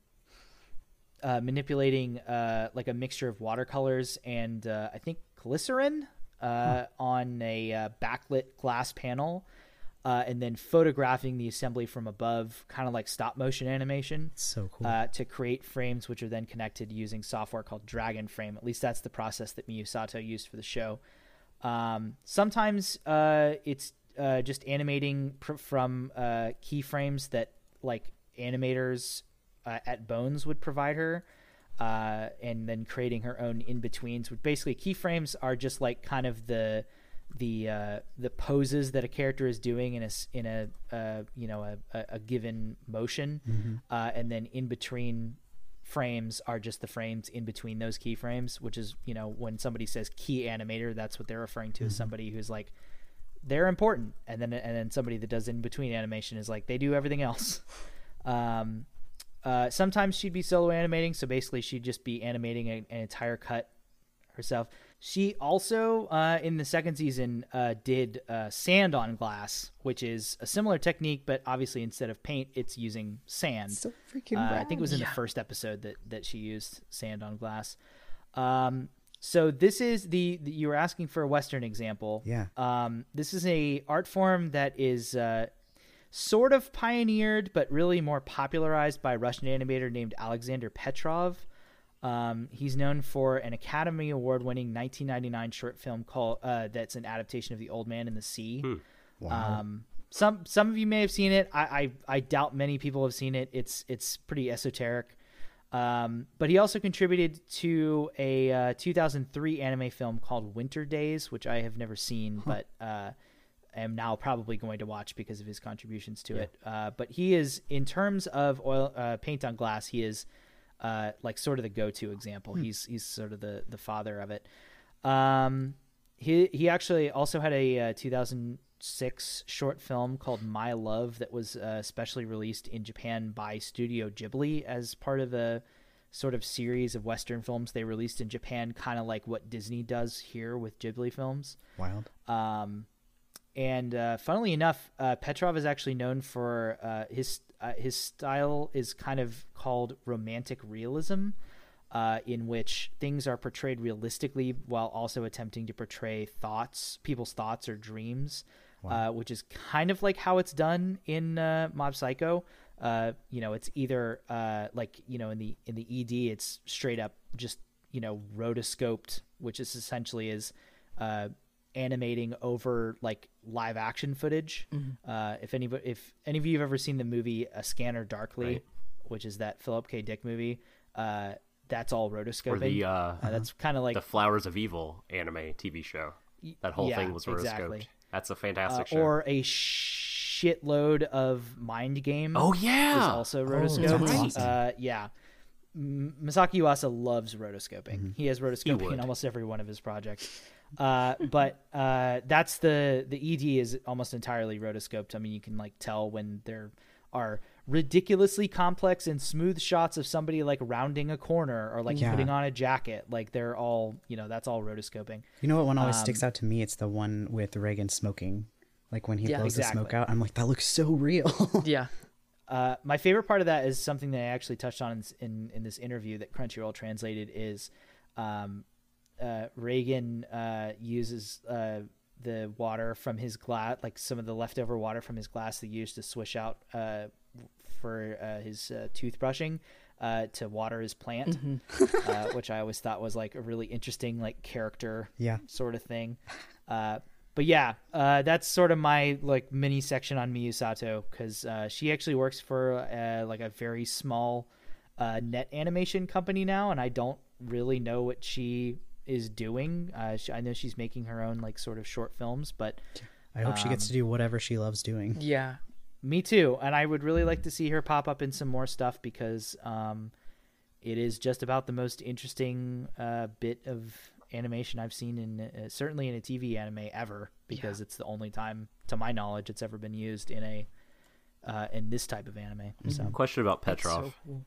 Speaker 1: uh, manipulating uh, like a mixture of watercolors and uh, I think glycerin uh, on a uh, backlit glass panel, uh, and then photographing the assembly from above, kind of like stop motion animation
Speaker 5: so cool.
Speaker 1: uh, to create frames, which are then connected using software called Dragonframe. At least that's the process that Miyo Sato used for the show. Um, sometimes uh, it's uh, just animating pr- from uh, keyframes that like animators uh, at Bones would provide her, uh, and then creating her own in betweens. Which basically keyframes are just like kind of the the uh, the poses that a character is doing in a in a uh, you know a, a, given motion, uh, and then in between frames are just the frames in between those keyframes, which is you know when somebody says key animator, that's what they're referring to as somebody who's like they're important, and then and then somebody that does in between animation is like they do everything else. (laughs) Um, uh, sometimes she'd be solo animating, so basically she'd just be animating a, an entire cut herself. She also, uh, in the second season, uh, did uh, sand on glass, which is a similar technique, but obviously instead of paint, it's using sand.
Speaker 5: so freaking
Speaker 1: Uh, I think it was in the first episode that that she used sand on glass. Um, so this is the, the you were asking for a Western example.
Speaker 5: Yeah.
Speaker 1: Um, this is a art form that is uh, sort of pioneered, but really more popularized by a Russian animator named Alexander Petrov. Um, he's known for an Academy Award-winning 1999 short film called uh, that's an adaptation of The Old Man and the Sea. Um, some some of you may have seen it. I, I I doubt many people have seen it. It's it's pretty esoteric. Um, but he also contributed to a uh, 2003 anime film called Winter Days, which I have never seen, but uh, am now probably going to watch because of his contributions to it. Uh, but he is, in terms of oil uh, paint on glass, he is uh, like sort of the go-to example. He's he's sort of the the father of it. Um, he he actually also had a uh, 2006 short film called My Love that was uh, specially released in Japan by Studio Ghibli as part of a sort of series of Western films they released in Japan, kind of like what Disney does here with Ghibli films.
Speaker 5: Wild.
Speaker 1: Um, and uh, funnily enough, uh, Petrov is actually known for uh, his uh, his style is kind of called romantic realism, uh, in which things are portrayed realistically while also attempting to portray thoughts, people's thoughts or dreams, uh, which is kind of like how it's done in uh, Mob Psycho. Uh, you know, it's either uh, like you know in the in the ED, it's straight up just you know rotoscoped, which is essentially is uh, animating over like live action footage. Uh, if any if any of you have ever seen the movie A Scanner Darkly,
Speaker 3: Right.
Speaker 1: which is that Philip K. Dick movie, uh, that's all rotoscoping.
Speaker 3: Or the uh,
Speaker 1: Uh, that's kind of like
Speaker 3: the Flowers of Evil anime TV show. That whole
Speaker 1: yeah,
Speaker 3: thing was rotoscoped.
Speaker 1: exactly.
Speaker 3: That's a
Speaker 1: uh,
Speaker 3: fantastic show.
Speaker 1: or a shitload of Mind Game.
Speaker 3: oh
Speaker 1: is
Speaker 3: yeah,
Speaker 1: also
Speaker 5: that's
Speaker 1: rotoscoped.
Speaker 5: awesome.
Speaker 1: uh, yeah. Masaaki Yuasa loves rotoscoping. He has rotoscoping in almost every one of his projects. Uh, but uh, that's the the ED is almost entirely rotoscoped. I mean, you can like tell when there are ridiculously complex and smooth shots of somebody like rounding a corner or like
Speaker 5: Yeah.
Speaker 1: putting on a jacket. Like they're all, you know, that's all rotoscoping.
Speaker 5: You know what one always
Speaker 1: Um,
Speaker 5: sticks out to me? It's the one with Reigen smoking. Like when he
Speaker 2: Yeah,
Speaker 5: blows the smoke out, I'm like, that looks so real. (laughs)
Speaker 2: Yeah.
Speaker 1: Uh, my favorite part of that is something that I actually touched on in, in, in this interview that Crunchyroll translated is um, uh, Reigen uh, uses uh, the water from his glass, like some of the leftover water from his glass that he used to swish out uh, for uh, his uh, toothbrushing uh, to water his plant, uh, (laughs) which I always thought was like a really interesting like character
Speaker 5: Yeah.
Speaker 1: sort of thing. Uh, but yeah, uh, that's sort of my like mini section on Miyo Sato because uh, she actually works for uh, like a very small uh, net animation company now, and I don't really know what she is doing. Uh, she, I know she's making her own like sort of short films, but
Speaker 5: I hope she gets to do whatever she loves doing.
Speaker 2: Yeah.
Speaker 1: me too. And I would really like to see her pop up in some more stuff because um, it is just about the most interesting uh, bit of animation I've seen in uh, certainly in a TV anime ever because it's the only time, to my knowledge, it's ever been used in a uh, in this type of anime. So
Speaker 3: Question about Petrov.
Speaker 2: So cool.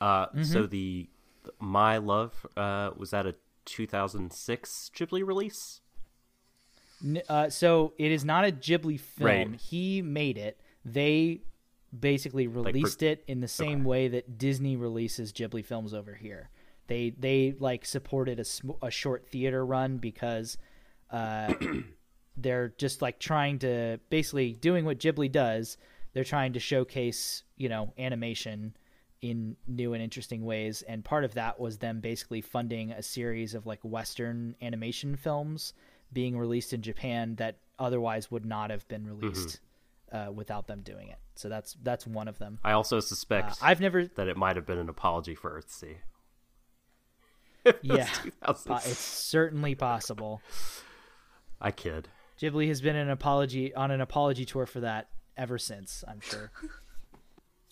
Speaker 3: Uh,
Speaker 1: Mm-hmm.
Speaker 3: So the My Love uh, was that a 2006 Ghibli release?
Speaker 1: Uh, so it is not a Ghibli film.
Speaker 3: Right.
Speaker 1: He made it. They basically released it in the same way that Disney releases Ghibli films over here. They they like supported a, sm- a short theater run because uh, (clears throat) they're just like trying to basically doing what Ghibli does. They're trying to showcase you know animation in new and interesting ways and part of that was them basically funding a series of like western animation films being released in Japan that otherwise would not have been released uh, without them doing it. So that's that's one of them.
Speaker 3: I also
Speaker 1: Uh,
Speaker 3: suspect
Speaker 1: I've never
Speaker 3: that it might have been an apology for Earthsea. (laughs)
Speaker 1: yeah,
Speaker 3: 2006.
Speaker 1: it's certainly possible.
Speaker 3: I kid.
Speaker 1: Ghibli has been an apology on an apology tour for that ever since, I'm sure. (laughs)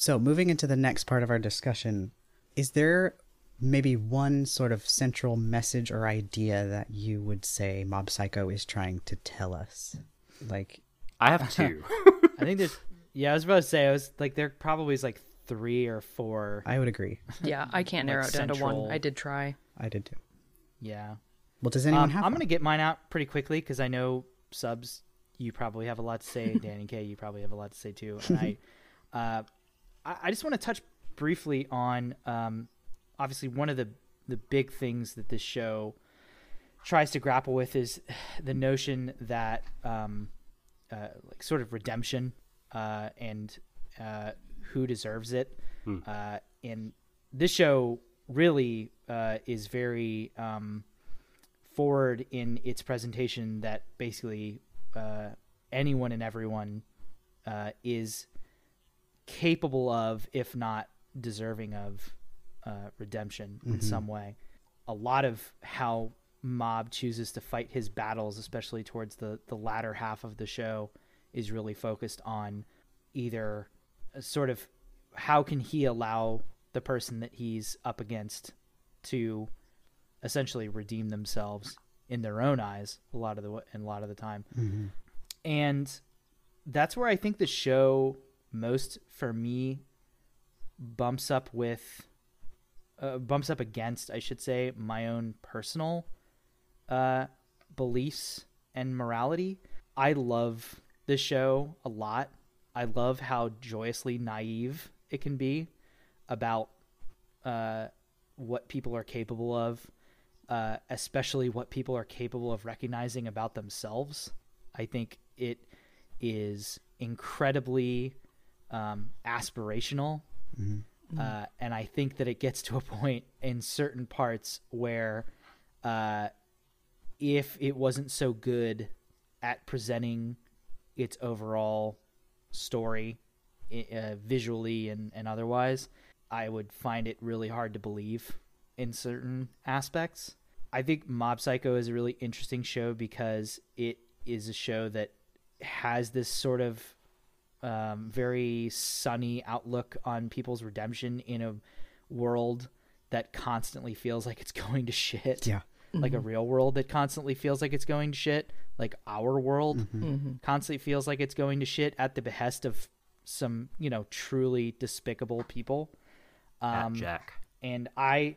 Speaker 5: So, moving into the next part of our discussion, is there maybe one sort of central message or idea that you would say Mob Psycho is trying to tell us? Like,
Speaker 3: I have two. (laughs)
Speaker 1: I think there's yeah, I was about to say I was like there probably is like 3 or 4.
Speaker 5: I would agree.
Speaker 2: Yeah, I can't narrow
Speaker 1: Like
Speaker 2: it down to one. I did try.
Speaker 5: I did too.
Speaker 1: Yeah.
Speaker 5: Well, does anyone
Speaker 1: Um,
Speaker 5: have
Speaker 1: I'm going to get mine out pretty quickly because I know subs. You probably have a lot to say, (laughs) Danny K. You probably have a lot to say too. And I, (laughs) uh, I, I just want to touch briefly on, um, obviously one of the the big things that this show tries to grapple with is (sighs) the notion that, um, uh, like sort of redemption, uh, and uh, who deserves it. Uh, and this show really uh, is very um, forward in its presentation that basically uh, anyone and everyone uh, is capable of, if not deserving of, uh, redemption in mm-hmm. some way. A lot of how Mob chooses to fight his battles, especially towards the, the latter half of the show, is really focused on either a sort of how can he allow the person that he's up against to essentially redeem themselves in their own eyes a lot of the and a lot of the time. Mm-hmm. And that's where i think the show most for me bumps up with uh, bumps up against i should say my own personal uh, beliefs and morality i love this show a lot i love how joyously naive it can be about uh, what people are capable of, uh, especially what people are capable of recognizing about themselves. I think it is incredibly um, aspirational. Uh, and I think that it gets to a point in certain parts where uh, if it wasn't so good at presenting its overall story uh, visually and, and otherwise, I would find it really hard to believe in certain aspects. I think Mob Psycho is a really interesting show because it is a show that has this sort of um, very sunny outlook on people's redemption in a world that constantly feels like it's (laughs) going to shit.
Speaker 5: Yeah.
Speaker 1: Like a real world that constantly feels like it's going to shit. Like our world constantly feels like it's going to shit at the behest of some, you know, truly despicable people.
Speaker 3: At
Speaker 1: Um,
Speaker 3: Jack.
Speaker 1: and I,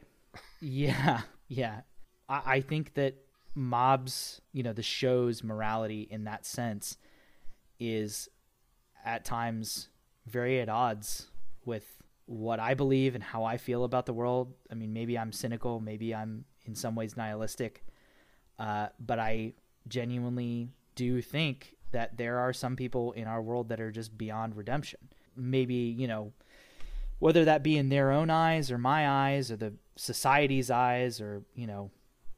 Speaker 1: yeah, yeah, I, I think that mobs, you know, the show's morality in that sense is at times very at odds with what I believe and how I feel about the world. I mean, maybe I'm cynical, maybe I'm in some ways nihilistic, uh, but I genuinely do think that there are some people in our world that are just beyond redemption. Maybe, you know, whether that be in their own eyes or my eyes or the society's eyes or you know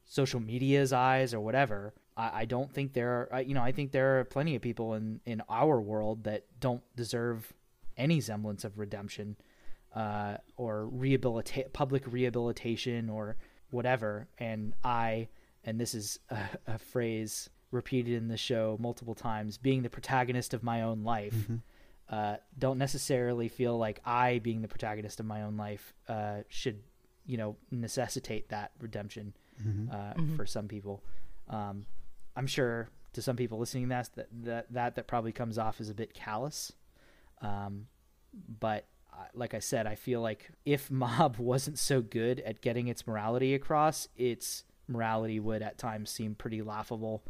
Speaker 1: social media's eyes or whatever i, I don't think there are I- you know i think there are plenty of people in in our world that don't deserve any semblance of redemption uh, or rehabilitate public rehabilitation or whatever. And i and this is a, (laughs) a phrase repeated in the show multiple times being the protagonist of my own life uh, don't necessarily feel like i being the protagonist of my own life uh, should you know necessitate that redemption uh, for some people. Um, i'm sure to some people listening to that that that that probably comes off as a bit callous. Um, but like I said, I feel like if (laughs) Mob wasn't so good at getting its morality across, its morality would at times seem pretty laughable,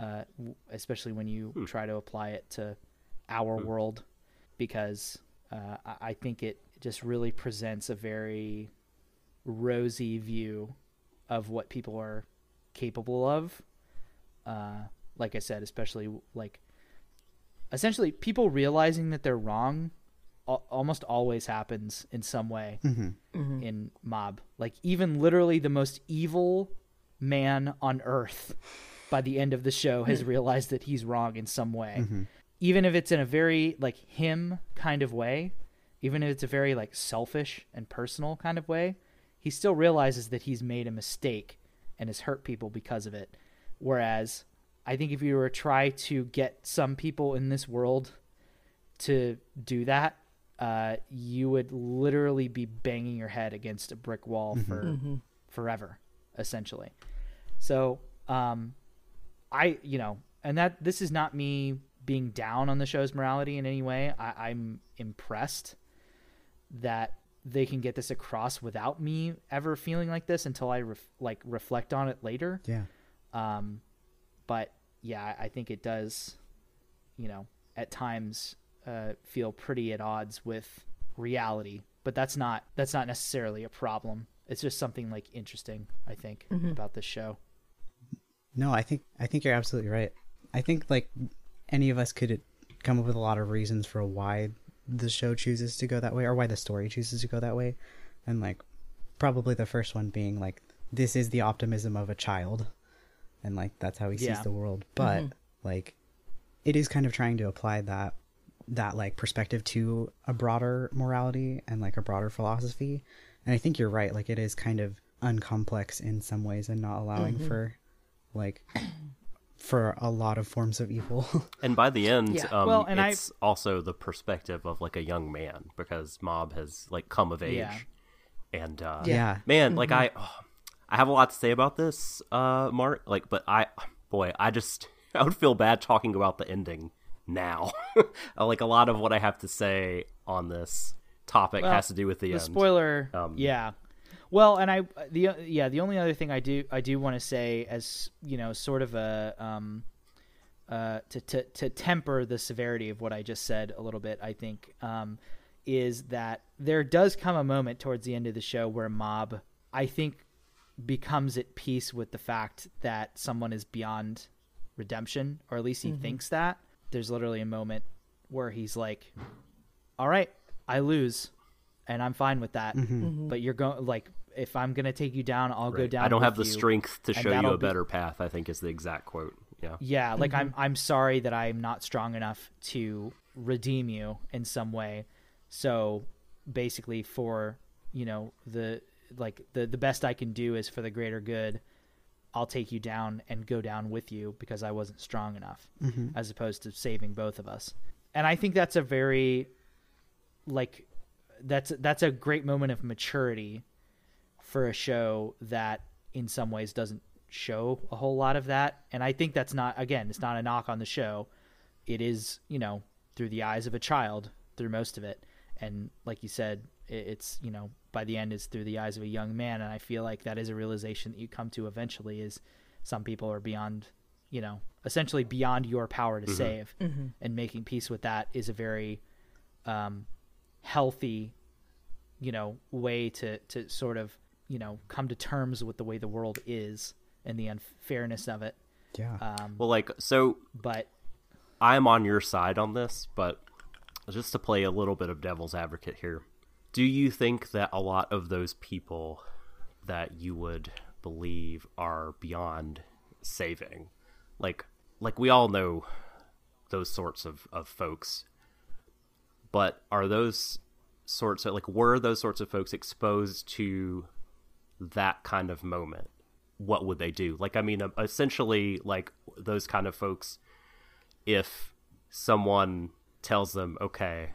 Speaker 1: uh, w- especially when you try to apply it to our world, because uh, I think it just really presents a very rosy view of what people are capable of. Uh, like I said, especially like essentially people realizing that they're wrong al- almost always happens in some way mm-hmm. Mm-hmm. in mob. Like even literally the most evil man on earth by the end of the show has hmm. realized that he's wrong in some way. Mm-hmm. Even if it's in a very like him kind of way even if it's a very like selfish and personal kind of way he still realizes that he's made a mistake and has hurt people because of it whereas i think if you were to try to get some people in this world to do that uh, you would literally be banging your head against a brick wall for forever essentially so um, I, you know, and that this is not me being down on the show's morality in any way. I, I'm impressed that they can get this across without me ever feeling like this until I ref- like reflect on it later.
Speaker 5: Yeah.
Speaker 1: Um, but yeah, I- I think it does, you know, at times uh, feel pretty at odds with reality. But that's not that's not necessarily a problem. It's just something like interesting. I think about this show.
Speaker 5: No, I think I think you're absolutely right. I think like any of us could come up with a lot of reasons for why the show chooses to go that way or why the story chooses to go that way. And like probably the first one being like this is the optimism of a child and like that's how he
Speaker 1: Yeah.
Speaker 5: sees the world. But like it is kind of trying to apply that that like perspective to a broader morality and like a broader philosophy. And I think you're right. Like it is kind of uncomplex in some ways and not allowing for like for a lot of forms of evil. (laughs)
Speaker 3: And by the end,
Speaker 2: Yeah.
Speaker 3: um,
Speaker 1: Well, and I-
Speaker 3: it's also the perspective of like a young man because Mob has like come of age,
Speaker 1: Yeah.
Speaker 3: and uh,
Speaker 5: yeah.
Speaker 3: man, like I, oh, I have a lot to say about this, uh, Mark. Like, but I, boy, I just (laughs) I would feel bad talking about the ending now. (laughs) like a lot of what I have to say on this topic
Speaker 1: Well,
Speaker 3: has to do with the,
Speaker 1: the
Speaker 3: end.
Speaker 1: spoiler
Speaker 3: Um,
Speaker 1: yeah well and i the yeah the only other thing i do i do want to say as you know sort of a um uh to, to to temper the severity of what i just said a little bit i think um is that there does come a moment towards the end of the show where mob i think becomes at peace with the fact that someone is beyond redemption or at least he mm-hmm. thinks that there's literally a moment where he's like all right i lose and i'm fine with that mm-hmm. Mm-hmm. but you're going like if i'm gonna take you down i'll go down
Speaker 3: I don't have the
Speaker 1: you.
Speaker 3: strength to show you
Speaker 1: that'll
Speaker 3: a
Speaker 1: be-
Speaker 3: better path. I think is the exact quote. Yeah.
Speaker 1: yeah like i'm i'm sorry that i'm not strong enough to redeem you in some way so basically for you know the like the the best i can do is for the greater good i'll take you down and go down with you because i wasn't strong enough mm-hmm. as opposed to saving both of us. And i think that's a very like that's that's a great moment of maturity for a show that in some ways doesn't show a whole lot of that. And i think that's not again it's not a knock on the show. It is you know through the eyes of a child through most of it. And like you said it's you know by the end it's through the eyes of a young man. And i feel like that is a realization that you come to eventually is some people are beyond you know essentially beyond your power to save. And making peace with that is a very um, healthy you know way to to sort of you know come to terms with the way the world is and the unfairness of it.
Speaker 5: Yeah.
Speaker 1: um,
Speaker 3: Well, like so,
Speaker 1: but
Speaker 3: I'm on your side on this, but just to play a little bit of devil's advocate here, do you think that a lot of those people that you would believe are beyond saving, like like we all know those sorts of, of folks, but are those sorts of like were those sorts of folks exposed to that kind of moment, what would they do? Like, I mean, essentially, like those kind of folks, if someone tells them, okay,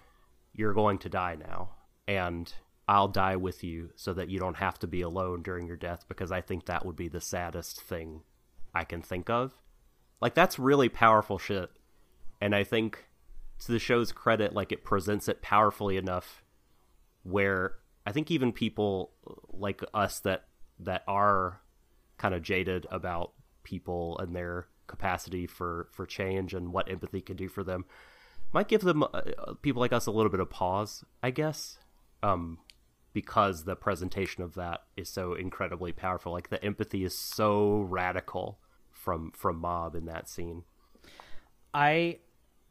Speaker 3: you're going to die now, and I'll die with you so that you don't have to be alone during your death, because I think that would be the saddest thing I can think of. Like, that's really powerful shit. And I think, to the show's credit, like, it presents it powerfully enough where I think even people like us that that are kind of jaded about people and their capacity for for change and what empathy can do for them might give them uh, people like us a little bit of pause, I guess, um, because the presentation of that is so incredibly powerful. Like the empathy is so radical from from Mob in that scene.
Speaker 1: I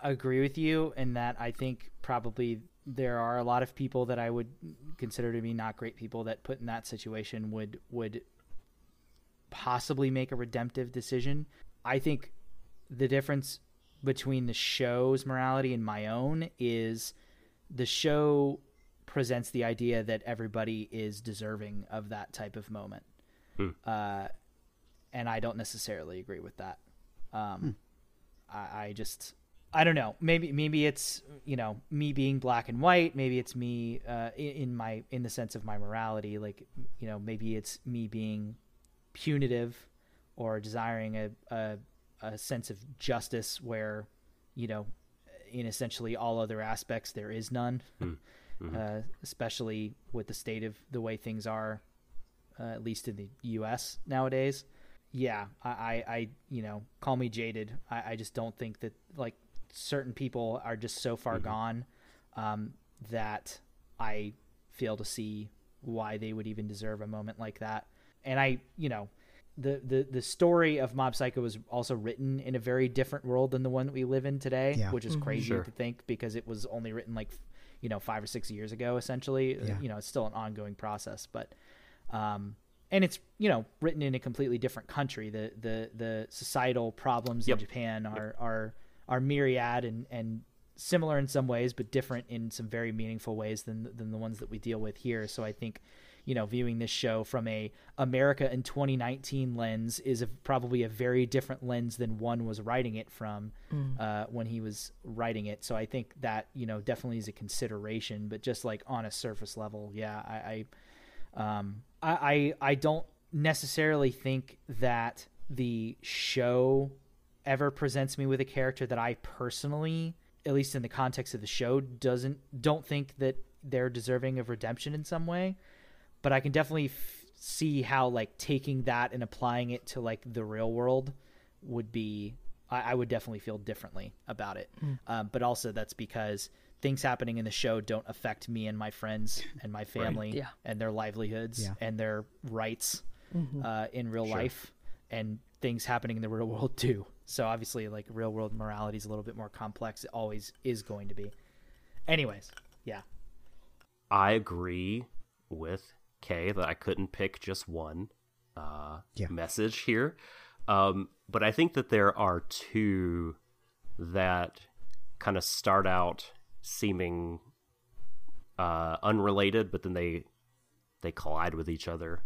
Speaker 1: agree with you in that I think probably there are a lot of people that I would consider to be not great people that put in that situation would would possibly make a redemptive decision. I think the difference between the show's morality and my own is the show presents the idea that everybody is deserving of that type of moment.
Speaker 3: Hmm.
Speaker 1: Uh, and I don't necessarily agree with that. Um, I, I just I don't know. Maybe maybe it's you know me being black and white. Maybe it's me uh, in, in my in the sense of my morality. Like you know maybe it's me being punitive or desiring a, a a sense of justice where you know in essentially all other aspects there is none. (laughs) Uh, especially with the state of the way things are, uh, at least in the U.S. nowadays. Yeah, I, I, I you know, call me jaded. I, I just don't think that like certain people are just so far gone um, that I fail to see why they would even deserve a moment like that. And I, you know, the the the story of Mob Psycho was also written in a very different world than the one that we live in today,
Speaker 5: Yeah.
Speaker 1: which is crazy
Speaker 3: Sure.
Speaker 1: to think because it was only written like you know five or six years ago essentially
Speaker 5: Yeah.
Speaker 1: you know it's still an ongoing process but um and it's you know written in a completely different country the the the societal problems
Speaker 3: Yep.
Speaker 1: in japan are are are myriad and and similar in some ways but different in some very meaningful ways than than the ones that we deal with here so i think you know viewing this show from a america in 2019 lens is a, probably a very different lens than one was writing it from uh, when he was writing it so i think that you know definitely is a consideration but just like on a surface level yeah i, I um, I, I I don't necessarily think that the show ever presents me with a character that I personally, at least in the context of the show, doesn't don't think that they're deserving of redemption in some way. But I can definitely f- see how like taking that and applying it to like the real world would be. I, I would definitely feel differently about it. Um, but also that's because things happening in the show don't affect me and my friends and my (laughs) family
Speaker 2: Yeah.
Speaker 1: and their livelihoods
Speaker 5: Yeah.
Speaker 1: and their rights uh, in real life and things happening in the real (laughs) world too. So obviously, like real world morality is a little bit more complex. It always is going to be. Anyways, yeah,
Speaker 3: I agree with Kay that I couldn't pick just one uh,
Speaker 5: Yeah.
Speaker 3: message here. Um, but I think that there are two that kind of start out seeming uh, unrelated, but then they they collide with each other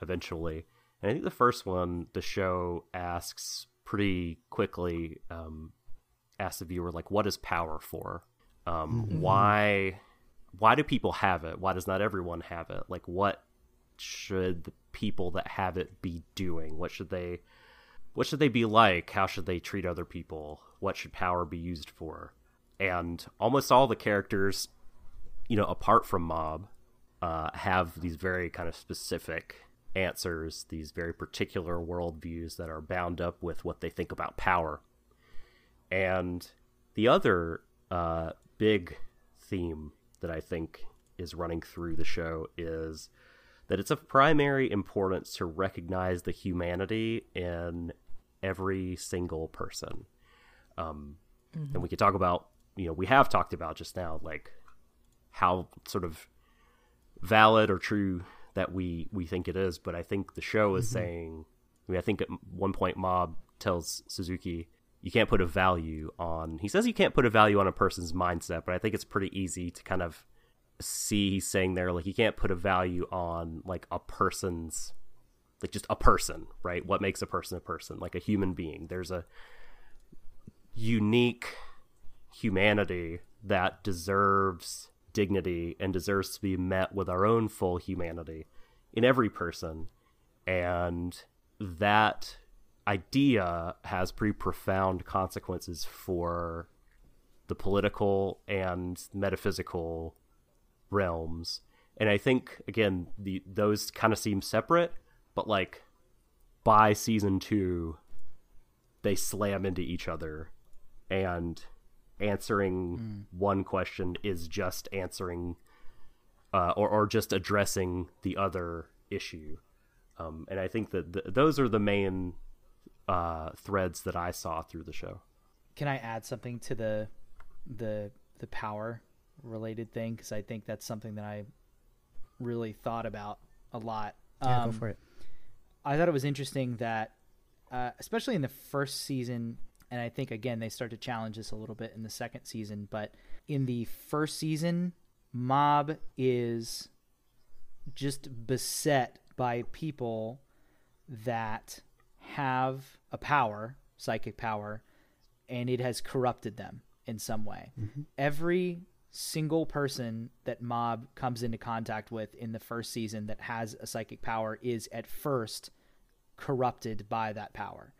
Speaker 3: eventually. And I think the first one, the show asks pretty quickly, um, asks the viewer like, "What is power for? Um, Why? Why do people have it? Why does not everyone have it? Like, what should the people that have it be doing? What should they?" what should they be like? How should they treat other people? What should power be used for? And almost all the characters, you know, apart from Mob, uh, have these very kind of specific answers, these very particular worldviews that are bound up with what they think about power. And the other uh, big theme that I think is running through the show is that it's of primary importance to recognize the humanity in every single person. Um, And we could talk about, you know, we have talked about just now, like how sort of valid or true that we we think it is. But I think the show is saying, I mean, I think at one point Mob tells Suzuki, you can't put a value on. He says you can't put a value on a person's mindset, but I think it's pretty easy to kind of see he's saying there like you can't put a value on like a person's like just a person, right? What makes a person a person, like a human being. There's a unique humanity that deserves dignity and deserves to be met with our own full humanity in every person. And that idea has pretty profound consequences for the political and metaphysical realms. And I think again, the those kind of seem separate, but like by season 2 they slam into each other. And answering one question is just answering uh, or, or just addressing the other issue. Um, and i think that th- those are the main uh, threads that i saw through the show
Speaker 1: Can I add something to the the the power related thing? Because I think that's something that I really thought about a lot.
Speaker 5: Yeah,
Speaker 1: Um,
Speaker 5: go for it.
Speaker 1: I thought it was interesting that, uh, especially in the first season, and I think again they start to challenge this a little bit in the second season. But in the first season, Mob is just beset by people that have a power, psychic power, and it has corrupted them in some way. Every single person that Mob comes into contact with in the first season that has a psychic power is at first corrupted by that power.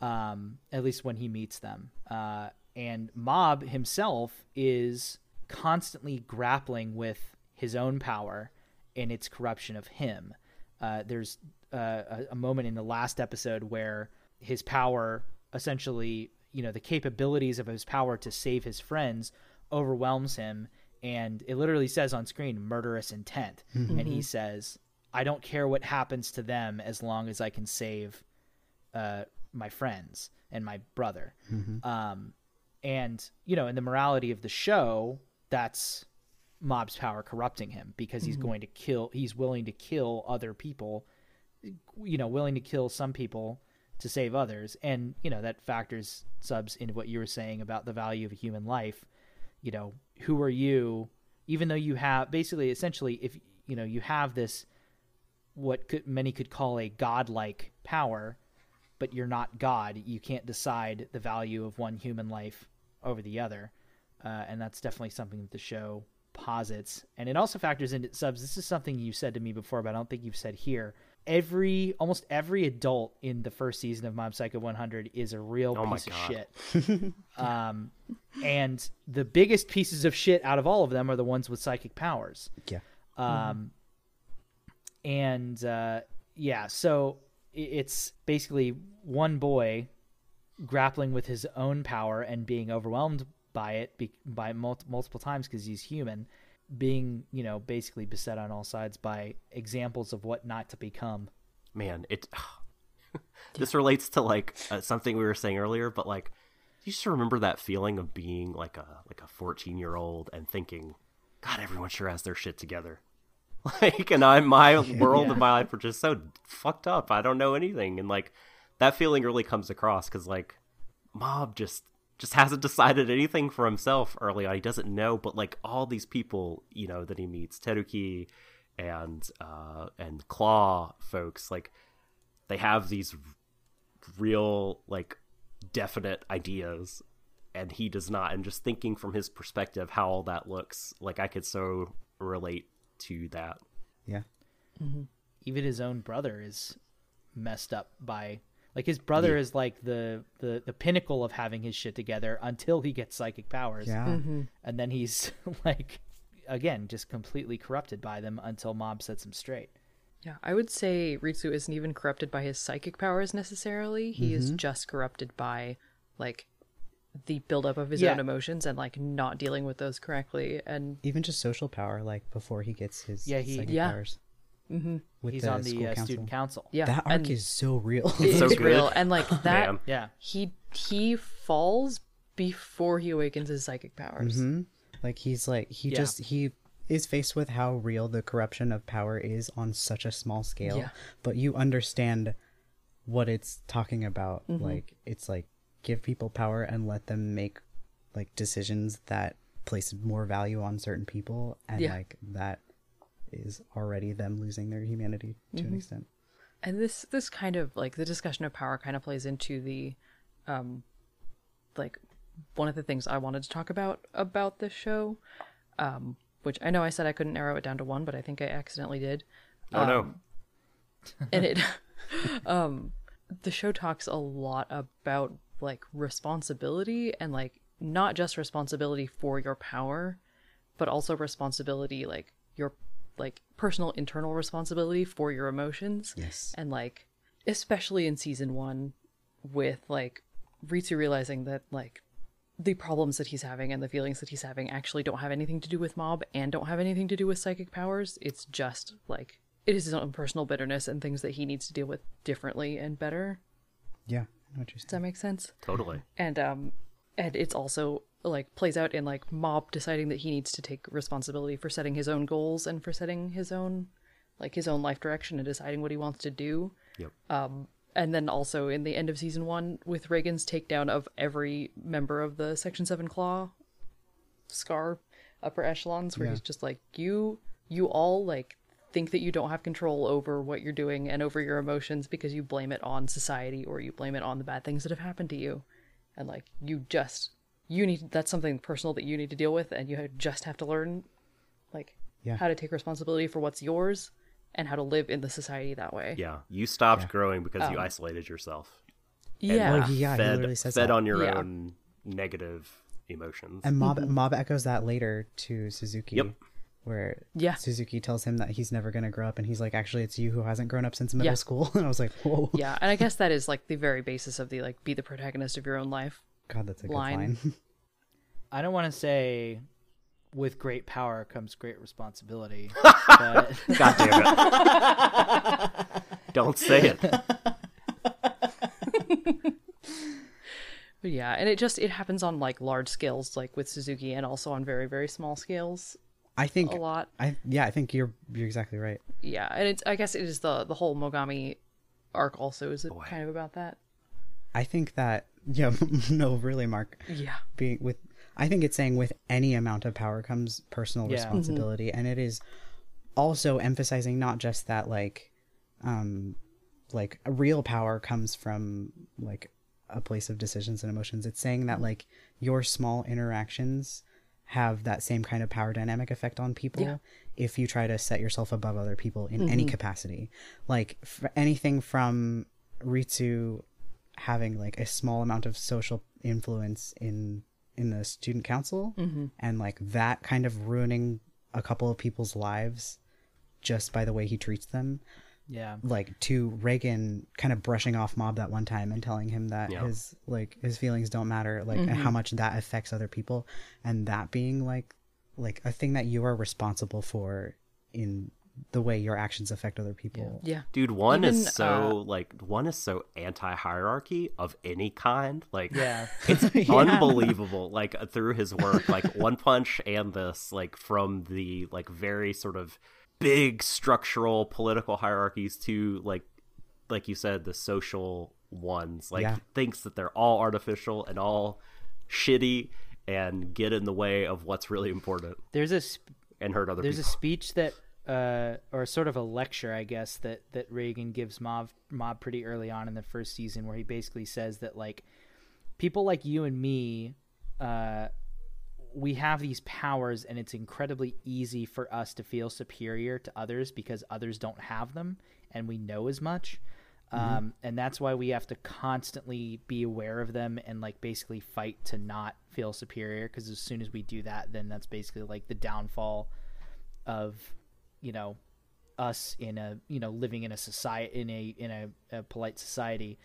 Speaker 1: Um, at least when he meets them. Uh, and Mob himself is constantly grappling with his own power and its corruption of him. Uh, there's uh, a, a moment in the last episode where his power essentially, you know, the capabilities of his power to save his friends overwhelms him. And it literally says on screen, murderous intent. And he says, I don't care what happens to them as long as I can save uh, my friends and my brother. Um, and you know, in the morality of the show, that's mob's power corrupting him because he's going to kill. He's willing to kill other people. You know, willing to kill some people to save others, and you know that factors subs into what you were saying about the value of a human life. You know, who are you? Even though you have basically, essentially, if you know you have this what could, many could call a godlike power, but you're not God. You can't decide the value of one human life over the other, uh, and that's definitely something that the show posits. And it also factors into subs. This is something you said to me before, but I don't think you've said here. Every almost every adult in the first season of Mob Psycho 100 is a real
Speaker 3: Oh
Speaker 1: piece of shit. (laughs) um, and the biggest pieces of shit out of all of them are the ones with psychic powers.
Speaker 5: Yeah.
Speaker 1: Um, and uh, yeah, so it's basically one boy grappling with his own power and being overwhelmed by it be- by mul- multiple times because he's human, being you know basically beset on all sides by examples of what not to become.
Speaker 3: man it (sighs) this relates to like uh, something we were saying earlier but like you just remember that feeling of being like a like a 14 year old and thinking god everyone sure has their shit together. (laughs) Like and i my (laughs) world and my life are just so fucked up. I don't know anything. And like that feeling really comes across because like mob just just hasn't decided anything for himself early on. He doesn't know but like all these people you know that he meets teruki and uh and claw folks like they have these real like definite ideas and he does not. And just thinking from his perspective how all that looks like i could so relate to that.
Speaker 5: Yeah.
Speaker 1: Even his own brother is messed up by like his brother is like the, the the pinnacle of having his shit together until he gets psychic powers.
Speaker 5: Yeah.
Speaker 1: and then he's (laughs) like again just completely corrupted by them until mob sets him straight
Speaker 2: Yeah, I would say Ritsu isn't even corrupted by his psychic powers necessarily. He is
Speaker 1: Mm-hmm.
Speaker 2: just corrupted by like the buildup of his
Speaker 1: Yeah.
Speaker 2: own emotions and like not dealing with those correctly. And
Speaker 5: Even just social power, like before he gets his
Speaker 1: Yeah, he-
Speaker 5: psychic
Speaker 2: Yeah.
Speaker 5: powers. Mm-hmm. With
Speaker 1: he's
Speaker 5: the
Speaker 1: on the
Speaker 5: school
Speaker 1: uh,
Speaker 5: council.
Speaker 1: student council
Speaker 2: yeah,
Speaker 5: That arc
Speaker 2: and
Speaker 5: is so real.
Speaker 2: it (laughs)
Speaker 3: so good.
Speaker 2: real. And like (laughs) that,
Speaker 3: Man.
Speaker 1: yeah
Speaker 2: he he falls before he awakens his psychic powers.
Speaker 5: Mhm. Like he's like he
Speaker 1: Yeah.
Speaker 5: just he is faced with how real the corruption of power is on such a small scale.
Speaker 2: Yeah.
Speaker 5: But you understand what it's talking about.
Speaker 2: Mm-hmm.
Speaker 5: Like it's like give people power and let them make like decisions that place more value on certain people and
Speaker 2: Yeah.
Speaker 5: like that is already them losing their humanity to
Speaker 2: Mm-hmm.
Speaker 5: an extent
Speaker 2: and this this kind of like the discussion of power kind of plays into the um like one of the things i wanted to talk about about this show um which i know i said i couldn't narrow it down to one but i think i accidentally did
Speaker 3: Oh no.
Speaker 2: and it (laughs) um the show talks a lot about like responsibility and like not just responsibility for your power but also responsibility like your like personal internal responsibility for your emotions.
Speaker 5: Yes.
Speaker 2: And like especially in season one with like Ritsu realizing that like the problems that he's having and the feelings that he's having actually don't have anything to do with mob and don't have anything to do with psychic powers. It's just like it is his own personal bitterness and things that he needs to deal with differently and better.
Speaker 5: Yeah I know what you're
Speaker 2: does that make sense?
Speaker 3: Totally.
Speaker 2: and um and it's also like plays out in like mob deciding that he needs to take responsibility for setting his own goals and for setting his own like his own life direction and deciding what he wants to do
Speaker 3: Yep.
Speaker 2: Um, and then also in the end of season one with Reigen's takedown of every member of the Section Seven Claw Scar upper echelons, where
Speaker 5: Yeah.
Speaker 2: he's just like, you, you all like think that you don't have control over what you're doing and over your emotions because you blame it on society or you blame it on the bad things that have happened to you, and like you just you need that's something personal that you need to deal with, and you just have to learn like
Speaker 5: Yeah.
Speaker 2: how to take responsibility for what's yours and how to live in the society that way.
Speaker 3: Yeah. You stopped growing because you um, isolated yourself.
Speaker 2: Yeah.
Speaker 5: Well, yeah, he
Speaker 3: fed,
Speaker 5: literally says
Speaker 3: fed
Speaker 5: that.
Speaker 3: on your
Speaker 2: Yeah.
Speaker 3: own negative emotions.
Speaker 5: And Mob mm-hmm. Mob echoes that later to Suzuki.
Speaker 3: Yep.
Speaker 5: Where
Speaker 2: Yeah.
Speaker 5: Suzuki tells him that he's never gonna grow up, and he's like, "Actually, it's you who hasn't grown up since middle
Speaker 2: Yeah.
Speaker 5: school." (laughs) And I was like, "Whoa,
Speaker 2: yeah and i guess that is like the very basis of the like be the protagonist of your own life
Speaker 5: God, that's a good
Speaker 2: Line.
Speaker 5: line." (laughs)
Speaker 1: I don't want to say with great power comes great responsibility. (laughs) but
Speaker 3: God damn it. (laughs) Don't say it.
Speaker 2: but yeah and it just it happens on like large scales like with suzuki and also on very very small scales
Speaker 5: I think
Speaker 2: a lot
Speaker 5: I yeah, I think you're you're exactly right.
Speaker 2: yeah and it's i guess it is the the whole mogami arc also is it kind of about that
Speaker 5: I think that (laughs) yeah, no, really, Mark.
Speaker 2: yeah
Speaker 5: Being with, I think it's saying with any amount of power comes personal
Speaker 1: Yeah.
Speaker 5: responsibility, and it is also emphasizing not just that like, um, like real power comes from like a place of decisions and emotions. It's saying that like your small interactions have that same kind of power dynamic effect on people
Speaker 2: Yeah.
Speaker 5: if you try to set yourself above other people in any capacity. Like f- anything from Ritsu having like a small amount of social influence in in the student council mm-hmm. and like that kind of ruining a couple of people's lives just by the way he treats them.
Speaker 1: Yeah,
Speaker 5: like to Reigen kind of brushing off Mob that one time and telling him that
Speaker 3: Yeah.
Speaker 5: his like his feelings don't matter, like and how mm-hmm. much that affects other people, and that being like like a thing that you are responsible for in the way your actions affect other people.
Speaker 2: yeah
Speaker 3: Dude, one
Speaker 2: Even,
Speaker 3: is so like ONE is so anti-hierarchy of any kind. Like
Speaker 1: yeah. (laughs)
Speaker 3: it's (laughs) unbelievable like uh, through his work like One Punch and this like from the like very sort of big structural political hierarchies to like like you said the social ones like
Speaker 5: Yeah.
Speaker 3: he thinks that they're all artificial and all shitty and get in the way of what's really important
Speaker 1: There's a sp-
Speaker 3: and hurt other
Speaker 1: there's a speech that uh or sort of a lecture i guess that that Reigen gives mob mob pretty early on in the first season where he basically says that like people like you and me uh we have these powers and it's incredibly easy for us to feel superior to others because others don't have them and we know as much. Um, and that's why we have to constantly be aware of them and like basically fight to not feel superior because as soon as we do that then that's basically like the downfall of you know us in a you know living in a society in a in a, a polite society.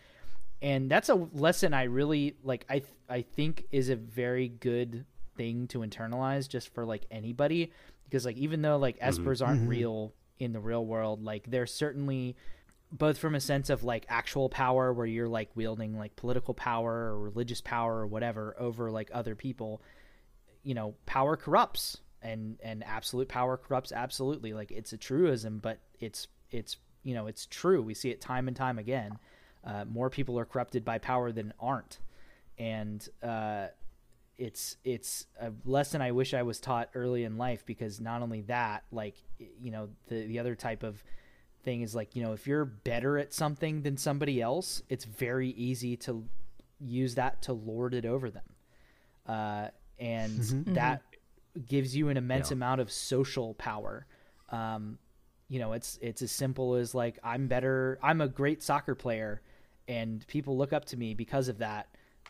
Speaker 1: And that's a lesson i really like i th- i think is a very good thing to internalize just for like anybody. Because like even though like mm-hmm. espers aren't mm-hmm. real in the real world like they're certainly both from a sense of like actual power where you're like wielding like political power or religious power or whatever over like other people you know power corrupts and and absolute power corrupts absolutely. Like it's a truism but it's it's you know it's true. We see it time and time again. Uh, more people are corrupted by power than aren't. And uh it's it's a lesson I wish I was taught early in life because not only that, like you know, the the other type of thing is like you know if you're better at something than somebody else, it's very easy to use that to lord it over them, uh, and that gives you an immense
Speaker 3: Yeah.
Speaker 1: amount of social power. Um, you know, it's it's as simple as like I'm better. I'm a great soccer player, and people look up to me because of that.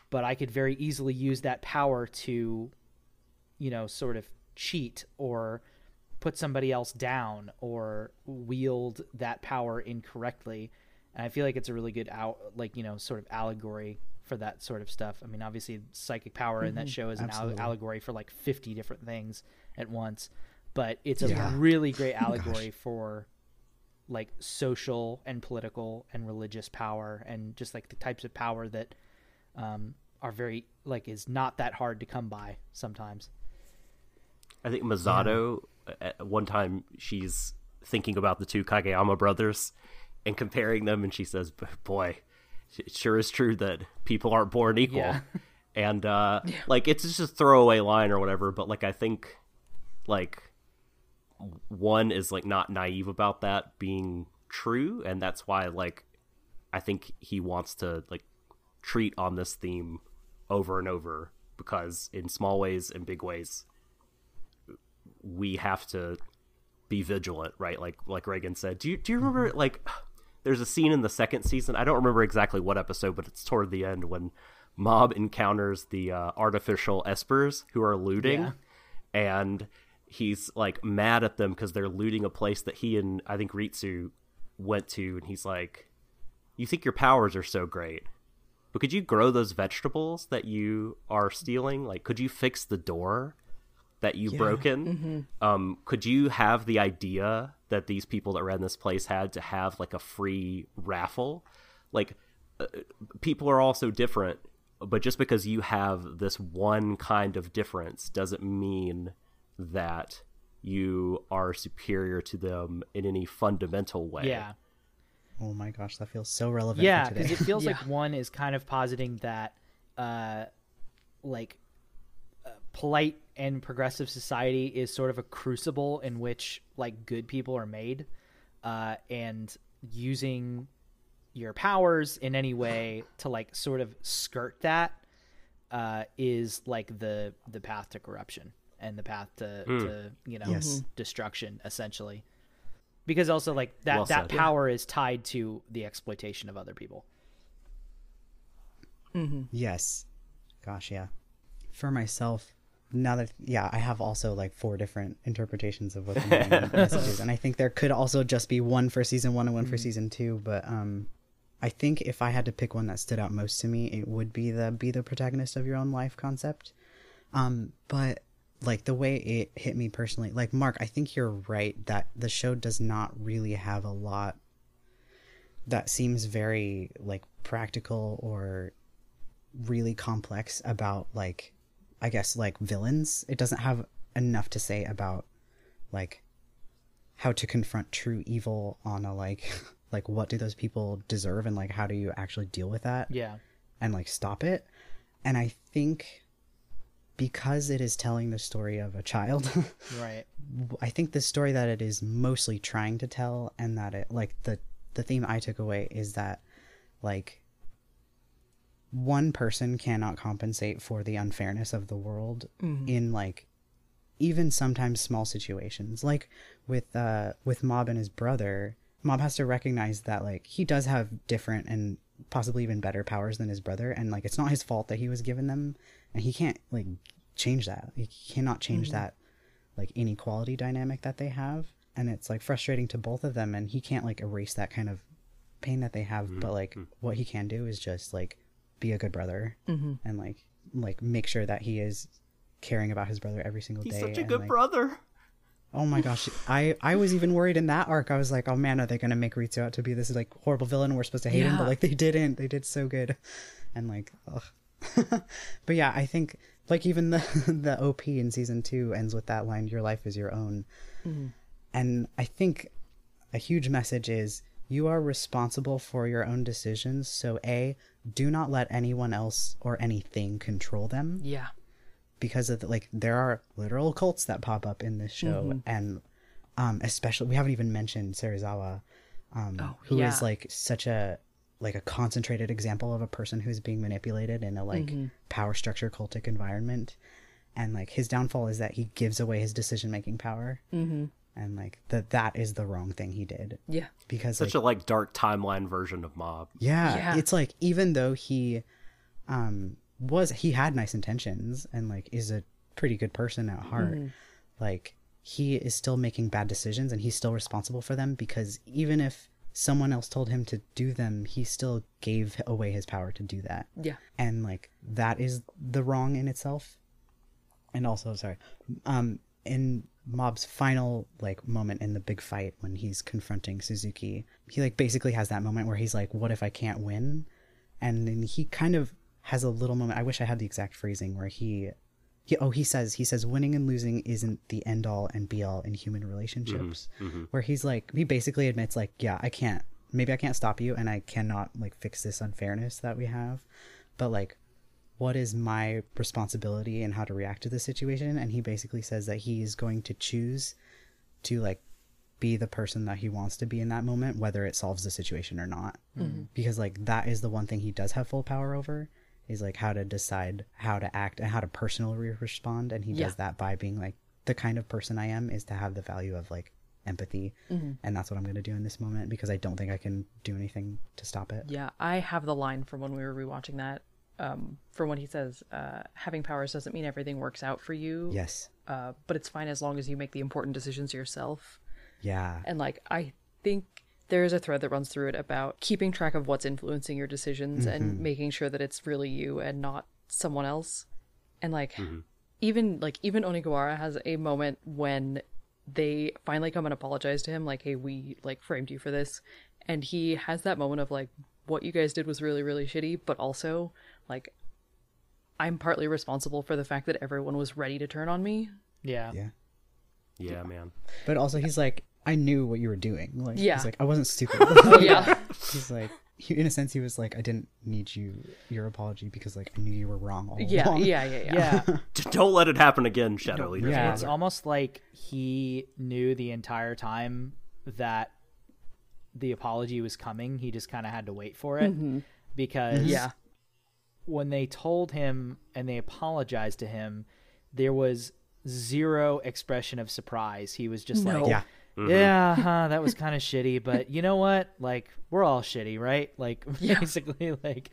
Speaker 1: But I could very easily use that power to, you know, sort of cheat or put somebody else down or wield that power incorrectly. And I feel like it's a really good out, like you know, sort of allegory for that sort of stuff. I mean, obviously, psychic power in that show is an al- allegory for like fifty different things at once, but it's a
Speaker 5: Yeah.
Speaker 1: really great (laughs) allegory for like social and political and religious power and just like the types of power that um, are very like is not that hard to come by sometimes.
Speaker 3: I think Mezato, at one time, she's thinking about the two Kageyama brothers and comparing them, and she says, "Boy, it sure is true that people aren't born equal."
Speaker 1: Yeah.
Speaker 3: And uh, (laughs) like it's just a throwaway line or whatever, but like I think like ONE is like not naive about that being true, and that's why like I think he wants to like treat on this theme over and over because in small ways and big ways we have to be vigilant, right? Like like Reigen said. Do you do you remember like there's a scene in the second season. I don't remember exactly what episode, but it's toward the end when Mob encounters the uh, artificial espers who are looting,
Speaker 1: Yeah.
Speaker 3: and he's like mad at them because they're looting a place that he and I think Ritsu went to, and he's like, "You think your powers are so great, but could you grow those vegetables that you are stealing? Like, could you fix the door that you broken? Um, could you have the idea that these people that ran this place had to have like a free raffle? Like, uh, people are all so different, but just because you have this one kind of difference doesn't mean that you are superior to them in any fundamental way.
Speaker 1: Yeah.
Speaker 5: Oh my gosh, that feels so relevant
Speaker 1: Yeah,
Speaker 5: for today.
Speaker 1: because it feels (laughs) like ONE is kind of positing that, uh, like, polite and progressive society is sort of a crucible in which like good people are made, uh, and using your powers in any way to like sort of skirt that uh, is like the the path to corruption and the path to, to you know
Speaker 5: Yes.
Speaker 1: destruction essentially because also like that
Speaker 3: Well
Speaker 1: that
Speaker 3: said.
Speaker 1: power is tied to the exploitation of other people
Speaker 5: Yes. Gosh, yeah. For myself, now that yeah, I have also like four different interpretations of what (laughs) the message is, and I think there could also just be one for season one and one for season two. But um, I think if I had to pick one that stood out most to me, it would be the be the protagonist of your own life concept. Um, but like the way it hit me personally, like Mark, I think you're right that the show does not really have a lot that seems very like practical or really complex about like I guess like villains. It doesn't have enough to say about like how to confront true evil on a like (laughs) like what do those people deserve and like how do you actually deal with that
Speaker 1: yeah
Speaker 5: and like stop it. And I think because it is telling the story of a child, (laughs)
Speaker 1: right
Speaker 5: I think the story that it is mostly trying to tell and that it like the the theme I took away is that like one person cannot compensate for the unfairness of the world mm-hmm. in like even sometimes small situations. Like with uh with mob and his brother mob has to recognize that like he does have different and possibly even better powers than his brother and like it's not his fault that he was given them and he can't like change that. He cannot change mm-hmm. that like inequality dynamic that they have and it's like frustrating to both of them and he can't like erase that kind of pain that they have mm-hmm. but like what he can do is just like be a good brother mm-hmm. and like like make sure that he is caring about his brother every single
Speaker 3: He's
Speaker 5: day He's
Speaker 3: such a good
Speaker 5: like,
Speaker 3: brother.
Speaker 5: oh my gosh. I i was even worried in that arc. I was like oh man are they gonna make ritsu out to be this like horrible villain? We're supposed to hate him but like they didn't. They did so good. And like ugh. (laughs) but yeah i think like even the (laughs) the op in season two ends with that line your life is your own. Mm-hmm. And I think a huge message is you are responsible for your own decisions. So, A, do not let anyone else or anything control them.
Speaker 2: Yeah.
Speaker 5: because of the, like there are literal cults that pop up in this show, and um, especially we haven't even mentioned Serizawa, um,
Speaker 2: Oh,
Speaker 5: who is
Speaker 2: yeah.
Speaker 5: like such a like a concentrated example of a person who's being manipulated in a like power structure cultic environment, and like his downfall is that he gives away his decision making power, mm-hmm. And like that that is the wrong thing he did
Speaker 2: Yeah.
Speaker 5: because
Speaker 3: Such
Speaker 5: like,
Speaker 3: a like dark timeline version of Mob.
Speaker 5: yeah,
Speaker 2: Yeah.
Speaker 5: it's like even though he um was he had nice intentions and like is a pretty good person at heart, like he is still making bad decisions and he's still responsible for them because even if someone else told him to do them, he still gave away his power to do that.
Speaker 2: Yeah.
Speaker 5: And like that is the wrong in itself. And also, sorry, um, in Mob's final like moment in the big fight when he's confronting Suzuki, he like basically has that moment where he's like, "What if I can't win?" And then he kind of has a little moment. I wish I had the exact phrasing where he, he oh he says he says winning and losing isn't the end all and be all in human relationships. Mm-hmm, mm-hmm. Where he's like he basically admits like, yeah, I can't maybe I can't stop you and I cannot like fix this unfairness that we have, but like what is my responsibility and how to react to the situation? And he basically says that he's going to choose to like be the person that he wants to be in that moment whether it solves the situation or not. Mm-hmm. Because like that is the one thing he does have full power over is like how to decide how to act and how to personally respond. And he
Speaker 2: Yeah.
Speaker 5: does that by being like the kind of person i am is to have the value of like empathy. Mm-hmm. And that's what i'm going to do in this moment because i don't think i can do anything to stop it.
Speaker 2: Yeah, I have the line from when we were rewatching that. Um, from when he says, uh, "Having powers doesn't mean everything works out for you.
Speaker 5: yes
Speaker 2: Uh, but it's fine as long as you make the important decisions yourself."
Speaker 5: yeah
Speaker 2: And like, I think there is a thread that runs through it about keeping track of what's influencing your decisions and making sure that it's really you and not someone else. And like, even like even Onigawara has a moment when they finally come and apologize to him, like, "Hey, we like framed you for this," and he has that moment of like, "What you guys did was really really shitty," but also like. I'm partly responsible for the fact that everyone was ready to turn on me.
Speaker 1: Yeah.
Speaker 5: yeah
Speaker 3: Yeah, man.
Speaker 5: But also, he's like, I knew what you were doing. Like,
Speaker 2: Yeah.
Speaker 5: he's like, I wasn't stupid. (laughs) (laughs)
Speaker 2: yeah.
Speaker 5: he's like, he, in a sense, he was like, I didn't need you your apology because like I knew you were wrong all
Speaker 2: Yeah,
Speaker 5: along.
Speaker 2: yeah, yeah, yeah.
Speaker 1: Yeah. (laughs)
Speaker 3: Don't let it happen again, Shadow Leader.
Speaker 5: Yeah.
Speaker 1: It's almost like he knew the entire time that the apology was coming. He just kind of had to wait for it mm-hmm. because
Speaker 2: Yeah.
Speaker 1: When they told him and they apologized to him, there was zero expression of surprise. He was just
Speaker 2: No.
Speaker 1: like,
Speaker 5: Yeah.
Speaker 1: yeah, huh, that was kind of shitty, but you know what? Like, we're all shitty, right? Like, (laughs)
Speaker 2: Yeah.
Speaker 1: basically, like,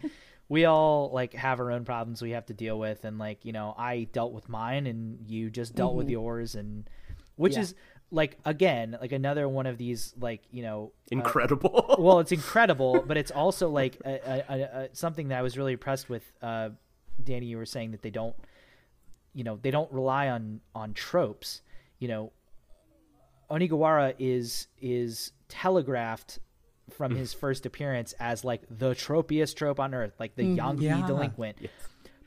Speaker 1: we all like have our own problems we have to deal with, and like, you know, I dealt with mine, and you just dealt with mm-hmm. yours, and which
Speaker 2: Yeah.
Speaker 1: is like again, like another one of these, like, you know, uh,
Speaker 3: Incredible. (laughs)
Speaker 1: well, it's (laughs) incredible, but it's also like a, a, a, a, something that I was really impressed with. Uh, Danny, you were saying that they don't, you know, they don't rely on on tropes. You know, Onigawara is is telegraphed from his first appearance as like the tropiest trope on earth, like the Yankee
Speaker 5: yeah.
Speaker 1: delinquent.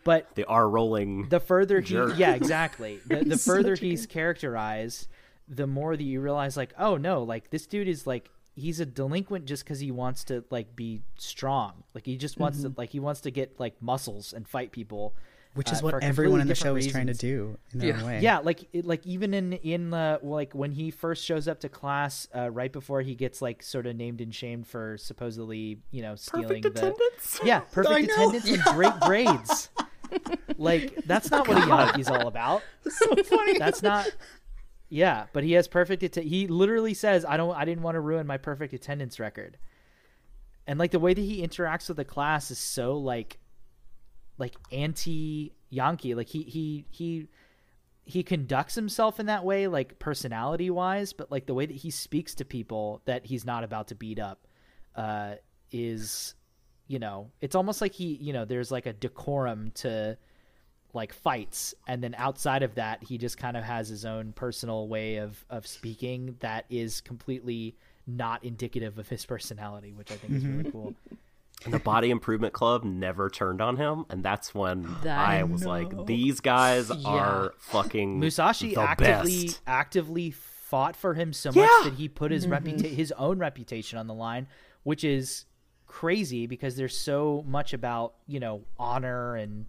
Speaker 1: But
Speaker 3: they are rolling.
Speaker 1: the further he yeah exactly the, the (laughs) further he's characterized the more that you realize like oh no like this dude is like he's a delinquent just because he wants to like be strong like he just wants to like he wants to get like muscles and fight people
Speaker 5: Which
Speaker 1: uh,
Speaker 5: is what everyone in the show
Speaker 1: completely
Speaker 5: is trying to do in their
Speaker 2: Yeah.
Speaker 5: own way.
Speaker 1: yeah like it, like even in in uh, like when he first shows up to class uh, right before he gets like sort of named and shamed for supposedly you know stealing
Speaker 3: Perfect
Speaker 1: the
Speaker 3: attendance.
Speaker 1: yeah (laughs) perfect attendance and great grades like that's not what a (laughs) Yankee's all about
Speaker 5: so funny.
Speaker 1: that's not yeah but he has perfect he literally says i don't i didn't want to ruin my perfect attendance record. And like the way that he interacts with the class is so like like anti yankee like he he he he conducts himself in that way like personality wise but like the way that he speaks to people that he's not about to beat up uh is you know it's almost like he you know there's like a decorum to like fights and then outside of that he just kind of has his own personal way of of speaking that is completely not indicative of his personality which i think is really mm-hmm. cool
Speaker 3: And the Body Improvement Club never turned on him, and that's when
Speaker 2: That-
Speaker 3: I was like, "These guys
Speaker 2: Yeah.
Speaker 3: are fucking
Speaker 1: musashi
Speaker 3: the
Speaker 1: actively
Speaker 3: best.
Speaker 1: actively fought for him so
Speaker 3: Yeah.
Speaker 1: much that he put his mm-hmm. reputa- his own reputation on the line which is crazy because there's so much about you know honor and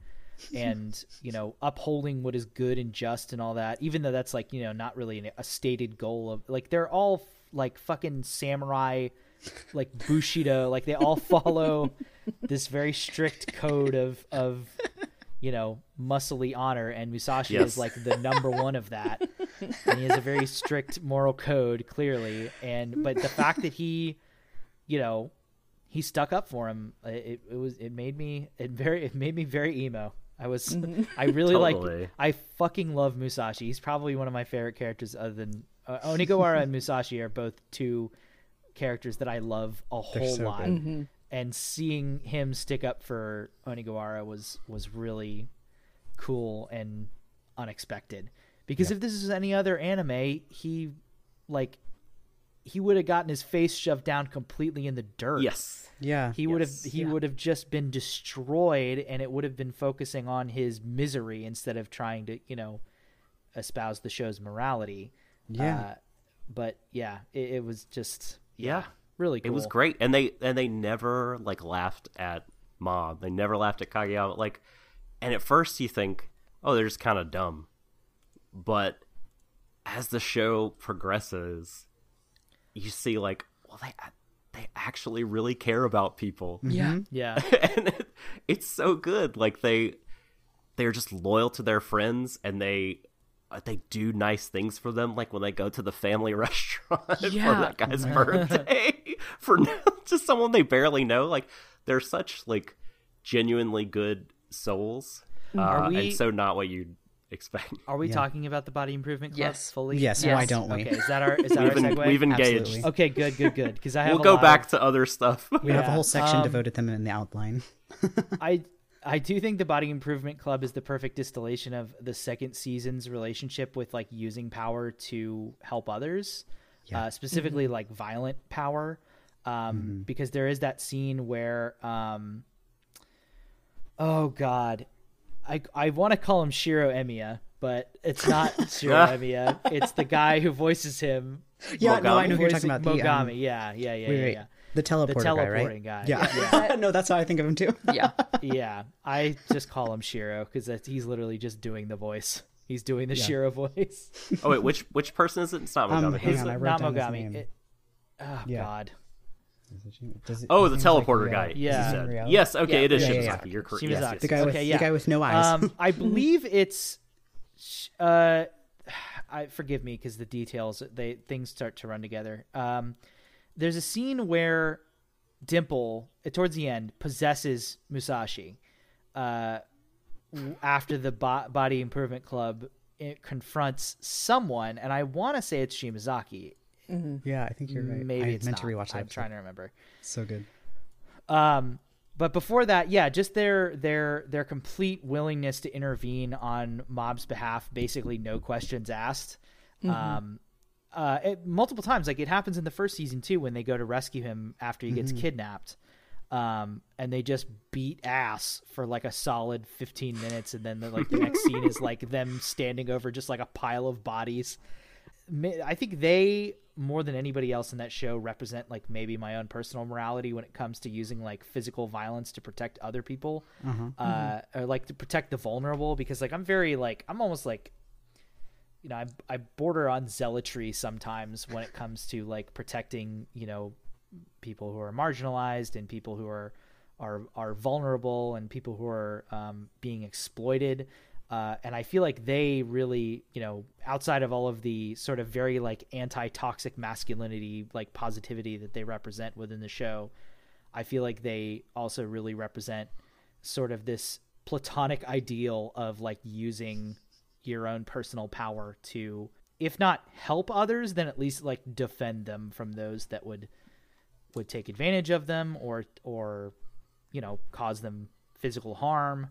Speaker 1: and you know upholding what is good and just and all that even though that's like you know not really an, a stated goal of like they're all like fucking samurai like bushido like they all follow this very strict code of of you know muscly honor and musashi
Speaker 3: Yes.
Speaker 1: is like the number one of that and he has a very strict moral code clearly and but the fact that he you know he stuck up for him it, it was it made me it very it made me very emo i was (laughs) i really
Speaker 3: Totally.
Speaker 1: like i fucking love musashi. He's probably one of my favorite characters other than uh, onigawara and musashi are both two characters that i love a whole
Speaker 5: so
Speaker 1: lot.
Speaker 5: Good.
Speaker 1: and seeing him stick up for onigawara was was really cool and unexpected. Because if this is any other anime he like he would have gotten his face shoved down completely in the dirt
Speaker 3: Yes.
Speaker 5: Yeah.
Speaker 1: he would have he
Speaker 2: Yeah.
Speaker 1: would have just been destroyed and it would have been focusing on his misery instead of trying to you know espouse the show's morality
Speaker 5: Yeah.
Speaker 1: uh, but yeah it, it was just
Speaker 3: Yeah.
Speaker 1: really cool
Speaker 3: It was great, and they and they never like laughed at Mob. They never laughed at Kageyama. Like, and at first you think, oh, they're just kind of dumb, but as the show progresses, you see like, well, they they actually really care about people,
Speaker 2: Yeah.
Speaker 1: yeah (laughs)
Speaker 3: and it, it's so good. Like they they're just loyal to their friends, and they. uh, They do nice things for them, like when they go to the family (laughs) restaurant for that guy's birthday (laughs) for no- just someone they barely know. Like they're such like genuinely good souls, uh,
Speaker 1: we-
Speaker 3: and so not what you'd expect.
Speaker 1: Are we
Speaker 5: Yeah.
Speaker 1: talking about the body improvement club
Speaker 2: Yes.
Speaker 1: fully?
Speaker 5: Yes,
Speaker 2: Yes.
Speaker 5: why don't we?
Speaker 1: Okay, is that our is that
Speaker 3: We've,
Speaker 1: our segue?
Speaker 3: we've engaged.
Speaker 5: Absolutely.
Speaker 1: Okay, good, good, good. Because I (laughs) have
Speaker 3: We'll
Speaker 1: a
Speaker 3: go
Speaker 1: lot
Speaker 3: back
Speaker 1: of-
Speaker 3: to other stuff. (laughs)
Speaker 5: We have a whole section
Speaker 1: Um,
Speaker 5: devoted to them in the outline. (laughs)
Speaker 1: I I do think the Body Improvement Club is the perfect distillation of the second season's relationship with like using power to help others,
Speaker 5: Yeah.
Speaker 1: uh, specifically like violent power, um, because there is that scene where, um, oh god, I I want to call him Shiro Emiya, but it's (laughs) not Shiro Emiya. It's the guy who voices him. (laughs)
Speaker 5: Yeah, no, I know who you're talking
Speaker 1: voicing
Speaker 5: about. The, um,
Speaker 1: Mogami. yeah, yeah, yeah,
Speaker 5: wait,
Speaker 1: yeah,
Speaker 5: wait.
Speaker 1: yeah.
Speaker 5: The teleporter guy, right?
Speaker 1: teleporting guy,
Speaker 5: Yeah. (laughs) no, that's how I think of him too.
Speaker 2: Yeah.
Speaker 1: yeah, I just call him Shiro because he's literally just doing the voice. He's doing the
Speaker 5: Yeah.
Speaker 1: Shiro voice.
Speaker 3: oh wait, which which person is it? It's not
Speaker 5: Um,
Speaker 3: Mogami.
Speaker 5: hang
Speaker 3: is
Speaker 5: on. I wrote
Speaker 1: not
Speaker 5: down his
Speaker 1: Mogami.
Speaker 5: name.
Speaker 1: It- oh
Speaker 5: Yeah.
Speaker 1: God,
Speaker 5: Does it-
Speaker 3: Oh, the
Speaker 5: name's like
Speaker 3: teleporter guy.
Speaker 1: Yeah.
Speaker 5: Is it
Speaker 3: said.
Speaker 5: Rio?
Speaker 3: Yes. Okay,
Speaker 1: Yeah.
Speaker 3: it is
Speaker 5: Yeah, yeah,
Speaker 3: Shimazaki.
Speaker 5: yeah.
Speaker 3: You're correct.
Speaker 1: Shimazaki.
Speaker 3: Yes, yes,
Speaker 5: The guy with
Speaker 1: Okay,
Speaker 5: the guy with no eyes.
Speaker 1: um, I (laughs) believe it's. Uh, I forgive me because the details they things start to run together. Um, there's a scene where Dimple, uh, towards the end, possesses Musashi. Uh, after the bo- Body Improvement Club it confronts someone, and I want to say it's Shimazaki.
Speaker 5: Yeah, I think you're right.
Speaker 1: Maybe
Speaker 5: I
Speaker 1: it's
Speaker 5: meant
Speaker 1: not.
Speaker 5: to rewatch that.
Speaker 1: I'm
Speaker 5: episode.
Speaker 1: trying to remember.
Speaker 5: So good.
Speaker 1: Um, but before that, yeah, just their their their complete willingness to intervene on Mob's behalf, basically no questions asked. Um, uh, it, multiple times, like it happens in the first season too, when they go to rescue him after he gets kidnapped. Um, and they just beat ass for like a solid 15 minutes, and then the, like the next scene is like them standing over just like a pile of bodies. I think they more than anybody else in that show represent like maybe my own personal morality when it comes to using like physical violence to protect other people, uh, or like to protect the vulnerable. Because like I'm very like I'm almost like, you know, I I border on zealotry sometimes when it comes to like protecting you know people who are marginalized and people who are are are vulnerable and people who are um, being exploited. Uh, and I feel like they really, you know, outside of all of the sort of very like anti-toxic masculinity, like positivity that they represent within the show, I feel like they also really represent sort of this platonic ideal of like using your own personal power to, if not help others, then at least like defend them from those that would would take advantage of them or or you know cause them physical harm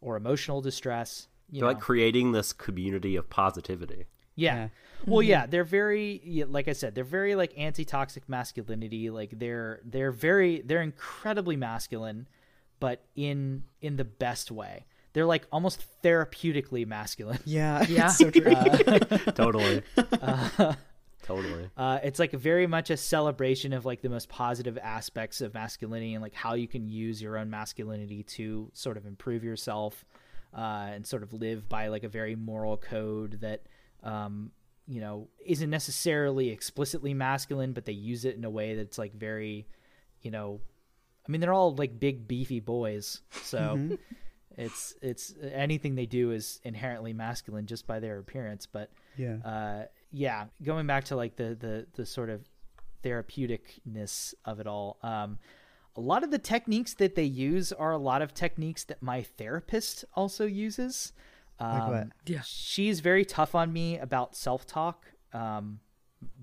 Speaker 1: or emotional distress you
Speaker 3: They're
Speaker 1: know
Speaker 3: like creating this community of positivity.
Speaker 1: yeah.
Speaker 5: Yeah.
Speaker 1: Well, yeah, mm-hmm. they're very yeah, like I said, they're very like anti-toxic masculinity. Like they're they're very they're incredibly masculine, but in in the best way. They're like almost therapeutically masculine.
Speaker 5: Yeah. (laughs)
Speaker 2: Yeah.
Speaker 5: So true.
Speaker 3: Uh, (laughs) totally. Uh, totally.
Speaker 1: Uh, it's like very much a celebration of like the most positive aspects of masculinity and like how you can use your own masculinity to sort of improve yourself. Uh, and sort of live by like a very moral code that um, you know isn't necessarily explicitly masculine, but they use it in a way that's like very, you know, I mean they're all like big beefy boys, so it's it's anything they do is inherently masculine just by their appearance, but
Speaker 5: Yeah.
Speaker 1: uh, yeah, going back to like the the the sort of therapeuticness of it all. Um, a lot of the techniques that they use are a lot of techniques that my therapist also uses. Um,
Speaker 5: Like what?
Speaker 2: Yeah.
Speaker 1: she's very tough on me about self talk, um,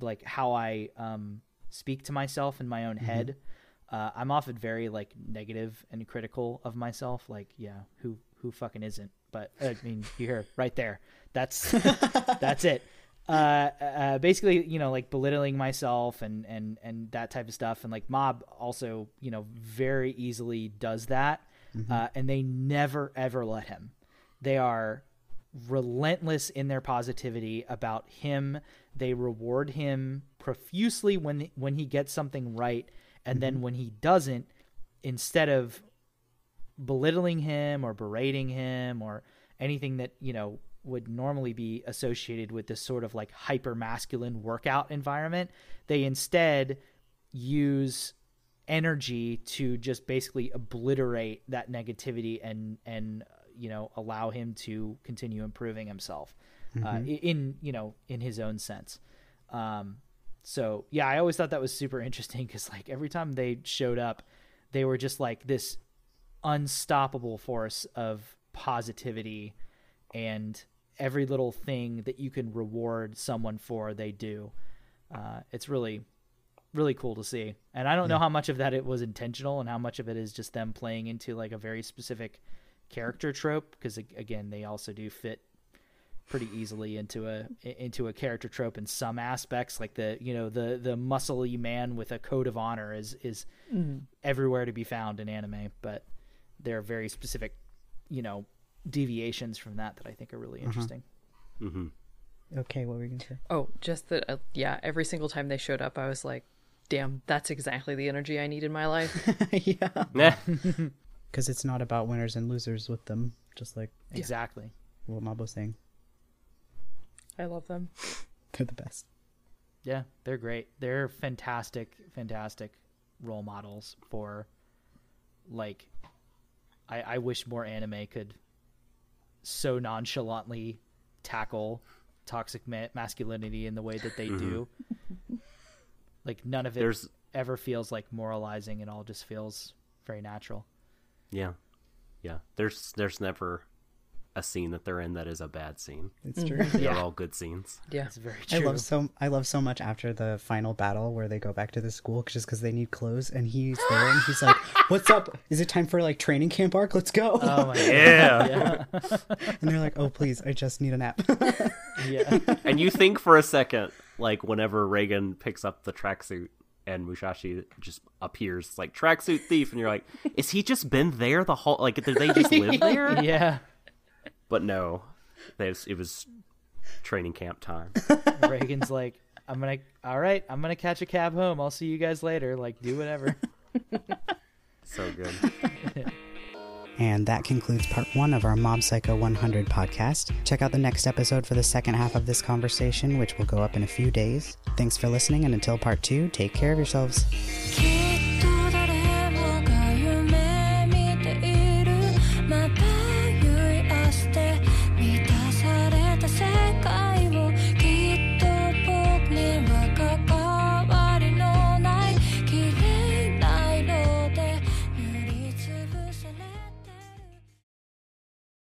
Speaker 1: like how I um, speak to myself in my own head. Uh, I'm often very like negative and critical of myself. Like, yeah, who who fucking isn't? But I mean, you hear right there. That's (laughs) that's it. Uh, uh, basically, you know, like belittling myself and and and that type of stuff. And like Mob also, you know, very easily does that. Uh, and they never ever let him. They are relentless in their positivity about him. They reward him profusely when when he gets something right, and then when he doesn't, instead of belittling him or berating him or anything that you know would normally be associated with this sort of like hyper masculine workout environment, they instead use energy to just basically obliterate that negativity and and uh, you know allow him to continue improving himself uh, in you know in his own sense. Um so yeah i always thought that was super interesting because like every time they showed up they were just like this unstoppable force of positivity and every little thing that you can reward someone for they do. Uh, it's really really cool to see. And i don't know how much of that it was intentional and how much of it is just them playing into like a very specific character trope because again they also do fit pretty easily into a into a character trope in some aspects like the you know the the muscly man with a code of honor is is everywhere to be found in anime but there are very specific you know deviations from that that i think are really interesting mm-hmm
Speaker 5: Okay, what were you gonna say?
Speaker 2: Oh, just that. Uh, yeah, every single time they showed up, I was like, "Damn, that's exactly the energy I need in my life." (laughs)
Speaker 5: yeah. (laughs) Because it's not about winners and losers with them, just like
Speaker 1: exactly
Speaker 5: what Mabo's saying.
Speaker 2: I love them.
Speaker 5: They're the best.
Speaker 1: Yeah, they're great. They're fantastic, fantastic role models for like I, I wish more anime could so nonchalantly tackle toxic ma- masculinity in the way that they do. Mm-hmm. (laughs) Like none of it
Speaker 3: There's-
Speaker 1: ever feels like moralizing. It all just feels very natural.
Speaker 3: Yeah, yeah. There's there's never a scene that they're in that is a bad scene.
Speaker 5: It's true. Mm-hmm.
Speaker 3: They're all good scenes.
Speaker 2: Yeah,
Speaker 1: It's very true.
Speaker 5: I love so I love so much after the final battle where they go back to the school just because they need clothes and he's there and he's like, (laughs) "What's up? Is it time for like training camp arc? Let's go!"
Speaker 1: oh my (laughs)
Speaker 3: Yeah.
Speaker 5: and they're like, "Oh please, I just need a nap." (laughs)
Speaker 1: Yeah.
Speaker 3: and you think for a second, like whenever Reigen picks up the tracksuit and Musashi just appears like tracksuit thief, and you're like, is he just been there the whole? Like, did they just live there?
Speaker 1: yeah.
Speaker 3: But no, there's it was training camp time. (laughs)
Speaker 1: Reigen's like, I'm gonna all right, I'm gonna catch a cab home. I'll see you guys later. Like, do whatever. (laughs)
Speaker 3: So good. (laughs)
Speaker 5: And that concludes part one of our Mob Psycho 100 podcast. Check out the next episode for the second half of this conversation, which will go up in a few days. Thanks for listening, and until part two, take care of yourselves.
Speaker 4: Keep